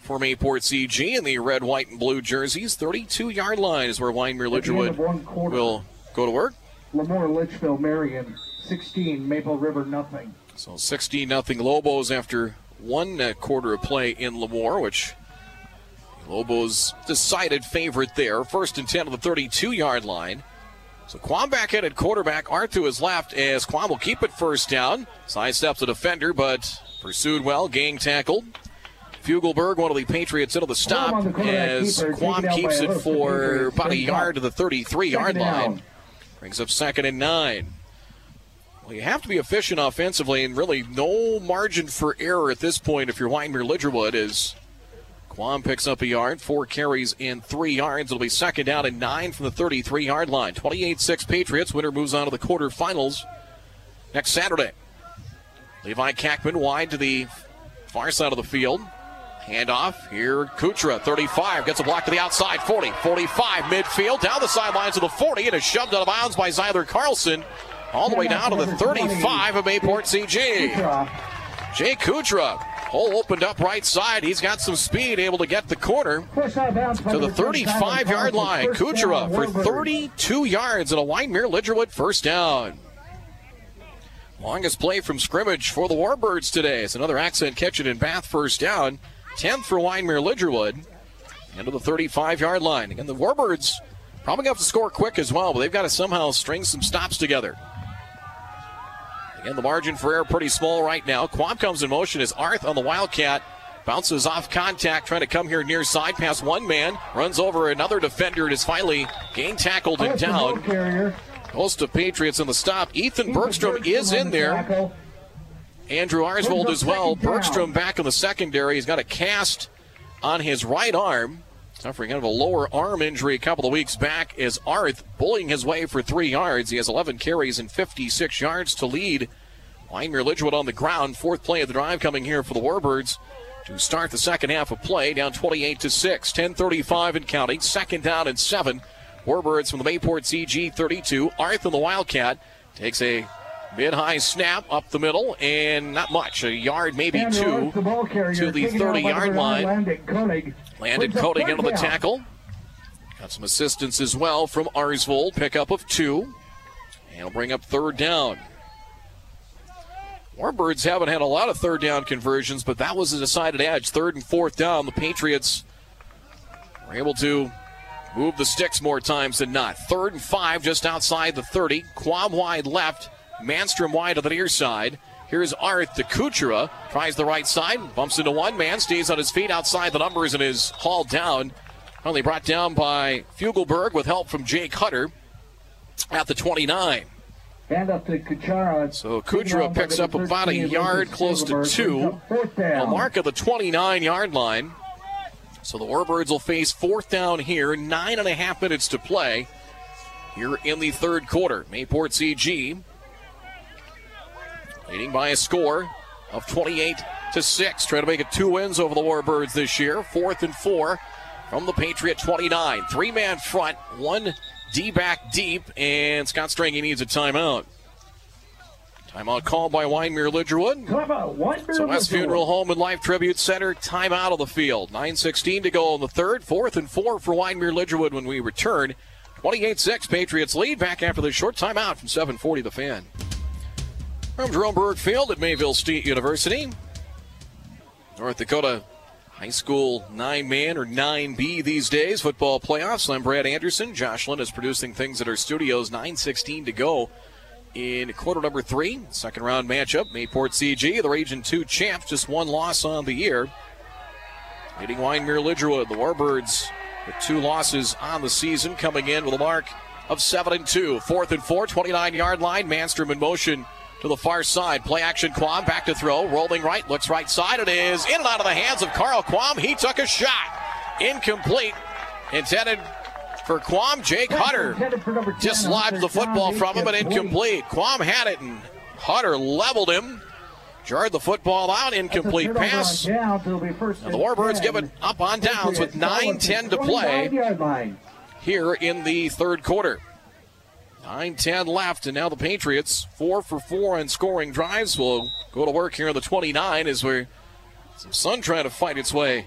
for Mayport CG in the red, white, and blue jerseys. 32 yard line is where Wyndmere Lidgerwood will go to work. LaMoure Litchfield Marion, 16, Maple River nothing. So 16 nothing Lobos after one uh, quarter of play in LaMoure, which Lobos decided favorite there. First and 10 on the 32 yard line. So Quam back in at quarterback. Arth to his left as Quam will keep it first down. Side Sidesteps the defender, but pursued well. Gang tackled. Fugelberg, one of the Patriots, into the stop as Quam keeps it for about a yard to the 33 yard line. Brings up second and nine. Well, you have to be efficient offensively, and really no margin for error at this point if you're Wyndmere Lidgerwood. As Quam picks up a yard, four carries in three yards. It'll be second down and nine from the 33 yard line. 28 6 Patriots. Winner moves on to the quarterfinals next Saturday. Levi Kackman wide to the far side of the field. Handoff here. Kuchera, 35, gets a block to the outside. 40, 45, midfield, down the sidelines to the 40, and is shoved out of bounds by Zyler Carlson all the way down to the 35 of Mayport CG. Jay Kuchera, hole opened up right side. He's got some speed, able to get the corner to the 35 yard line. Kuchera for 32 yards and a Wyndmere Lidgerwood first down. Longest play from scrimmage for the Warbirds today. It's another Accent Kitchen and Bath first down. 10th for Wyndmere Lidgerwood. Into the 35 yard line. Again, the Warbirds probably have to score quick as well, but they've got to somehow string some stops together. Again, the margin for error pretty small right now. Quam comes in motion as Arth on the Wildcat. Bounces off contact, trying to come here near side past one man. Runs over another defender and is finally gain tackled and down. Host of Patriots in the stop. Ethan Bergstrom is in there. Andrew Arsvold as well. Bergstrom back in the secondary. He's got a cast on his right arm. Suffering kind of a lower arm injury a couple of weeks back as Arth bullying his way for three yards. He has 11 carries and 56 yards to lead. Wyndmere Lidgerwood on the ground. Fourth play of the drive coming here for the Warbirds to start the second half of play. Down 28 to 6. 10:35 and counting. Second down and seven Warbirds from the Mayport CG 32. Arth in the Wildcat takes a mid high snap up the middle, and not much. A yard, maybe two, the to the 30-yard line. Landon Koenig. Landed Brings up Koenig third into the tackle. Got some assistance as well from Arsvold. Pickup of two. And will bring up third down. Warbirds haven't had a lot of third down conversions, but that was a decided edge. Third and fourth down. The Patriots were able to move the sticks more times than not. Third and five just outside the 30. Quam wide left. Manstrom wide to the near side. Here's Arth to Kuchera. Tries the right side. Bumps into one man. Stays on his feet outside the numbers and is hauled down. Only brought down by Fugelberg with help from Jake Hutter at the 29. Hand up to Kuchera. So Kuchera picks up about a yard, close to two. Brings up Fourth A mark of the 29 yard line. So the Warbirds will face fourth down here. Nine and a half minutes to play here in the third quarter. Mayport CG leading by a score of 28 to 6. Trying to make it two wins over the Warbirds this year. Fourth and four from the Patriot 29. Three man front, one D back deep, and Scott Strange needs a timeout. Timeout called by Wyndmere Lidgerwood. White So West Funeral Home and Life Tribute Center, timeout of the field. 9.16 to go in the third. Fourth and four for Wyndmere Lidgerwood when we return. 28-6 Patriots lead back after the short timeout from 740 the fan. From Jerome Berg Field at Mayville State University. North Dakota High School 9-man or 9B these days. Football playoffs. I'm Brad Anderson. Josh Lynn is producing things at our studios. 9.16 to go in quarter number three. Second round matchup. Mayport CG, the Region 2 champs, just one loss on the year. Leading Wyndmere Lidgerwood, the Warbirds with two losses on the season, coming in with a mark of 7 and 2. Fourth and 4, 29 yard line. Manstrom in motion to the far side. Play action Quam back to throw. Rolling right, looks right side. It is in and out of the hands of Carl Quam. He took a shot. Incomplete. Intended for Quam. Jake Hutter dislodged the football from him, but incomplete. Quam had it, and Hutter leveled him. Jarred the football out, incomplete pass. Down, so it'll be first And the Warbirds 10. give it up on downs with Patriots 9 10 to play here in the third quarter. 9 10 left, and now the Patriots, 4 for 4 on scoring drives, will go to work here on the 29 as we're some sun trying to fight its way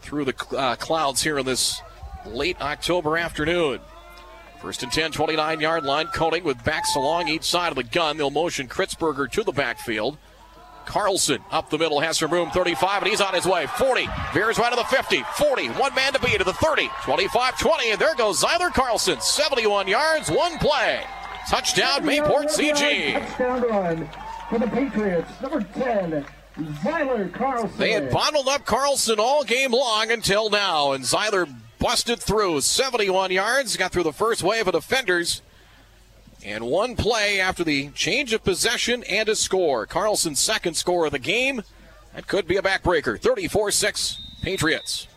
through the uh, clouds here in this late October afternoon. First and 10, 29 yard line. Koenig with backs along each side of the gun. They'll motion Kritzberger to the backfield. Carlson up the middle has some room 35 and he's on his way. 40 veers right to the 50 40 one man to beat to the 30 25 20 and there goes Zyler Carlson. 71 yards one play. Touchdown Mayport CG Touchdown run for the Patriots. Number 10, Zyler Carlson. they had bottled up Carlson all game long until now and Zyler busted through. 71 yards got through the first wave of defenders and one play after the change of possession and a score. Carlson's second score of the game. That could be a backbreaker. 34 6 Patriots.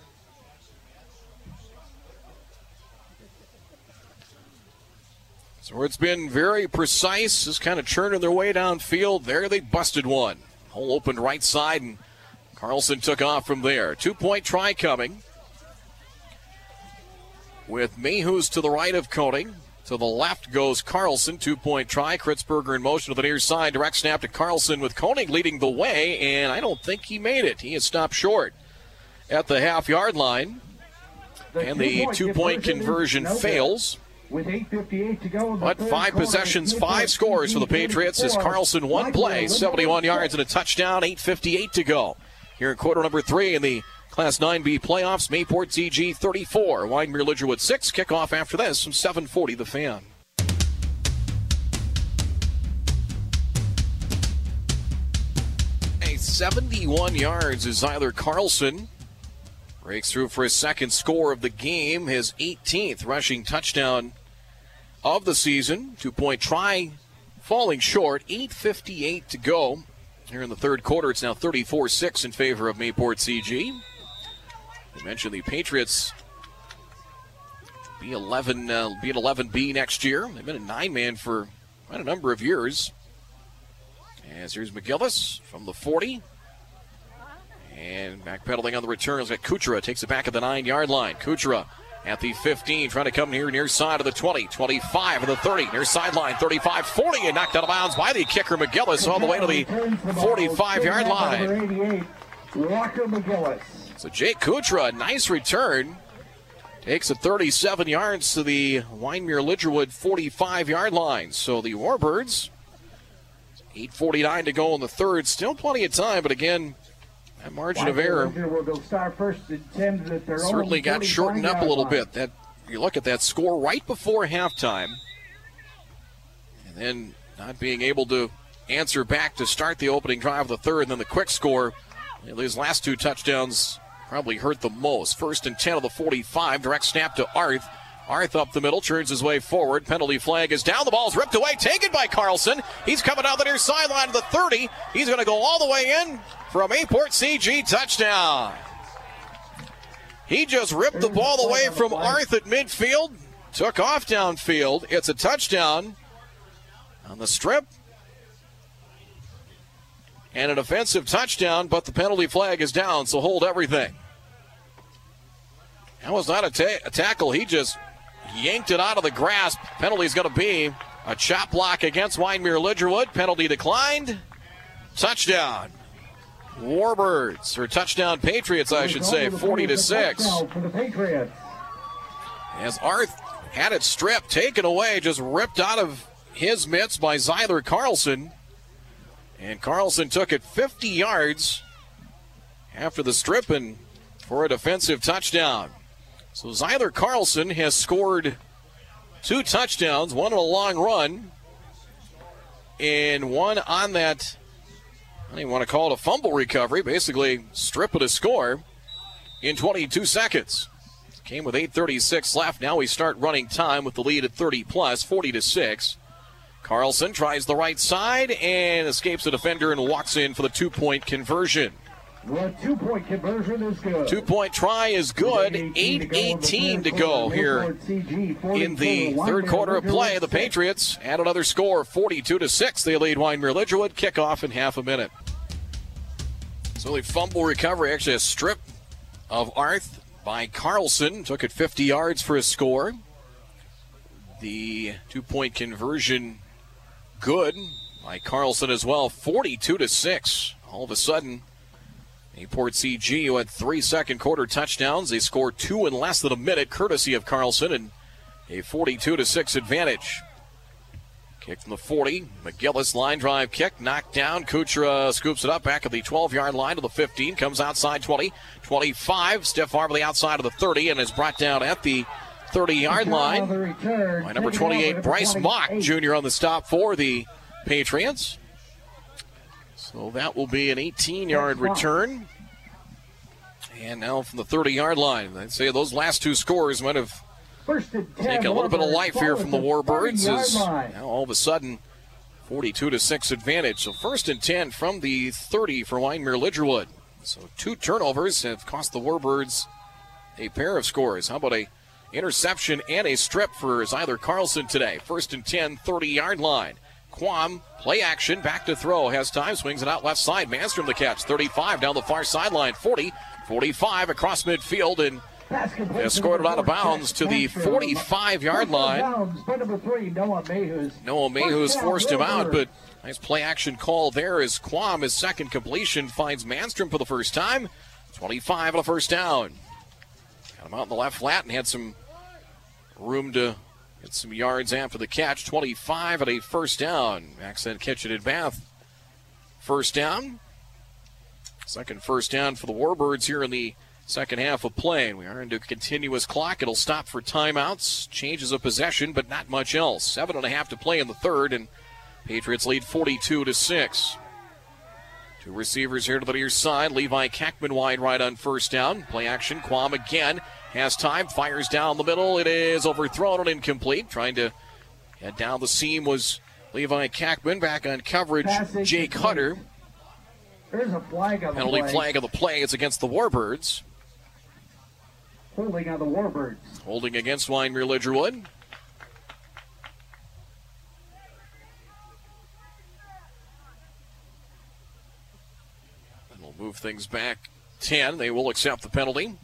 So it's been very precise, just kind of churning their way downfield. There they busted one. Hole opened right side, and Carlson took off from there. Two point try coming. With Mayhews to the right of Koenig. To the left goes Carlson. Two point try. Kritzberger in motion to the near side. Direct snap to Carlson with Koenig leading the way, and I don't think he made it. He has stopped short at the half yard line. And the two point conversion fails. With 8.58 to go But five possessions, five scores for the Patriots as Carlson one play, 71 yards and a touchdown, 8.58 to go. Here in quarter number three in the Class 9B playoffs, Mayport CG 34, Wyndmere Lidgerwood 6. Kickoff after this from 740 the fan. A 71 yards is Zyler Carlson. Breaks through for his second score of the game, his 18th rushing touchdown of the season. Two point try falling short. 8.58 to go. Here in the third quarter, it's now 34 6 in favor of Mayport CG. I mentioned the Patriots be 11, uh, be an 11B next year. They've been a nine man for quite a number of years. As here's McGillis from the 40. And backpedaling on the returns at Kuchera takes it back at the nine yard line. Kuchera at the 15, trying to come here near side of the 20, 25 of the 30, near sideline 35, 40, and knocked out of bounds by the kicker McGillis all the way to the 45 yard line. Walker McGillis. So Jake Kuchera, nice return. Takes it 37 yards to the Wyndmere Lidgerwood 45 yard line. So the Warbirds, 8.49 to go in the third. Still plenty of time, but again, that margin of error certainly got shortened up a little bit. That you look at that score right before halftime, and then not being able to answer back to start the opening drive of the third, and then the quick score. These last two touchdowns probably hurt the most. First and 10 of the 45, direct snap to Arth. Arth up the middle, turns his way forward. Penalty flag is down. The ball's ripped away, taken by Carlson. He's coming down the near sideline of the 30. He's going to go all the way in from Mayport CG touchdown. He just ripped the ball away from Arth at midfield, took off downfield. It's a touchdown on the strip. And an offensive touchdown, but the penalty flag is down, so hold everything. That was not a, ta- a tackle. He just yanked it out of the grasp. Penalty is going to be a chop block against Wyndmere Lidgerwood. Penalty declined. Touchdown. Warbirds, or touchdown Patriots, I should say, 40 to 6. For the Patriots. As Arth had it stripped, taken away, just ripped out of his mitts by Zyler Carlson. And Carlson took it 50 yards after the stripping for a defensive touchdown. So Zyler Carlson has scored two touchdowns, one on a long run, and one on that, I don't even want to call it a fumble recovery, basically strip of a score in 22 seconds. Came with 8.36 left. Now we start running time with the lead at 30 plus, 40 to 6. Carlson tries the right side and escapes the defender and walks in for the two point conversion. The two point conversion is good. Two point try is good. 8 18 to go here in the third quarter of play. The Patriots add another score 42 to 6. They lead Wyndmere Lidgerwood. Kickoff in half a minute. So the fumble recovery, actually a strip of Arth by Carlson. Took it 50 yards for a score. The two point conversion good by Carlson as well. 42 to 6. All of a sudden, Mayport CG, who had three second quarter touchdowns, they scored two in less than a minute, courtesy of Carlson, and a 42 to 6 advantage. Kick from the 40. McGillis line drive kick, knocked down. Kuchera scoops it up back at the 12 yard line to the 15, comes outside 20, 25, stiff arm to the outside of the 30, and is brought down at the 30 yard line by number 28, Bryce Mock, Jr. on the stop for the Patriots. So that will be an 18 yard return. And now from the 30 yard line. I'd say those last two scores might have taken a little bit of life here from the Warbirds. As now all of a sudden, 42 to 6 advantage. So first and 10 from the 30 for Wyndmere Lidgerwood. So two turnovers have cost the Warbirds a pair of scores. How about a interception and a strip for Zyler Carlson today? First and 10, 30 yard line. Quam, play action, back to throw, has time, swings it out left side. Manstrom the catch, 35 down the far sideline, 40, 45 across midfield, and scored it out of bounds to the 45 yard line. Noah Mayhew's forced him out, but nice play action call there as Quam, his second completion, finds Manstrom for the first time. 25 on a first down. Got him out in the left flat and had some room to Get some yards after the catch. 25 at a first down. Accent Kitchen and Bath. First down. Second first down for the Warbirds here in the second half of play. We are into a continuous clock. It'll stop for timeouts, changes of possession, but not much else. Seven and a half to play in the third, and Patriots lead 42 to six. Two receivers here to the near side. Levi Kackman wide right on first down. Play action. Quam again has time, fires down the middle. It is overthrown and incomplete. Trying to head down the seam was Levi Kackman. Back on coverage, Jake Hutter. There's a flag on Penalty the flag of the play. It's against the Warbirds. Holding on the Warbirds. Holding against Wyndmere Lidgerwood. Move things back 10. They will accept the penalty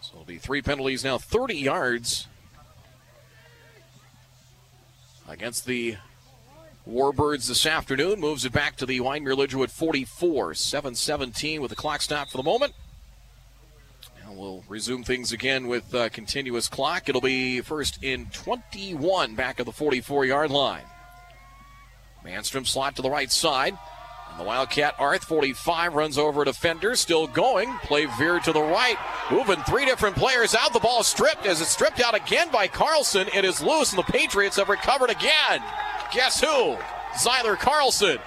So it'll be three penalties now 30 yards against the Warbirds this afternoon. Moves it back to the Wyndmere Lidgerwood 44. 7 17 with the clock stopped for the moment. And we'll resume things again with uh, continuous clock. It'll be first in 21 back of the 44 yard line. Manstrom slot to the right side. And the Wildcat Arth 45 runs over a defender, still going. Play veered to the right. Moving three different players out. The ball stripped as it's stripped out again by Carlson. It is loose, and the Patriots have recovered again. Guess who? Zyler Carlson.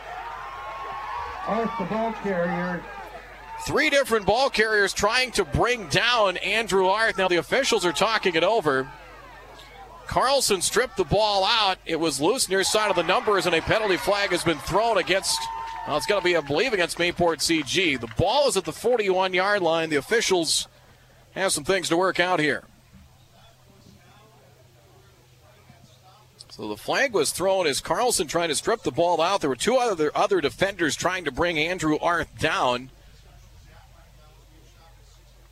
Arth, the ball carrier. Three different ball carriers trying to bring down Andrew Arth. Now the officials are talking it over. Carlson stripped the ball out. It was loose near side of the numbers, and a penalty flag has been thrown against well, it's going to be, I believe, against Mayport CG. The ball is at the 41 yard line. The officials have some things to work out here. So the flag was thrown as Carlson trying to strip the ball out. There were two other other defenders trying to bring Andrew Arth down.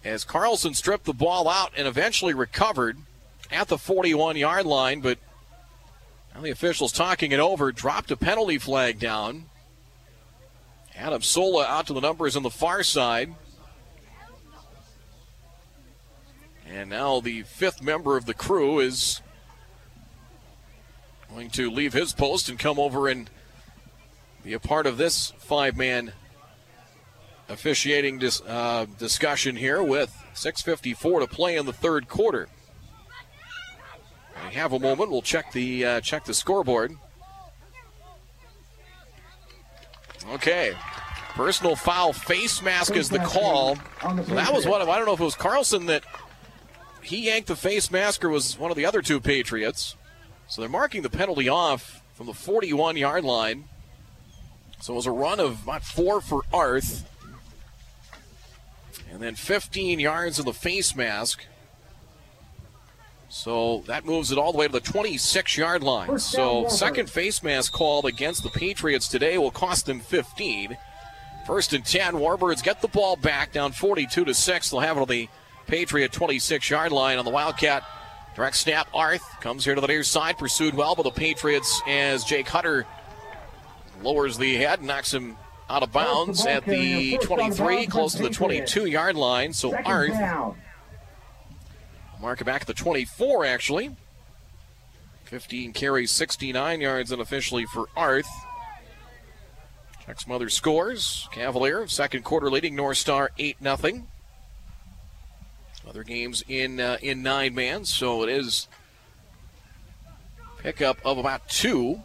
As Carlson stripped the ball out and eventually recovered at the 41 yard line, but now the officials talking it over, dropped a penalty flag down. Adam Sola out to the numbers on the far side. And now the fifth member of the crew is going to leave his post and come over and be a part of this five man officiating dis, uh, discussion here with 6.54 to play in the third quarter. We have a moment. We'll check the uh, check the scoreboard. Okay. Personal foul face mask is the call. So that was one of, I don't know if it was Carlson that he yanked the face mask or was one of the other two Patriots. So they're marking the penalty off from the 41 yard line. So it was a run of about four for Arth. And then 15 yards of the face mask. So that moves it all the way to the 26 yard line. So, second face mask called against the Patriots today will cost them 15. First and 10, Warbirds get the ball back down 42 to 6. They'll have it on the Patriot 26 yard line on the Wildcat. Direct snap, Arth comes here to the near side, pursued well by the Patriots as Jake Hutter lowers the head, knocks him out of bounds at the 23, close to the 22 yard line. So Arth Mark it back at the 24, actually. 15 carries, 69 yards unofficially for Arth. Check mother scores. Cavalier, second quarter leading North Star 8 0. Other games in uh, in nine man, so it is pickup of about two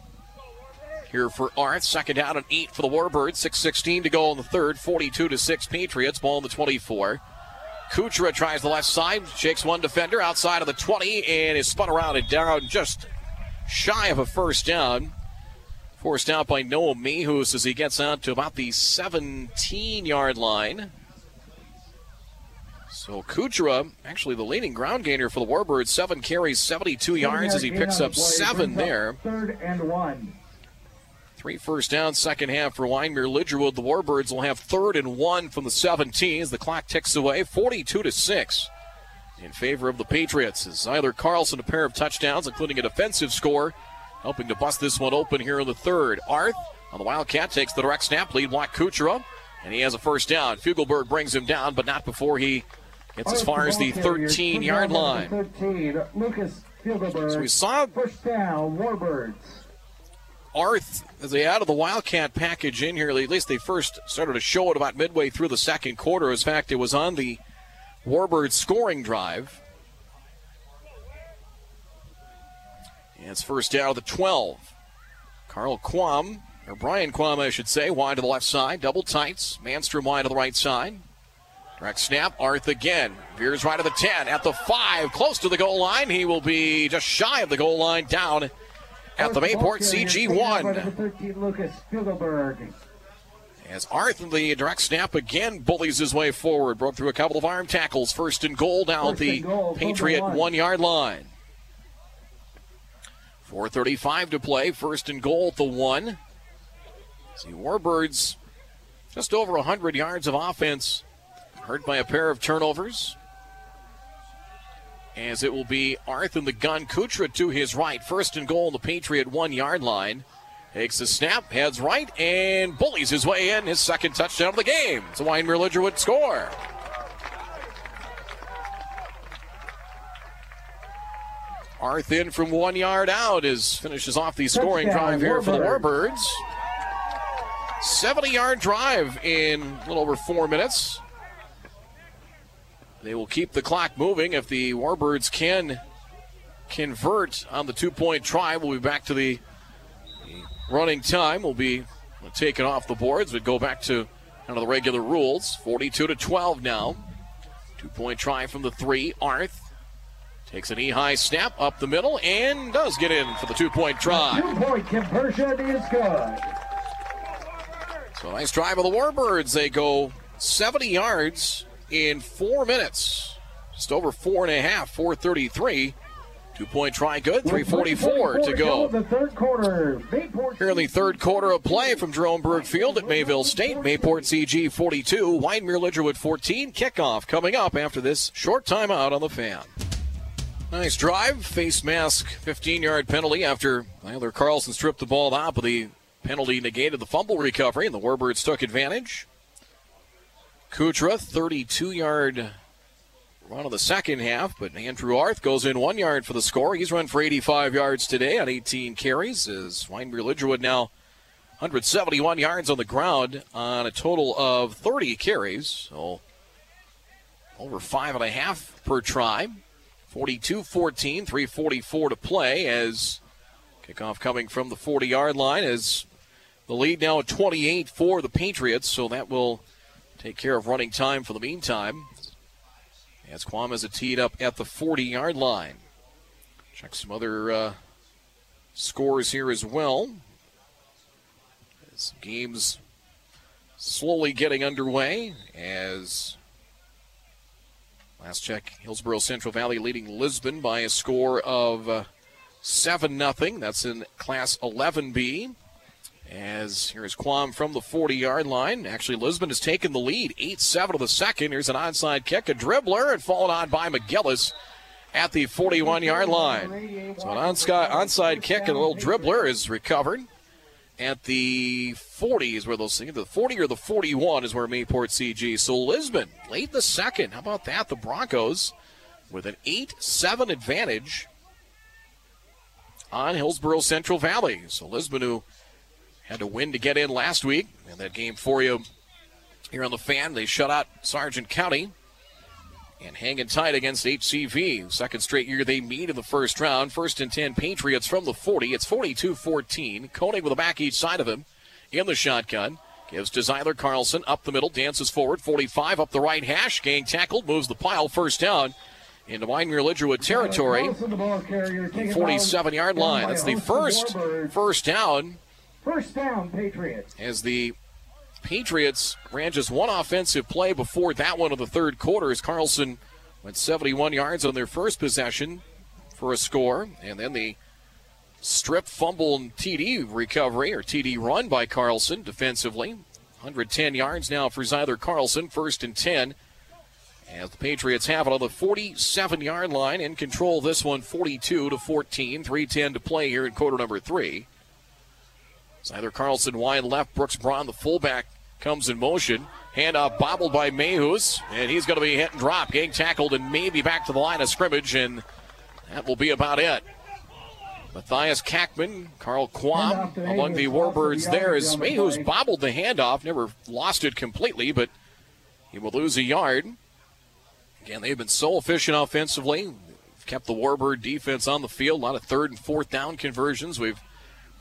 here for Arth. Second down and eight for the Warbirds. 6.16 to go in the third. 42 to 6 Patriots. Ball in the 24. Kuchera tries the left side, shakes one defender outside of the 20, and is spun around and down just shy of a first down. Forced out by Noah Mehus as he gets out to about the 17 yard line. So Kuchera, actually the leading ground gainer for the Warbirds, seven carries, 72 yards as he picks up seven there. Third and one. Three first down, second half for Wyndmere Lidgerwood. The Warbirds will have third and one from the 17 as the clock ticks away, 42 to 6 in favor of the Patriots. As either Carlson a pair of touchdowns, including a defensive score, helping to bust this one open here in the third. Arth on the Wildcat takes the direct snap, lead block Kuchera, and he has a first down. Fugelberg brings him down, but not before he gets as far as the 13 yard line. 13, Lucas Fugelberg. So we saw First down, Warbirds. Arth, as they added the Wildcat package in here, at least they first started to show it about midway through the second quarter. In fact, it was on the Warbird scoring drive. And it's first down of the 12. Carl Quam, or Brian Quam, I should say, wide to the left side, double tights. Manstrom wide to the right side. Direct snap, Arth again. Veers right to the 10, at the 5, close to the goal line. He will be just shy of the goal line, down at the Mayport CG1. 13, Lucas Fugelberg. As Arth in the direct snap again bullies his way forward, broke through a couple of arm tackles. First and goal down First the goal, Patriot one. one yard line. 4.35 to play. First and goal at the one. See, Warbirds just over 100 yards of offense, hurt by a pair of turnovers. As it will be Arth in the gun. Kuchera to his right. First and goal on the Patriot one yard line. Takes the snap, heads right, and bullies his way in. His second touchdown of the game. It's a Wyndmere Lidgerwood score. Arth in from one yard out is finishes off the scoring Touchdown, drive here for the Warbirds. Warbirds. 70 yard drive in a little over four minutes. They will keep the clock moving if the Warbirds can convert on the two point try. We'll be back to the running time. We'll be taken off the boards, We go back to kind of the regular rules. 42 to 12 now. Two point try from the three. Arth takes an E high snap up the middle and does get in for the two point try. Two-point conversion is good. So nice drive of the Warbirds. They go 70 yards in four minutes. Just over four and a half, 433. Two point try good, 344 to go. The third quarter. Here in the third quarter of play from Jerome Berg Field at Mayville State, Mayport CG 42, Wyndmere Lidgerwood 14. Kickoff coming up after this short timeout on the fan. Nice drive, face mask, 15 yard penalty after either Carlson stripped the ball out, but the penalty negated the fumble recovery, and the Warbirds took advantage. Kuchera, 32 yard run of the second half, but Andrew Arth goes in one yard for the score. He's run for 85 yards today on 18 carries. As Wyndmere Lidgerwood now 171 yards on the ground on a total of 30 carries. So over five and a half per try. 42 14, 344 to play as kickoff coming from the 40 yard line as the lead now at 28 for the Patriots. So that will take care of running time for the meantime. As Quam is teed up at the 40 yard line. Check some other uh, scores here as well. As games slowly getting underway as last check Hillsboro Central Valley leading Lisbon by a score of uh, 7 0. That's in Class 11B. As here's Quam from the 40 yard line. Actually, Lisbon has taken the lead 8 7 of the second. Here's an onside kick, a dribbler, and fallen on by McGillis at the 41 yard line. So an onside, onside kick and a little dribbler is recovered at the 40 is where they'll see the 40 or the 41 is where Mayport CG. So Lisbon late the second. How about that? The Broncos with an 8-7 advantage on Hillsboro Central Valley. So Lisbon who had to win to get in last week, and that game for you here on the fan. They shut out Sargent County and hanging tight against HCV. Second straight year they meet in the first round. First and 10 Patriots from the 40. It's 42 14. Koenig with a back each side of him in the shotgun. Gives to Zyler Carlson up the middle, dances forward, 45 up the right hash. Gang tackled, moves the pile, first down into Wyndmere Lidgerwood territory. 47 yard line. That's the first first down First down, Patriots. as the Patriots ran just one offensive play before that one of the third quarter as Carlson went 71 yards on their first possession for a score. And then the strip fumble and TD recovery or TD run by Carlson defensively. 110 yards now for Zyler Carlson, first and 10. As the Patriots have it on the 47 yard line in control this one 42 to 14, 310 to play here in quarter number three. Zyler Carlson wide left. Brooks Braun, the fullback, comes in motion. Handoff bobbled by Mayhus, and he's going to be hit and drop. Getting tackled and maybe back to the line of scrimmage, and that will be about it. Matthias Kackman, Carl Quam among the Warbirds there as Mayhus bobbled the handoff, never lost it completely, but he will lose a yard. Again, they've been so efficient offensively. Kept the Warbird defense on the field. A lot of third and fourth down conversions. We've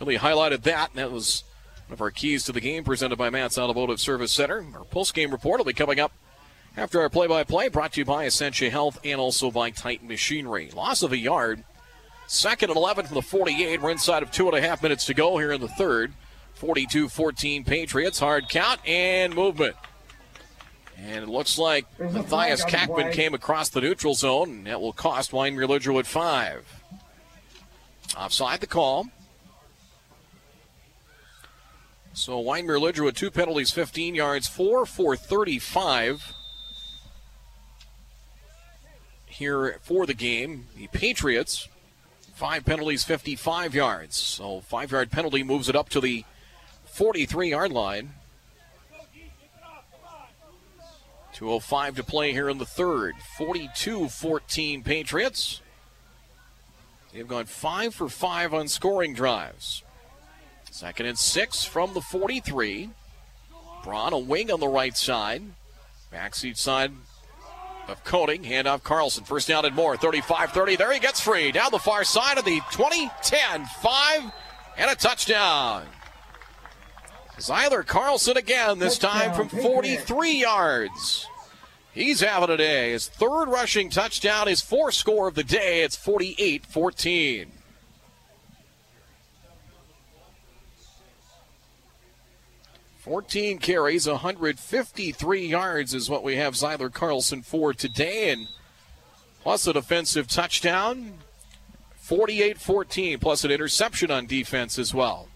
really highlighted that. And that was one of our keys to the game presented by Matt's Automotive Service Center. Our post game report will be coming up after our play by play, brought to you by Essentia Health and also by Titan Machinery. Loss of a yard. Second and 11 from the 48. We're inside of two and a half minutes to go here in the third. 42 14 Patriots. Hard count and movement. And it looks like There's Matthias Kackman came across the neutral zone, and that will cost Wyndmere Lidgerwood five. Offside the call. So Wyndmere with two penalties, 15 yards, four for 35. here for the game. The Patriots, five penalties, 55 yards. So five yard penalty moves it up to the 43 yard line. 2.05 to play here in the third. 42 14 Patriots. They've gone five for five on scoring drives. Second and six from the 43. Braun, a wing on the right side. Backseat side of Koenig. Handoff Carlson. First down and more. 35 30. There he gets free. Down the far side of the 20 10 5 and a touchdown. Zyler Carlson again, this time from 43 yards. He's having a day. His third rushing touchdown, his fourth score of the day. It's 48 14. Fourteen carries, 153 yards is what we have Zyler Carlson for today, and plus a defensive touchdown, 48-14, plus an interception on defense as well.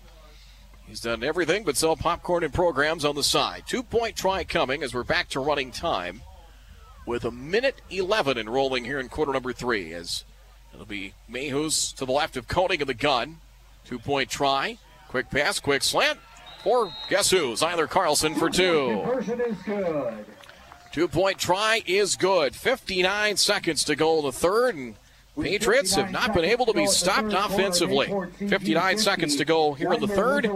He's done everything but sell popcorn and programs on the side. Two point try coming as we're back to running time with a minute 11 enrolling here in quarter number three. As it'll be Mayhews to the left of Koenig in the gun. Two point try. Quick pass, quick slant. For guess who? Zyler Carlson for two. Conversion is good. Two point try is good. 59 seconds to go in the third, and Patriots have not been able to be stopped offensively. 59 seconds to go here in the third.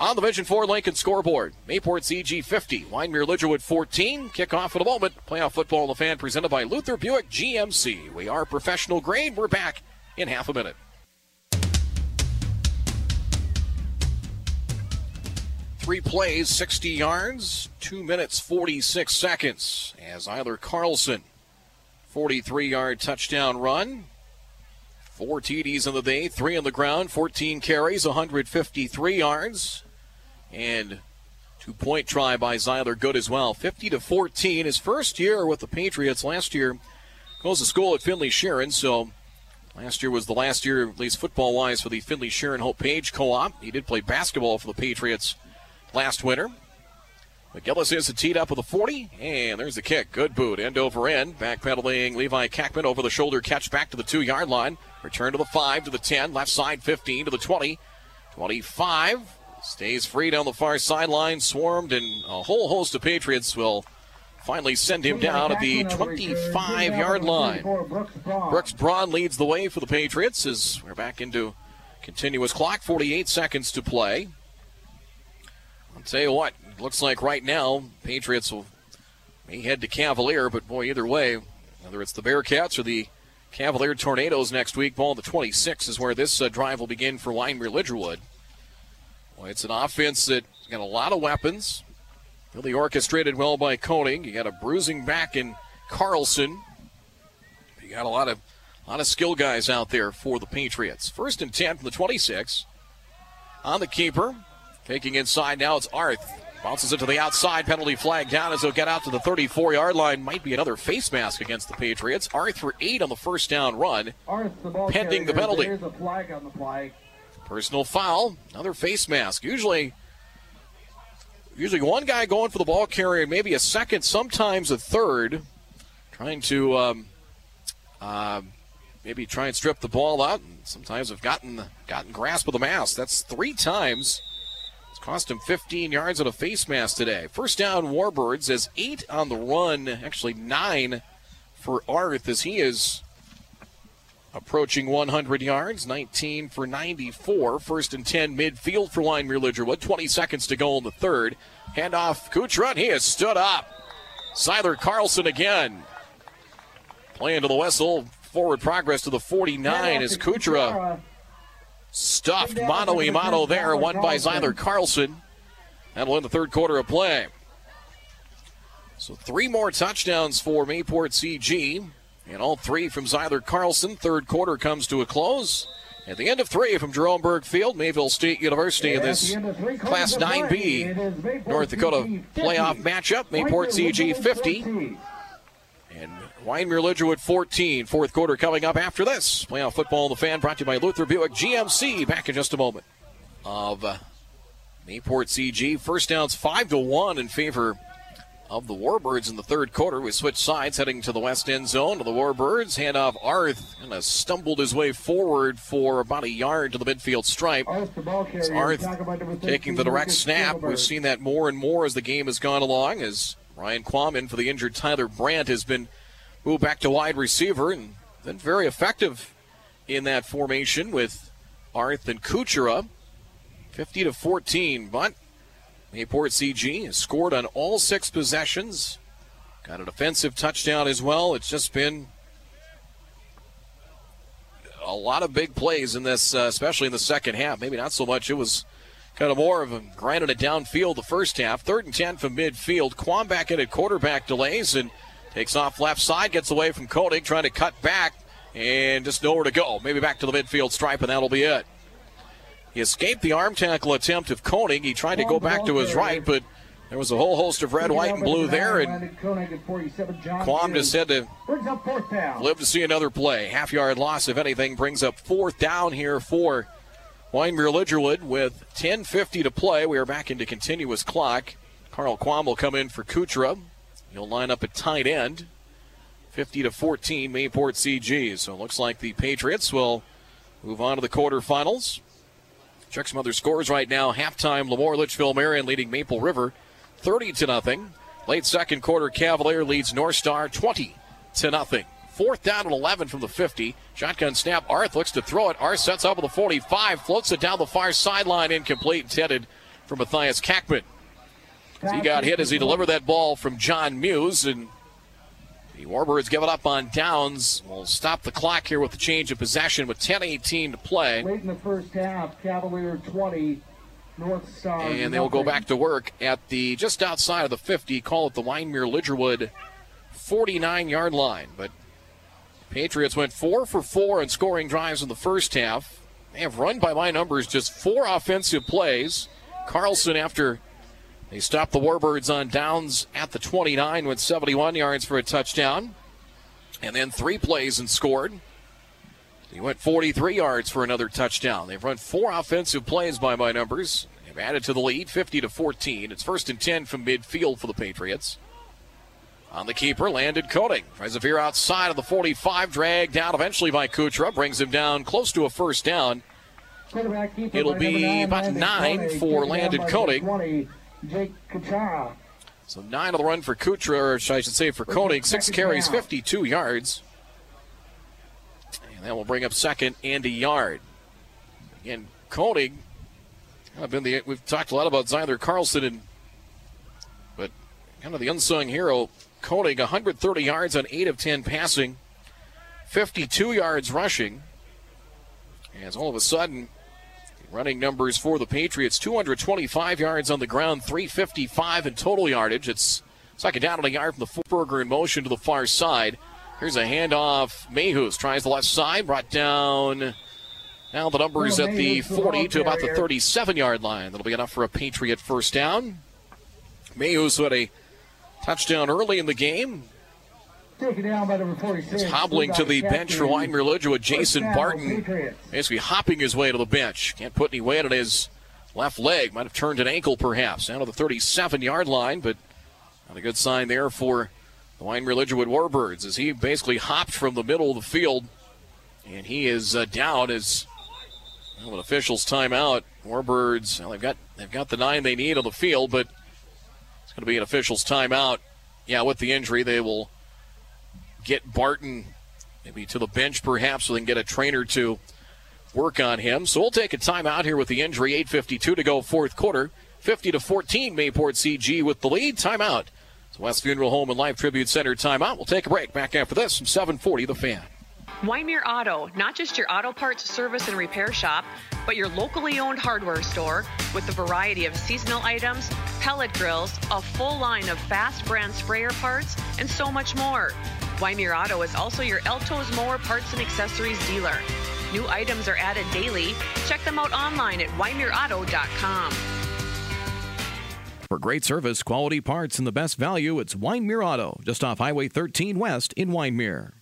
On the Vision Ford Lincoln scoreboard, Mayport CG 50, Wyndmere Lidgerwood 14. Kickoff in a moment. Playoff football in the fan presented by Luther Buick GMC. We are professional grade. We're back in half a minute. Three plays, 60 yards, 2 minutes, 46 seconds. As Zyler Carlson 43 yard touchdown run. Four TDs in the day, three on the ground, 14 carries, 153 yards. And two point try by Zyler, good as well. 50 to 14. His first year with the Patriots last year goes to school at Finley Sharon, so last year was the last year, at least football wise, for the Finley Sharon Hope Page co op. He did play basketball for the Patriots last winter. McGillis is teed up with a 40, and there's the kick. Good boot, end over end. Backpedaling Levi Kackman over the shoulder catch back to the two yard line. Return to the 5 to the 10, left side 15 to the 20. 25 stays free down the far sideline, swarmed, and a whole host of Patriots will finally send him down at the 25 yard line. Brooks Braun leads the way for the Patriots as we're back into continuous clock, 48 seconds to play. I'll tell you what, looks like right now, Patriots will may head to Cavalier, but boy, either way, whether it's the Bearcats or the Cavalier Tornadoes next week, ball the 26 is where this uh, drive will begin for Wyndmere Lidgerwood. Boy, it's an offense that's got a lot of weapons, really orchestrated well by Koenig. You got a bruising back in Carlson. You got a lot of a lot of skill guys out there for the Patriots. First and 10 from the 26. On the keeper, taking inside now, it's Arth. Bounces it to the outside. Penalty flag down as they'll get out to the 34 yard line. Might be another face mask against the Patriots. Arth for eight on the first down run. Arth, the ball Pending the penalty. There's a flag on the play. Personal foul. Another face mask. Usually, usually one guy going for the ball carrier, maybe a second, sometimes a third, trying to um, uh, maybe try and strip the ball out. And sometimes have gotten gotten grasp of the mask. That's three times. Cost him 15 yards on a face mask today. First down, Warbirds has eight on the run, actually nine for Arth as he is approaching 100 yards, 19 for 94. First and 10 midfield for Wyndmere Lidgerwood. 20 seconds to go in the third. Handoff and he has stood up. Zyler Carlson again. Playing to the whistle. Forward progress to the 49 as Kuchera stuffed mano a mano there. Won by Zyler Carlson. That'll end the third quarter of play. So three more touchdowns for Mayport CG. And all three from Zyler Carlson. Third quarter comes to a close. At the end of three from Jerome Berg Field, Mayville State University in this Class 9B North Dakota playoff matchup. Mayport CG 50 and Wyndmere Lidgerwood 14. Fourth quarter coming up after this. Playoff football in the fan brought to you by Luther Buick GMC. Back in just a moment. Of uh, Mayport CG. First downs 5 to 1 in favor of the Warbirds in the third quarter. We switch sides heading to the west end zone to the Warbirds. Handoff Arth kind of stumbled his way forward for about a yard to the midfield stripe. Arth, the. Arth Talk about number taking the direct snap. We've seen that more and more as the game has gone along. As Ryan Quammen for the injured Tyler Brandt has been moved back to wide receiver and been very effective in that formation with Arth and Kuchera. 50 to 14, but Mayport CG has scored on all six possessions. Got a defensive touchdown as well. It's just been a lot of big plays in this, uh, especially in the second half. Maybe not so much. It was kind of more of a grinding it downfield the first half. Third and 10 from midfield. Quam back in at quarterback delays and takes off left side, gets away from Koenig, trying to cut back and just nowhere to go. Maybe back to the midfield stripe, and that'll be it. He escaped the arm tackle attempt of Koenig. He tried to go back to his right, but there was a whole host of red, white, and blue there, and Landon Koenig at 47, John Quam just had to live to see another play. Half yard loss, if anything, brings up fourth down here for Wyndmere Lidgerwood with 10.50 to play. We are back into continuous clock. Carl Quam will come in for Kuchera. He'll line up at tight end. 50 to 14, Mayport CG. So it looks like the Patriots will move on to the quarterfinals. Check some other scores right now. Halftime, LaMoure Litchfield Marion leading Maple River 30 to nothing. Late second quarter, Cavalier leads North Star 20 to nothing. Fourth down and 11 from the 50. Shotgun snap. Arth looks to throw it. Arth sets up with the 45, floats it down the far sideline, incomplete, intended for Matthias Kackman. He got hit as he delivered that ball from John Muse, and the Warbirds give it up on downs. We'll stop the clock here with the change of possession with 10-18 to play. Late in the first half, Cavalier 20, North Star. And they will go back to work at the just outside of the 50, call it the Wyndmere Lidgerwood 49 yard line. But Patriots went four for four in scoring drives in the first half. They have run by my numbers just four offensive plays. Carlson, after they stopped the Warbirds on downs at the 29, went 71 yards for a touchdown. And then three plays and scored. He went 43 yards for another touchdown. They've run four offensive plays by my numbers. They've added to the lead 50 to 14. It's first and 10 from midfield for the Patriots. On the keeper, Landon Koenig. Tries to veer outside of the 45, dragged down eventually by Kuchera. Brings him down close to a first down. It'll be about nine for taken down Landon by Koenig. 20, Jake Kuchera. So nine on the run for Kuchera, or I should say for Koenig. Six carries, 52 yards. And that will bring up second and a yard. Again, Koenig. I've been the we've talked a lot about Zyler Carlson and but kind of the unsung hero, Koenig, 130 yards on 8 of 10 passing, 52 yards rushing. As all of a sudden, running numbers for the Patriots 225 yards on the ground, 355 in total yardage. It's second down and a yard from the Burger in motion to the far side. Here's a handoff. Mayhews tries the left side, brought down. Now the numbers Well, at the 40 to about the 37 yard line. That'll be enough for a Patriot first down. Mayhews had a touchdown early in the game. Taken down by number 46. Is hobbling to the bench for. Wyndmere Lidgerwood. Jason Barton basically hopping his way to the bench. Can't put any weight on his left leg. Might have turned an ankle perhaps. Down to the 37 yard line, but not a good sign there for the Wyndmere Lidgerwood Warbirds as he basically hopped from the middle of the field and he is uh, down as well, an official's timeout. Warbirds, well, they've got they've got the nine they need on the field, but it's going to be an official's timeout. Yeah, with the injury, they will get Barton maybe to the bench perhaps so they can get a trainer to work on him. So we'll take a timeout here with the injury. 8.52 to go, fourth quarter. 50 to 14, Mayport CG with the lead. Timeout. It's West Funeral Home and Life Tribute Center timeout. We'll take a break. Back after this from 740 The Fan. Wymer Auto, not just your auto parts service and repair shop, but your locally owned hardware store with a variety of seasonal items, pellet grills, a full line of fast brand sprayer parts, and so much more. Wymer Auto is also your Eltos mower parts and accessories dealer. New items are added daily. Check them out online at wymerauto.com. For great service, quality parts, and the best value, it's Wyndmere Auto, just off Highway 13 West in Wyndmere.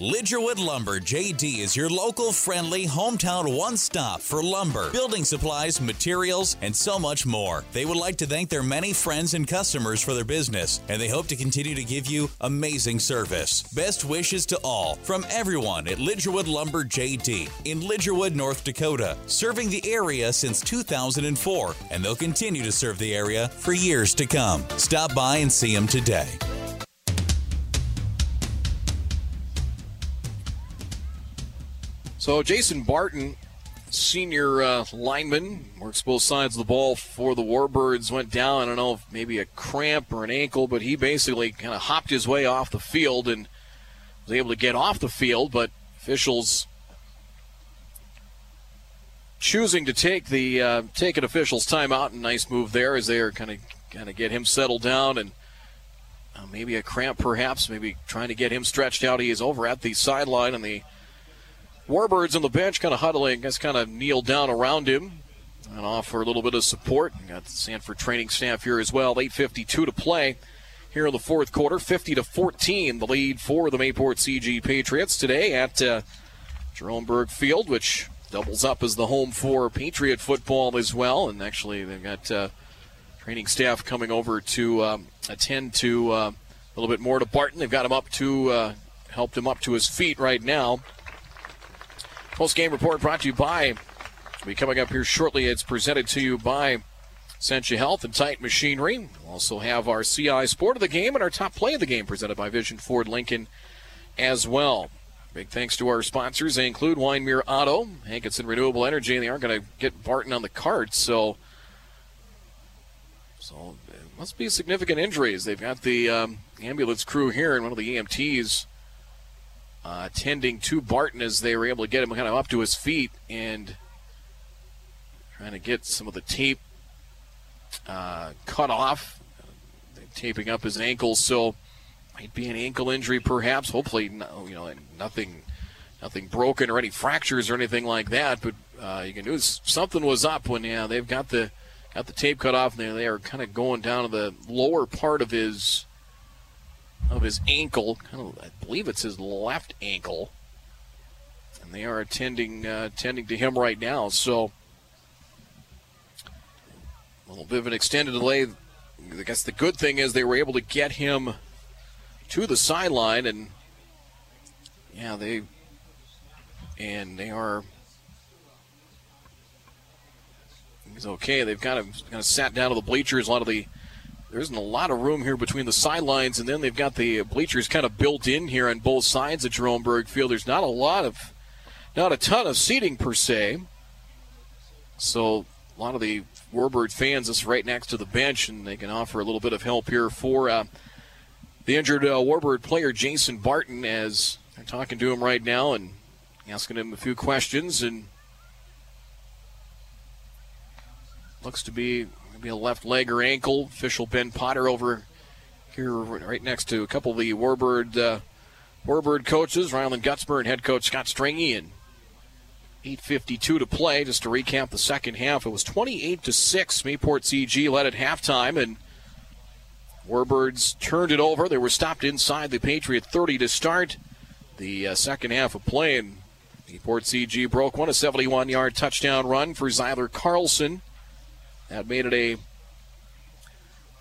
Lidgerwood Lumber JD is your local friendly hometown one stop for lumber, building supplies, materials, and so much more. They would like to thank their many friends and customers for their business, and they hope to continue to give you amazing service. Best wishes to all from everyone at Lidgerwood Lumber JD in Lidgerwood, North Dakota, serving the area since 2004, and they'll continue to serve the area for years to come. Stop by and see them today. So Jason Barton, senior uh, lineman, works both sides of the ball for the Warbirds, went down. I don't know maybe a cramp or an ankle, but he basically kind of hopped his way off the field and was able to get off the field. But officials choosing to take the uh, take an official's timeout. And nice move there as they are kind of kind of get him settled down and. Uh, maybe a cramp, perhaps. Maybe trying to get him stretched out. He is over at the sideline, and the Warbirds on the bench kind of huddling, just kind of kneel down around him and offer a little bit of support. Got the Sanford training staff here as well. 8.52 to play here in the fourth quarter. 50 to 14, the lead for the Mayport CG Patriots today at uh, Jerome Berg Field, which doubles up as the home for Patriot football as well. And actually, they've got uh, training staff coming over to um, attend to uh, a little bit more to Barton. They've got him up to, uh, helped him up to his feet right now. Post game report brought to you by, be coming up here shortly. It's presented to you by Essentia Health and Titan Machinery. We'll also have our CI Sport of the Game and our top play of the game presented by Vision Ford Lincoln as well. Big thanks to our sponsors. They include Wyndmere Auto, Hankinson Renewable Energy, and they aren't going to get Barton on the cart, so so it must be significant injuries. They've got the um, ambulance crew here, and one of the EMTs uh, tending to Barton as they were able to get him kind of up to his feet and trying to get some of the tape uh, cut off, taping up his ankles. So might be an ankle injury, perhaps. Hopefully, no, you know, nothing, nothing broken or any fractures or anything like that. But uh, you can do is something was up when yeah they've got the got the tape cut off and they, they are kind of going down to the lower part of his of his ankle. Kind of, I believe it's his left ankle, and they are attending uh, attending to him right now. So a little bit of an extended delay. I guess the good thing is they were able to get him to the sideline, and yeah, they and they are. He's okay. They've kind of kind of sat down to the bleachers. A lot of the there isn't a lot of room here between the sidelines, and then they've got the bleachers kind of built in here on both sides of Jerome Berg Field. There's not a lot of, not a ton of seating per se. So a lot of the Warbird fans is right next to the bench, and they can offer a little bit of help here for uh, the injured uh, Warbird player Jason Barton as they're talking to him right now and asking him a few questions and looks to be maybe a left leg or ankle. Official Ben Potter over here, right next to a couple of the Warbird uh, Warbird coaches, Ryland Gutzmer and head coach Scott Stringy, and 8:52 to play. Just to recap the second half, it was 28 to six. Mayport CG led at halftime, and Warbirds turned it over. They were stopped inside the Patriot 30 to start the uh, second half of play, and Mayport CG broke one a 71-yard touchdown run for Zyler Carlson. That made it a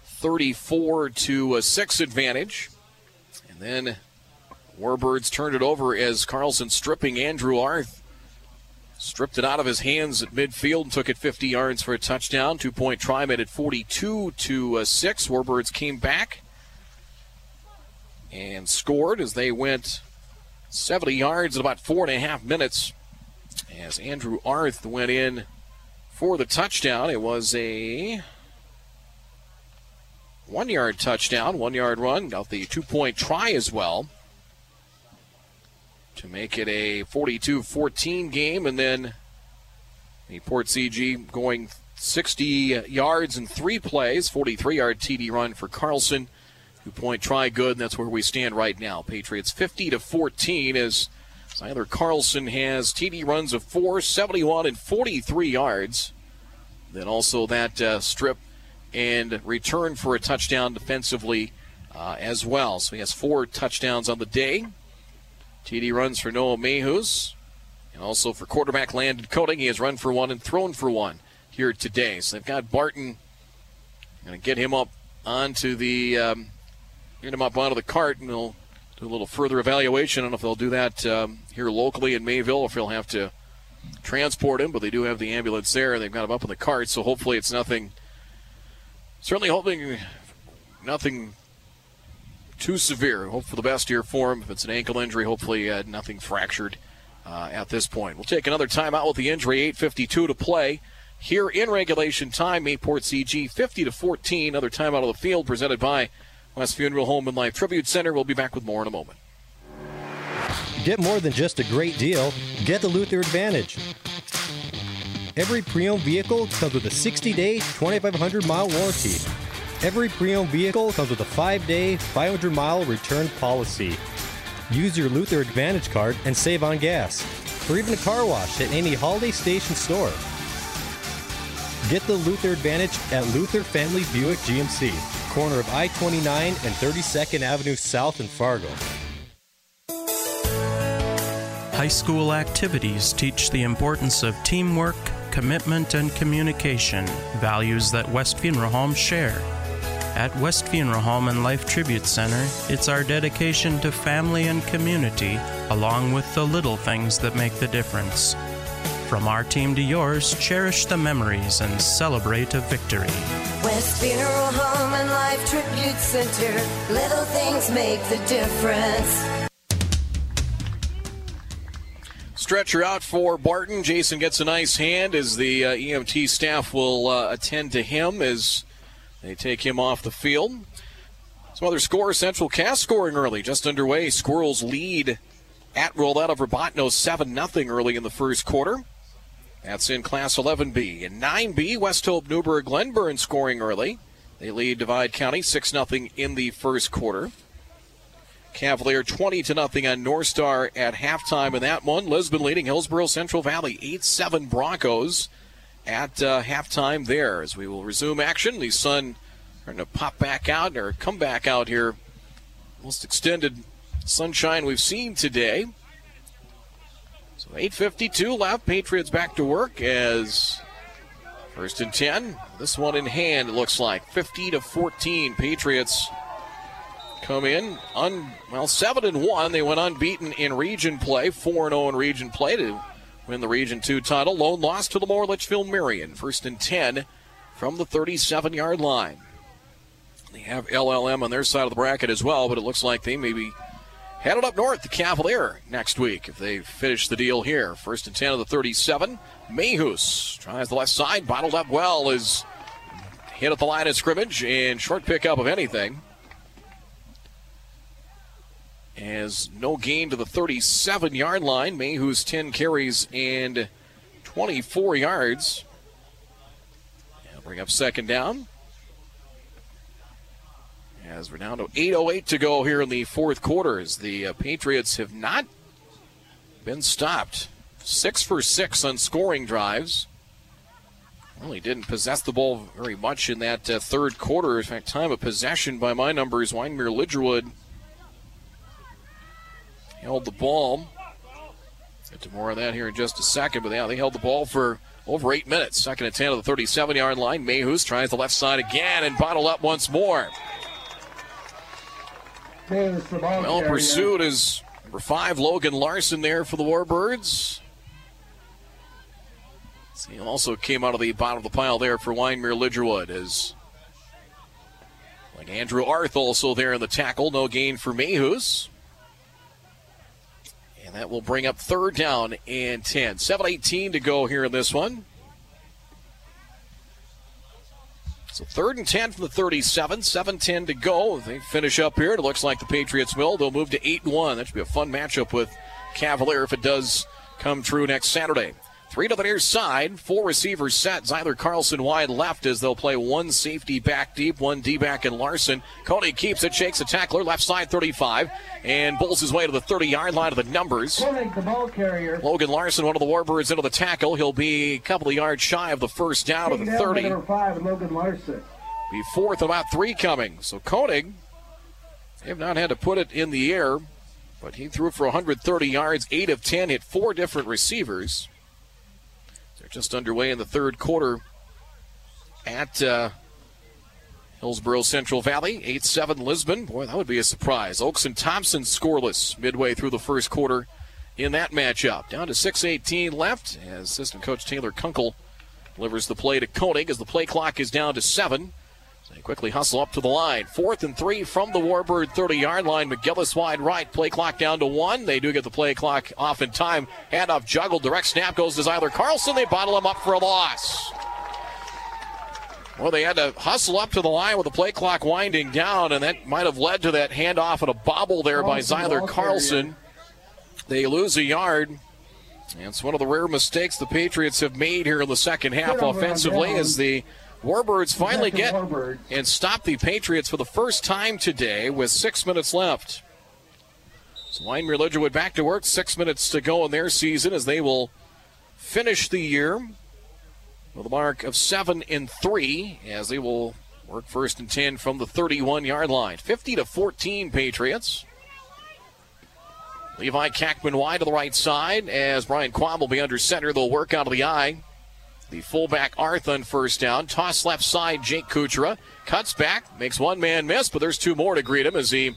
34 to a 6 advantage. And then Warbirds turned it over as Carlson stripping Andrew Arth. Stripped it out of his hands at midfield and took it 50 yards for a touchdown. Two point try made it 42 to 6. Warbirds came back and scored as they went 70 yards in about four and a half minutes as Andrew Arth went in for the touchdown. It was a one yard touchdown, one yard run. Got the two point try as well to make it a 42 14 game. And then the Port CG going 60 yards in three plays, 43 yard TD run for Carlson. Two point try good, and that's where we stand right now. Patriots 50 to 14 as Zyler Carlson has TD runs of 4, 71 and 43 yards. Then also that uh, strip and return for a touchdown defensively uh, as well. So he has four touchdowns on the day. TD runs for Noah Mayhews. And also for quarterback Landon Koenig. He has run for one and thrown for one here today. So they've got Barton. Going to get him up onto the um, get him up onto the cart, and they'll do a little further evaluation. I don't know if they'll do that um, here locally in Mayville, or if they'll have to transport him. But they do have the ambulance there, and they've got him up on the cart. So hopefully it's nothing. Certainly hoping nothing too severe. Hope for the best here for him. If it's an ankle injury, hopefully uh, nothing fractured uh, at this point. We'll take another timeout with the injury. 8:52 to play here in regulation time. Mayport CG 50 to 14. Another timeout of the field presented by West Funeral Home and Life Tribute Center. We'll be back with more in a moment. Get more than just a great deal. Get the Luther Advantage. Every pre-owned vehicle comes with a 60-day, 2,500-mile warranty. Every pre-owned vehicle comes with a 5-day, 500-mile return policy. Use your Luther Advantage card and save on gas, or even a car wash at any Holiday Station store. Get the Luther Advantage at Luther Family Buick GMC, corner of I-29 and 32nd Avenue South in Fargo. High school activities teach the importance of teamwork, commitment, and communication, values that West Funeral Home share. At West Funeral Home and Life Tribute Center, it's our dedication to family and community, along with the little things that make the difference. From our team to yours, cherish the memories and celebrate a victory. West Funeral Home and Life Tribute Center. Little things make the difference. Stretcher out for Barton. Jason gets a nice hand as the uh, EMT staff will uh, attend to him as they take him off the field. Some other scores Central Cass scoring early, just underway. Squirrels lead at rollout over Bottineau 7 0 early in the first quarter. That's in Class 11B. In 9B, Westhope Glenburn scoring early. They lead Divide County 6 0 in the first quarter. Cavalier 20 to nothing on North Star at halftime in that one. Lisbon leading Hillsboro Central Valley 8 7 Broncos at uh, halftime there as we will resume action. The sun starting to pop back out or come back out here. Most extended sunshine we've seen today. So 8:52 left. Patriots back to work as first and 10. This one in hand. It looks like 50 to 14. Patriots come in un well seven and one. They went unbeaten in region play, four and zero in region play to win the Region Two title. Lone loss to the Moore Litchfield Marion, first and ten from the 37 yard line. They have LLM on their side of the bracket as well, but it looks like they may be headed up north to Cavalier next week if they finish the deal here. First and 10 of the 37. Mayhus tries the left side, bottled up well, is hit at the line of scrimmage, and short pickup of anything as no gain to the 37 yard line. Mayhew's 10 carries and 24 yards. Bring up second down. As we're down to 8.08 to go here in the fourth quarter, as the uh, Patriots have not been stopped. Six for six on scoring drives. Really didn't possess the ball very much in that uh, third quarter. In fact, time of possession by my numbers, Wyndmere Lidgerwood held the ball. Get to more of that here in just a second, but yeah, they held the ball for over eight minutes. Second and 10 of the 37 yard line. Mayhus tries the left side again and bottled up once more. Well pursued is five, Logan Larson, there for the Warbirds. He also came out of the bottom of the pile there for Wyndmere Lidgerwood as like Andrew Arth also there in the tackle. No gain for Mayhus. And that will bring up third down and 10. 7-18 to go here in this one. So third and 10 from the 37, 7 10 to go. They finish up here. It looks like the Patriots will. They'll move to 8 1. That should be a fun matchup with Cavalier if it does come true next Saturday. Three to the near side, four receivers set. Zyler Carlson wide left as they'll play one safety back deep, one D back in Larson. Cody keeps it, shakes a tackler, left side 35, and bulls his way to the 30 yard line of the numbers. the ball carrier. Logan Larson, one of the Warbirds, into the tackle. He'll be a couple of yards shy of the first down of the 30. Number five, Logan Larson. Be fourth, about three coming. So Koenig, they have not had to put it in the air But he threw for 130 yards, 8 of 10, hit four different receivers. They're just underway in the third quarter at uh, Hillsboro Central Valley, 8 7 Lisbon. Boy, that would be a surprise. Oakes and Thompson scoreless midway through the first quarter in that matchup. Down to 6.18 left as assistant coach Taylor Kunkel delivers the play to Koenig as the play clock is down to 7. They quickly hustle up to the line. Fourth and three from the Warbird 30 yard line. McGillis wide right. Play clock down to one. They do get the play clock off in time. Handoff juggled. Direct snap goes to Zyler Carlson. They bottle him up for a loss. Well, they had to hustle up to the line with the play clock winding down, and that might have led to that handoff and a bobble there by Zyler Carlson. They lose a yard. And it's one of the rare mistakes the Patriots have made here in the second half offensively as the Warbirds finally get and stop the Patriots for the first time today with six minutes left. So Wyndmere Lidgerwood back to work. Six minutes to go in their season as they will finish the year with a mark of seven and three as they will work first and ten from the 31 yard line. 50 to 14 Patriots. Levi Kackman wide to the right side as Brian Quam will be under center. They'll work out of the eye. The fullback Arth on first down. Toss left side, Jake Kuchera. Cuts back, makes one man miss, but there's two more to greet him as he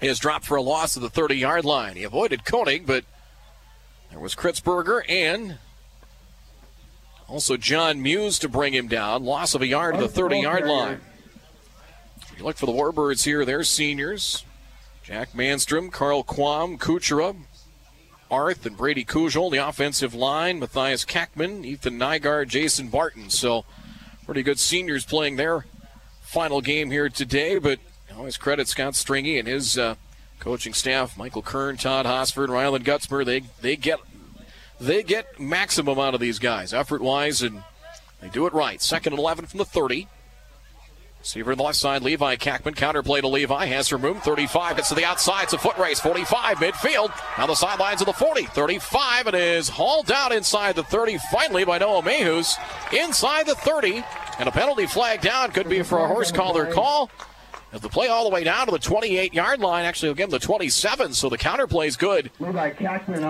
is dropped for a loss at the 30 yard line. He avoided Koenig, but there was Kritzberger and also John Muse to bring him down. Loss of a yard to the 30 yard line. You look for the Warbirds here, they're seniors. Jack Manstrom, Carl Quam, Kuchera, Arth, and Brady Kujol. The offensive line, Matthias Kackman, Ethan Nygaard, Jason Barton. So pretty good seniors playing their final game here today, but always credit Scott Stringy and his uh, coaching staff, Michael Kern, Todd Hosford, Ryland Gutzmer. They they get they get maximum out of these guys, effort wise, and they do it right. Second and 11 from the 30. Receiver on the left side, Levi Kackman. Counterplay to Levi. Has room. 35. Gets to the outside. It's a foot race. 45. Midfield. Now the sidelines of the 40. 35. It is hauled down inside the 30. Finally by Noah Mayhews. Inside the 30. And a penalty flag down. Could be for a horse collar call. As the play all the way down to the 28 yard line, actually, again, the 27, so the counterplay is good.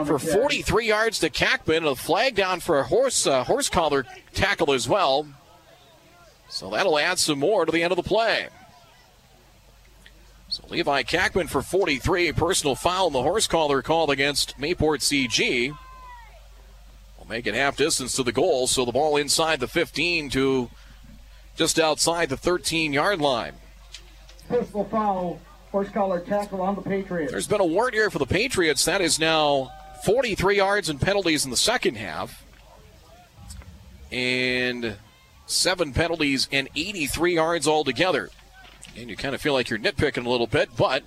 For 43 yards to Kackman, and a flag down for a horse, uh, horse collar tackle as well. So that'll add some more to the end of the play. So Levi Kackman for 43, personal foul, and the horse collar called against Mayport CG. We'll make it half distance to the goal, so the ball inside the 15 to just outside the 13 yard line. Personal foul, horse collar tackle on the Patriots. There's been a word here for the Patriots. That is now 43 yards and penalties in the second half. And seven penalties and 83 yards altogether. And you kind of feel like you're nitpicking a little bit, but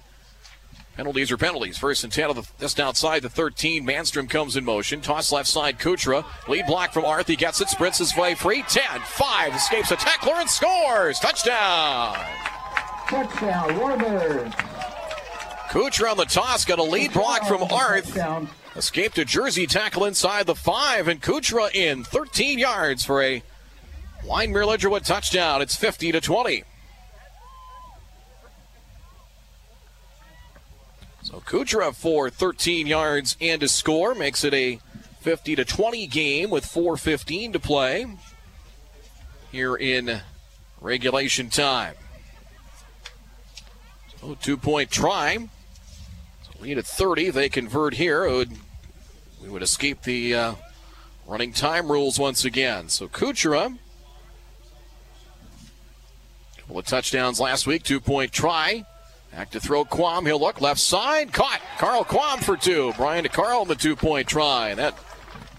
penalties are penalties. First and 10 of the, just outside the 13. Manstrom comes in motion. Toss left side, Kuchera. Lead block from Arth. He gets it, sprints his way free. 10, 5, escapes a tackler and scores. Touchdown. Touchdown, Warbirds. Kuchera on the toss got a lead block from Arth. Escaped a jersey tackle inside the 5, and Kuchera in 13 yards for a Wyndmere Lidgerwood touchdown. It's 50 to 20. So Kuchera for 13 yards and a score makes it a 50 to 20 game with 4:15 to play here in regulation time. So two-point try. So lead at 30. They convert here. Would, we would escape the uh, running time rules once again. So Kuchera Couple of touchdowns last week, two point try. Back to throw Quam. He'll look left side. Caught. Carl Quam for two. Brian DeCarl on the two point try. That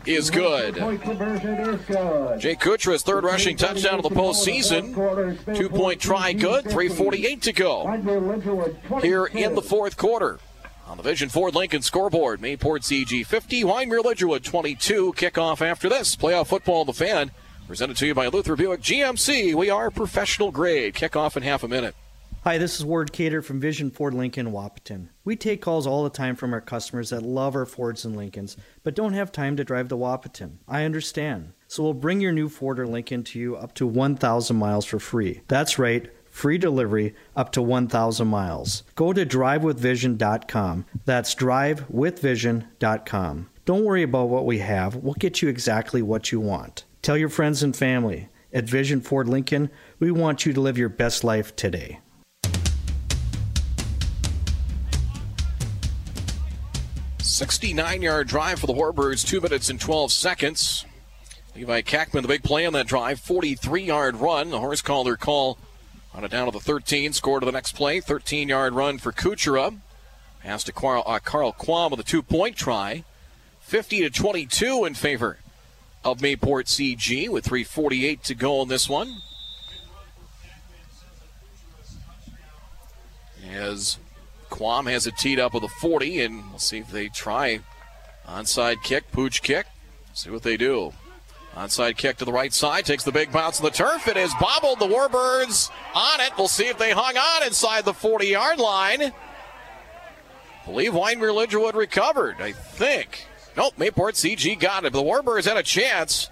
is good. Jay Kuchera's third rushing touchdown of the postseason. Two point try good. 348 to go here in the fourth quarter. On the Vision Ford Lincoln scoreboard, Mayport CG 50, Wyndmere Lidgerwood 22. Kickoff after this. Playoff football, the fan. Presented to you by Luther Buick GMC. We are professional grade. Kickoff in half a minute. Hi, this is Ward Cater from Vision Ford Lincoln Wahpeton. We take calls all the time from our customers that love our Fords and Lincolns, but don't have time to drive to Wahpeton. I understand. So we'll bring your new Ford or Lincoln to you up to 1,000 miles for free. That's right. free delivery up to 1,000 miles. Go to drivewithvision.com. That's drivewithvision.com. Don't worry about what we have, we'll get you exactly what you want. Tell your friends and family. At Vision Ford Lincoln, we want you to live your best life today. Sixty-nine yard drive for the Warbirds, two minutes and twelve seconds. Levi Kackman, the big play on that drive, 43 yard run. The horse collar call on it down to the 13. Score to the next play. 13 yard run for Kuchera. Pass to Carl, uh, Carl Quam with a two point try. 50 to 22 in favor of Mayport CG with 3.48 to go on this one. As Quam has it teed up with a 40, and we'll see if they try onside kick, pooch kick. See what they do. Onside kick to the right side, takes the big bounce on the turf. It is bobbled. The Warbirds on it. We'll see if they hung on inside the 40 yard line. I believe Wyndmere Lidgerwood recovered, I think. Nope, Mayport CG got it. The Warbirds had a chance.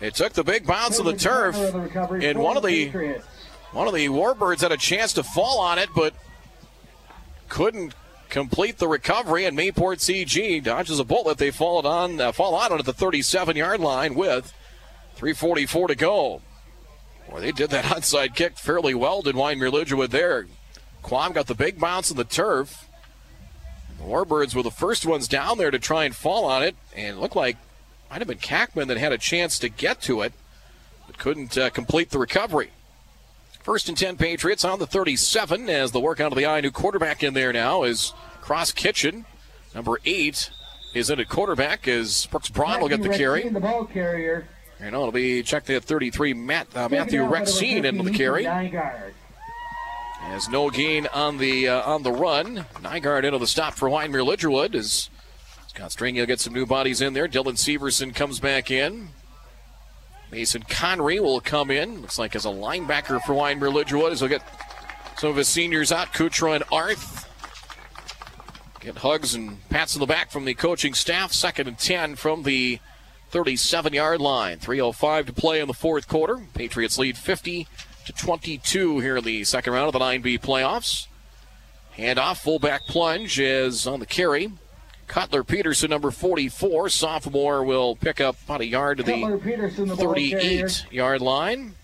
It took the big bounce of the turf, and one of the one of the Warbirds had a chance to fall on it, but couldn't complete the recovery. And Mayport CG dodges a bullet. They fall on uh, fall on it at the 37-yard line with 3:44 to go. Boy, they did that *laughs* onside kick fairly well. Did Wyndmere Lidgerwood there? Quam got the big bounce of the turf. The Warbirds were the first ones down there to try and fall on it, and it looked like might have been Kackman that had a chance to get to it, but couldn't uh, complete the recovery. First and 10 Patriots on the 37 as the work out of the eye. New quarterback in there now is Cross Kitchen. Number eight is in at quarterback as Brooks Braun will get the carry. The ball carrier. And it'll be checked at 33. Matt, uh, Matthew Rexine into the carry. Has no gain on the uh, on the run. Nygaard into the stop for Wyndmere Lidgerwood as Scott String will get some new bodies in there. Dylan Severson comes back in. Mason Connery will come in. Looks like as a linebacker for Wyndmere Lidgerwood as he'll get some of his seniors out. Kuchera and Arth. Get hugs and pats on the back from the coaching staff. Second and 10 from the 37 yard line. 3.05 to play in the fourth quarter. Patriots lead 50 to 22 here in the second round of the 9B playoffs. Handoff, fullback plunge is on the carry. Cutler Peterson, number 44, sophomore, will pick up about a yard to the 38 yard line.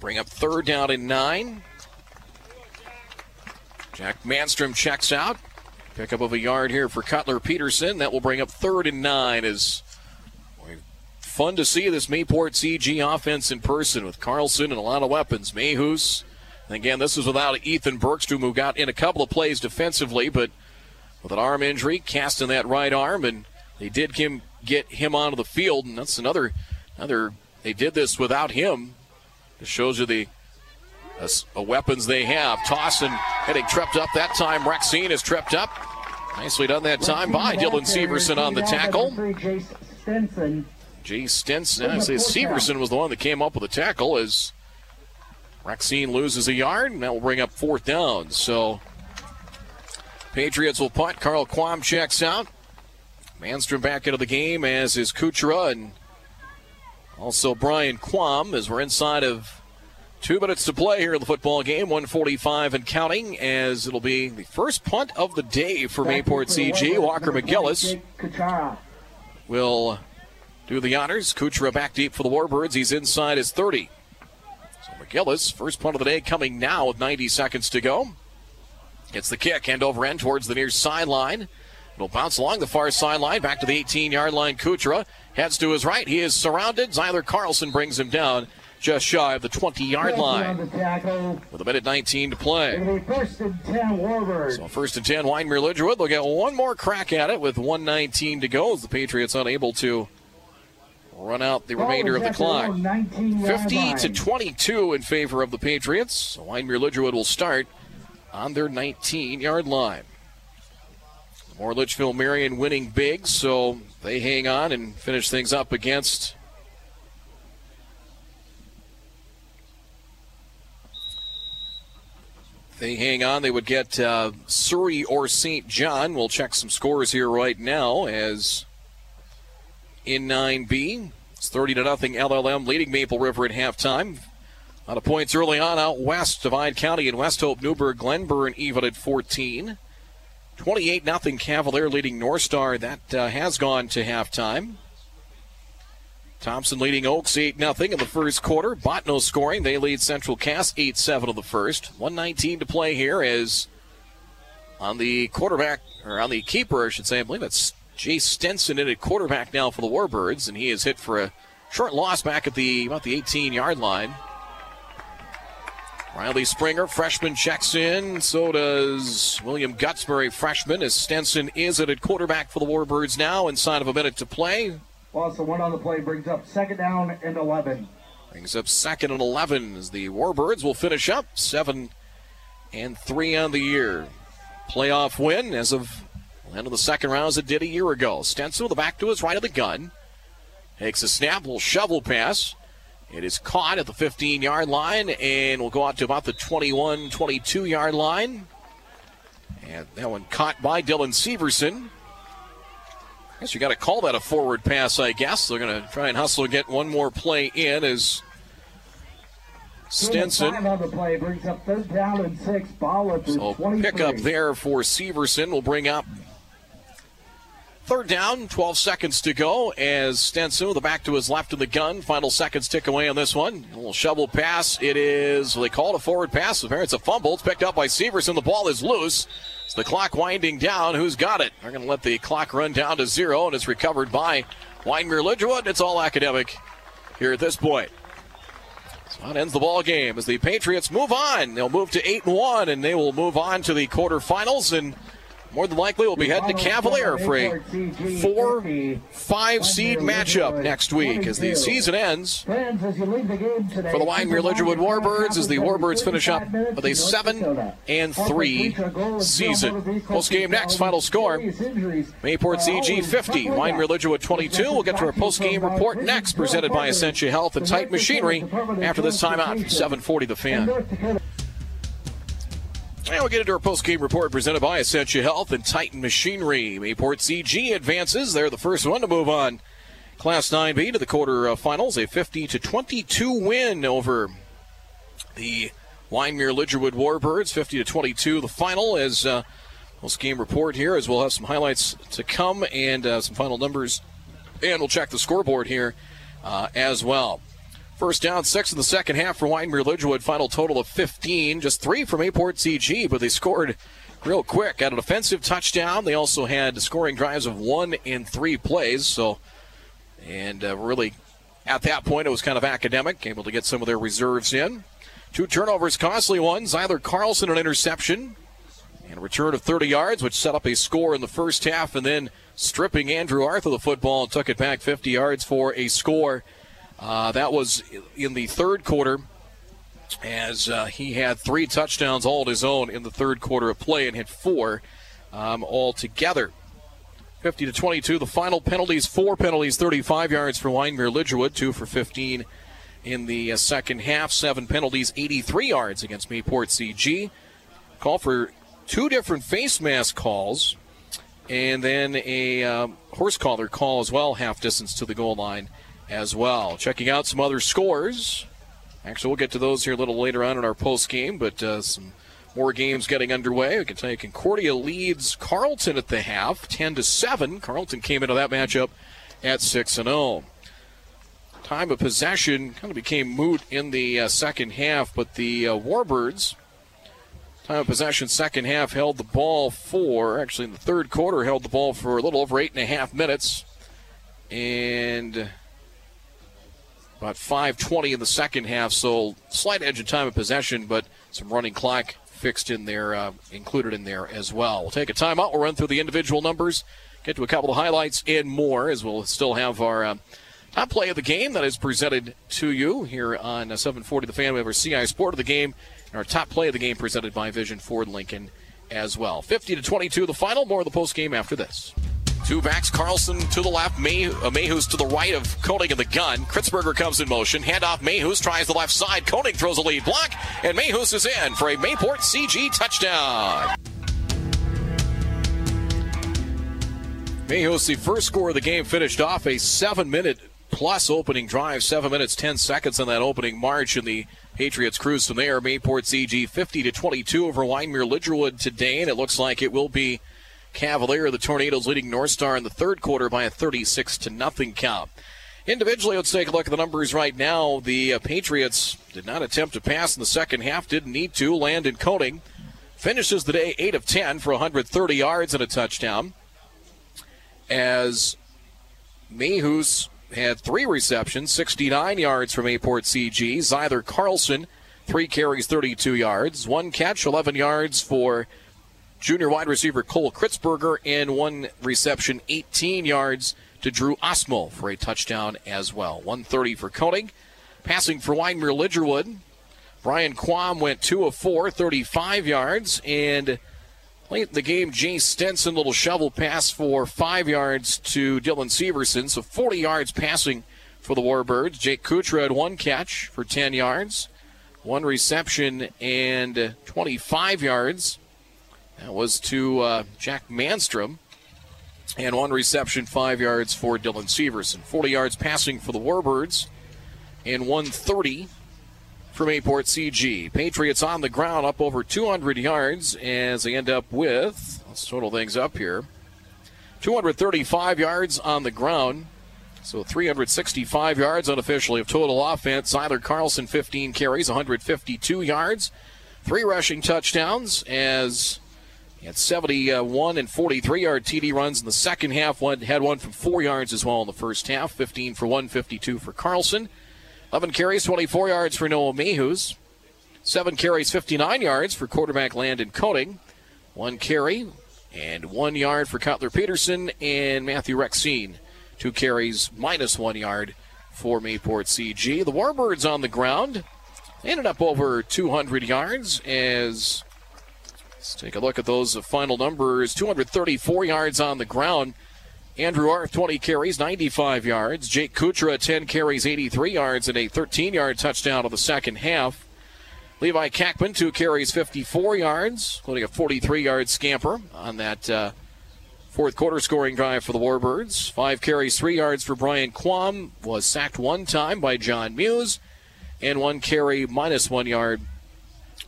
Bring up third down and nine. Jack Manstrom checks out. Pickup of a yard here for Cutler Peterson. That will bring up third and nine. Is fun to see this Mayport CG offense in person with Carlson and a lot of weapons. Mehus. And again, this is without Ethan Bergstrom, who got in a couple of plays defensively, but with an arm injury, casting that right arm, and they did him get him onto the field, and that's another another. They did this without him. It shows you the uh, weapons they have. Tossin getting tripped up that time. Rexine is tripped up. Nicely done that time by Dylan Severson on the tackle. Jay Stinson. I say Severson was the one that came up with the tackle as Rexine loses a yard, and that will bring up fourth down. So Patriots will punt. Carl Quam checks out. Manstrom back into the game, as is Kuchera and also Brian Quam, as we're inside of two minutes to play here in the football game. 145 and counting, as it'll be the first punt of the day for Mayport CG. Walker McGillis will do the honors. Kuchera back deep for the Warbirds. He's inside his 30. So McGillis, first punt of the day, coming now with 90 seconds to go. Gets the kick, end over end towards the near sideline. It'll bounce along the far sideline, back to the 18 yard line. Kuchera heads to his right. He is surrounded. Zyler Carlson brings him down just shy of the 20 yard line. With a minute 19 to play. First and 10 Warbirds. So first and 10, Wyndmere Lidgerwood. They'll get one more crack at it with 119 to go as the Patriots unable to run out the remainder of the clock. 50 to 22 in favor of the Patriots. So Wyndmere Lidgerwood will start on their 19 yard line. More Litchville Marion winning big, so they hang on and finish things up against they hang on, they would get uh, Surrey or St. John. We'll check some scores here right now as in 9B. It's 30 to nothing LLM leading Maple River at halftime. A lot of points early on out west. Divide County and West Hope, Newburg, Glenburn even at 14. 28 0 Cavalier leading North Star. That uh, has gone to halftime. Thompson leading Oakes 8 0 in the first quarter. Bottineau scoring. They lead Central Cass 8 7 of the first. 119 to play here is on the quarterback, or on the keeper, I should say. I believe it's Jay Stenson in at quarterback now for the Warbirds, and he is hit for a short loss back at the about the 18 yard line. Riley Springer, freshman, checks in. So does William Gutsbury, freshman, as Stenson is at quarterback for the Warbirds now. Inside of a minute to play. Well, so one on the play brings up second down and 11. Brings up second and 11 as the Warbirds will finish up seven and three on the year. Playoff win as of the end of the second round as it did a year ago. Stenson with the back to his right of the gun. Takes a snap, little shovel pass. It is caught at the 15 yard line and will go out to about the 21 22 yard line. And that one caught by Dylan Severson. I guess you got to call that a forward pass, I guess. They're going to try and hustle and get one more play in as Stenson. on the play brings up third down and six. Ball So 23. pick up there for Severson will bring up third down, 12 seconds to go as with the back to his left of the gun. Final seconds tick away on this one. A little shovel pass. It is, well, they call it a forward pass. It's a fumble. It's picked up by Severson. The ball is loose. It's the clock winding down. Who's got it? They're going to let the clock run down to zero, and it's recovered by Wyndmere Lidgerwood. It's all academic here at this point. So that ends the ball game as the Patriots move on. They'll move to eight and one, and they will move on to the quarterfinals and. More than likely, we'll be heading to Cavalier for a four, five seed matchup next week as the season ends Friends, as you leave the game today, for the Wyndmere Lidgerwood Warbirds as the Warbirds finish up with a seven and three season. Post game next, final score. Mayport CG 50, Wyndmere Lidgerwood 22. We'll get to our post game report next, presented by Essentia Health and Titan Machinery after this timeout. 740 the fan. And we'll get into our post-game report presented by Essentia Health and Titan Machinery. Mayport CG advances. They're the first one to move on. Class 9B to the quarterfinals. A 50 to 22 win over the Wyndmere Lidgerwood Warbirds. 50 to 22 the final as uh, post-game report here as we'll have some highlights to come and uh, some final numbers. And we'll check the scoreboard here uh, as well. First down, six in the second half for Wyndmere Lidgerwood. Final total of 15. Just three from Mayport CG, but they scored real quick. Got an offensive touchdown. They also had scoring drives of one and three plays. So, and uh, really, at that point, it was kind of academic. Able to get some of their reserves in. Two turnovers, costly ones. Zyler Carlson an interception and a return of 30 yards, which set up a score in the first half, and then stripping Andrew Arth of the football and took it back 50 yards for a score. Uh, that was in the third quarter, as uh, he had three touchdowns all on his own in the third quarter of play and hit four um, altogether. 50 to 22. The final penalties: four penalties, 35 yards for Wyndmere Lidgerwood, two for 15 in the uh, second half. Seven penalties, 83 yards against Mayport CG. Call for two different face mask calls, and then a um, horse collar call as well, half distance to the goal line as well. Checking out some other scores. Actually, we'll get to those here a little later on in our post game, but uh, some more games getting underway. We can tell you Concordia leads Carlton at the half, 10 to 7. Carlton came into that matchup at 6 and 0. Time of possession kind of became moot in the uh, second half, but the uh, Warbirds, time of possession second half, held the ball for, actually in the third quarter, held the ball for a little over eight and a half minutes. And about 5:20 in the second half, so slight edge of time of possession, but some running clock fixed in there, uh, included in there as well. We'll take a timeout. We'll run through the individual numbers, get to a couple of highlights and more, as we'll still have our uh, top play of the game that is presented to you here on uh, 740 The Fan. We have our CI Sport of the game and our top play of the game presented by Vision Ford Lincoln as well. 50 to 22, the final. More of the post game after this. Two backs, Carlson to the left, May, uh, Mehus to the right of Koenig in the gun. Kritzberger comes in motion. Handoff, Mehus tries the left side. Koenig throws a lead block, and Mehus is in for a Mayport CG touchdown. Mehus, the first score of the game, finished off a seven minute plus opening drive. Seven minutes, 10 seconds on that opening march, and the Patriots cruise from there. Mayport CG 50 to 22 over Wyndmere Lidgerwood today, and it looks like it will be Cavalier. The Tornadoes leading North Star in the third quarter by a 36 to nothing count. Individually, let's take a look at the numbers right now. The uh, Patriots did not attempt to pass in the second half, didn't need to. Landon Koenig finishes the day 8 of 10 for 130 yards and a touchdown. As Mehus had three receptions, 69 yards from Mayport CG. Zyler Carlson, three carries, 32 yards. One catch, 11 yards for junior wide receiver Cole Kritzberger, and one reception, 18 yards to Drew Osmo for a touchdown as well. 130 for Koenig. Passing for Wyndmere Lidgerwood. Brian Quam went 2 of 4, 35 yards. And late in the game, Jay Stenson, little shovel pass for 5 yards to Dylan Severson. So 40 yards passing for the Warbirds. Jake Kuchera had one catch for 10 yards, one reception, and 25 yards. That was to uh, Jack Manstrom and one reception, five yards for Dylan Severson. 40 yards passing for the Warbirds, and 130 from Mayport CG. Patriots on the ground up over 200 yards as they end up with, let's total things up here, 235 yards on the ground. So 365 yards unofficially of total offense. Zyler Carlson 15 carries, 152 yards, three rushing touchdowns as had 71 and 43 yard TD runs in the second half. One had one from four yards as well in the first half. 15 for 152 for Carlson. 11 carries, 24 yards for Noah Mehus. Seven carries, 59 yards for quarterback Landon Koenig. One carry and one yard for Cutler Peterson and Matthew Rexine. Two carries, minus one yard for Mayport CG. The Warbirds on the ground ended up over 200 yards as Let's take a look at those final numbers 234 yards on the ground. Andrew Arth, 20 carries, 95 yards. Jake Kuchera, 10 carries, 83 yards, and a 13 yard touchdown of the second half. Levi Kackman, two carries, 54 yards, including a 43 yard scamper on that uh, fourth quarter scoring drive for the Warbirds. Five carries, three yards for Brian Quam, was sacked one time by John Muse, and one carry, minus one yard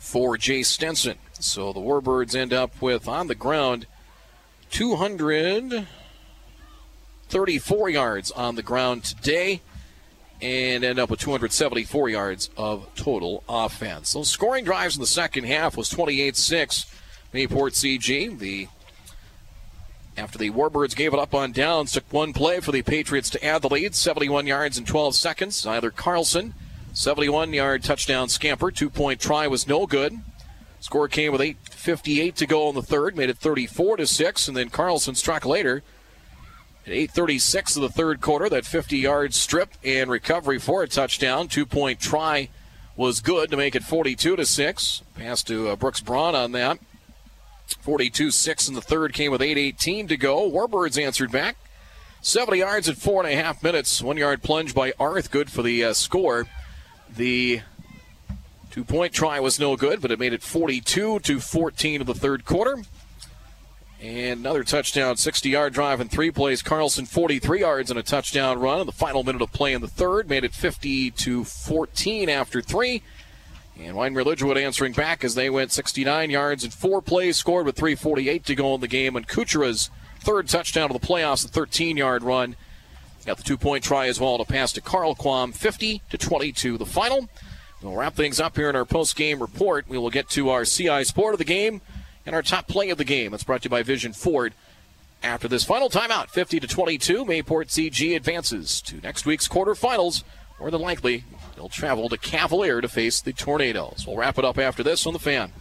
for Jay Stenson. So the Warbirds end up with on the ground 234 yards on the ground today and end up with 274 yards of total offense. So scoring drives in the second half was 28-6 Mayport CG. The after the Warbirds gave it up on downs, took one play for the Patriots to add the lead, 71 yards in 12 seconds. Zyler Carlson, 71 yard touchdown scamper, two point try was no good. Score came with 8:58 to go in the third, made it 34 to six, and then Carlson struck later at 8:36 of the third quarter. That 50-yard strip and recovery for a touchdown. Two-point try was good to make it 42 to six. Pass to uh, Brooks Braun on that. 42-6 in the third came with 8:18 to go. Warbirds answered back. 70 yards at four and a half minutes. One yard plunge by Arth, good for the uh, score. The Two point try was no good, but it made it 42 to 14 of the third quarter. And another touchdown, 60 yard drive in three plays. Carlson 43 yards and a touchdown run. In the final minute of play in the third made it 50 to 14 after three. And Wyndmere Lidgerwood answering back as they went 69 yards in four plays, scored with 3:48 to go in the game. And Kuchera's third touchdown of the playoffs, a 13 yard run. Got the two point try as well to pass to Carl Quam, 50 to 22. The final. We'll wrap things up here in our post game report. We will get to our CI Sport of the game and our top play of the game. It's brought to you by Vision Ford. After this final timeout, 50 to 22, Mayport CG advances to next week's quarterfinals. More than likely, they'll travel to Cavalier to face the Tornadoes. We'll wrap it up after this on the fan.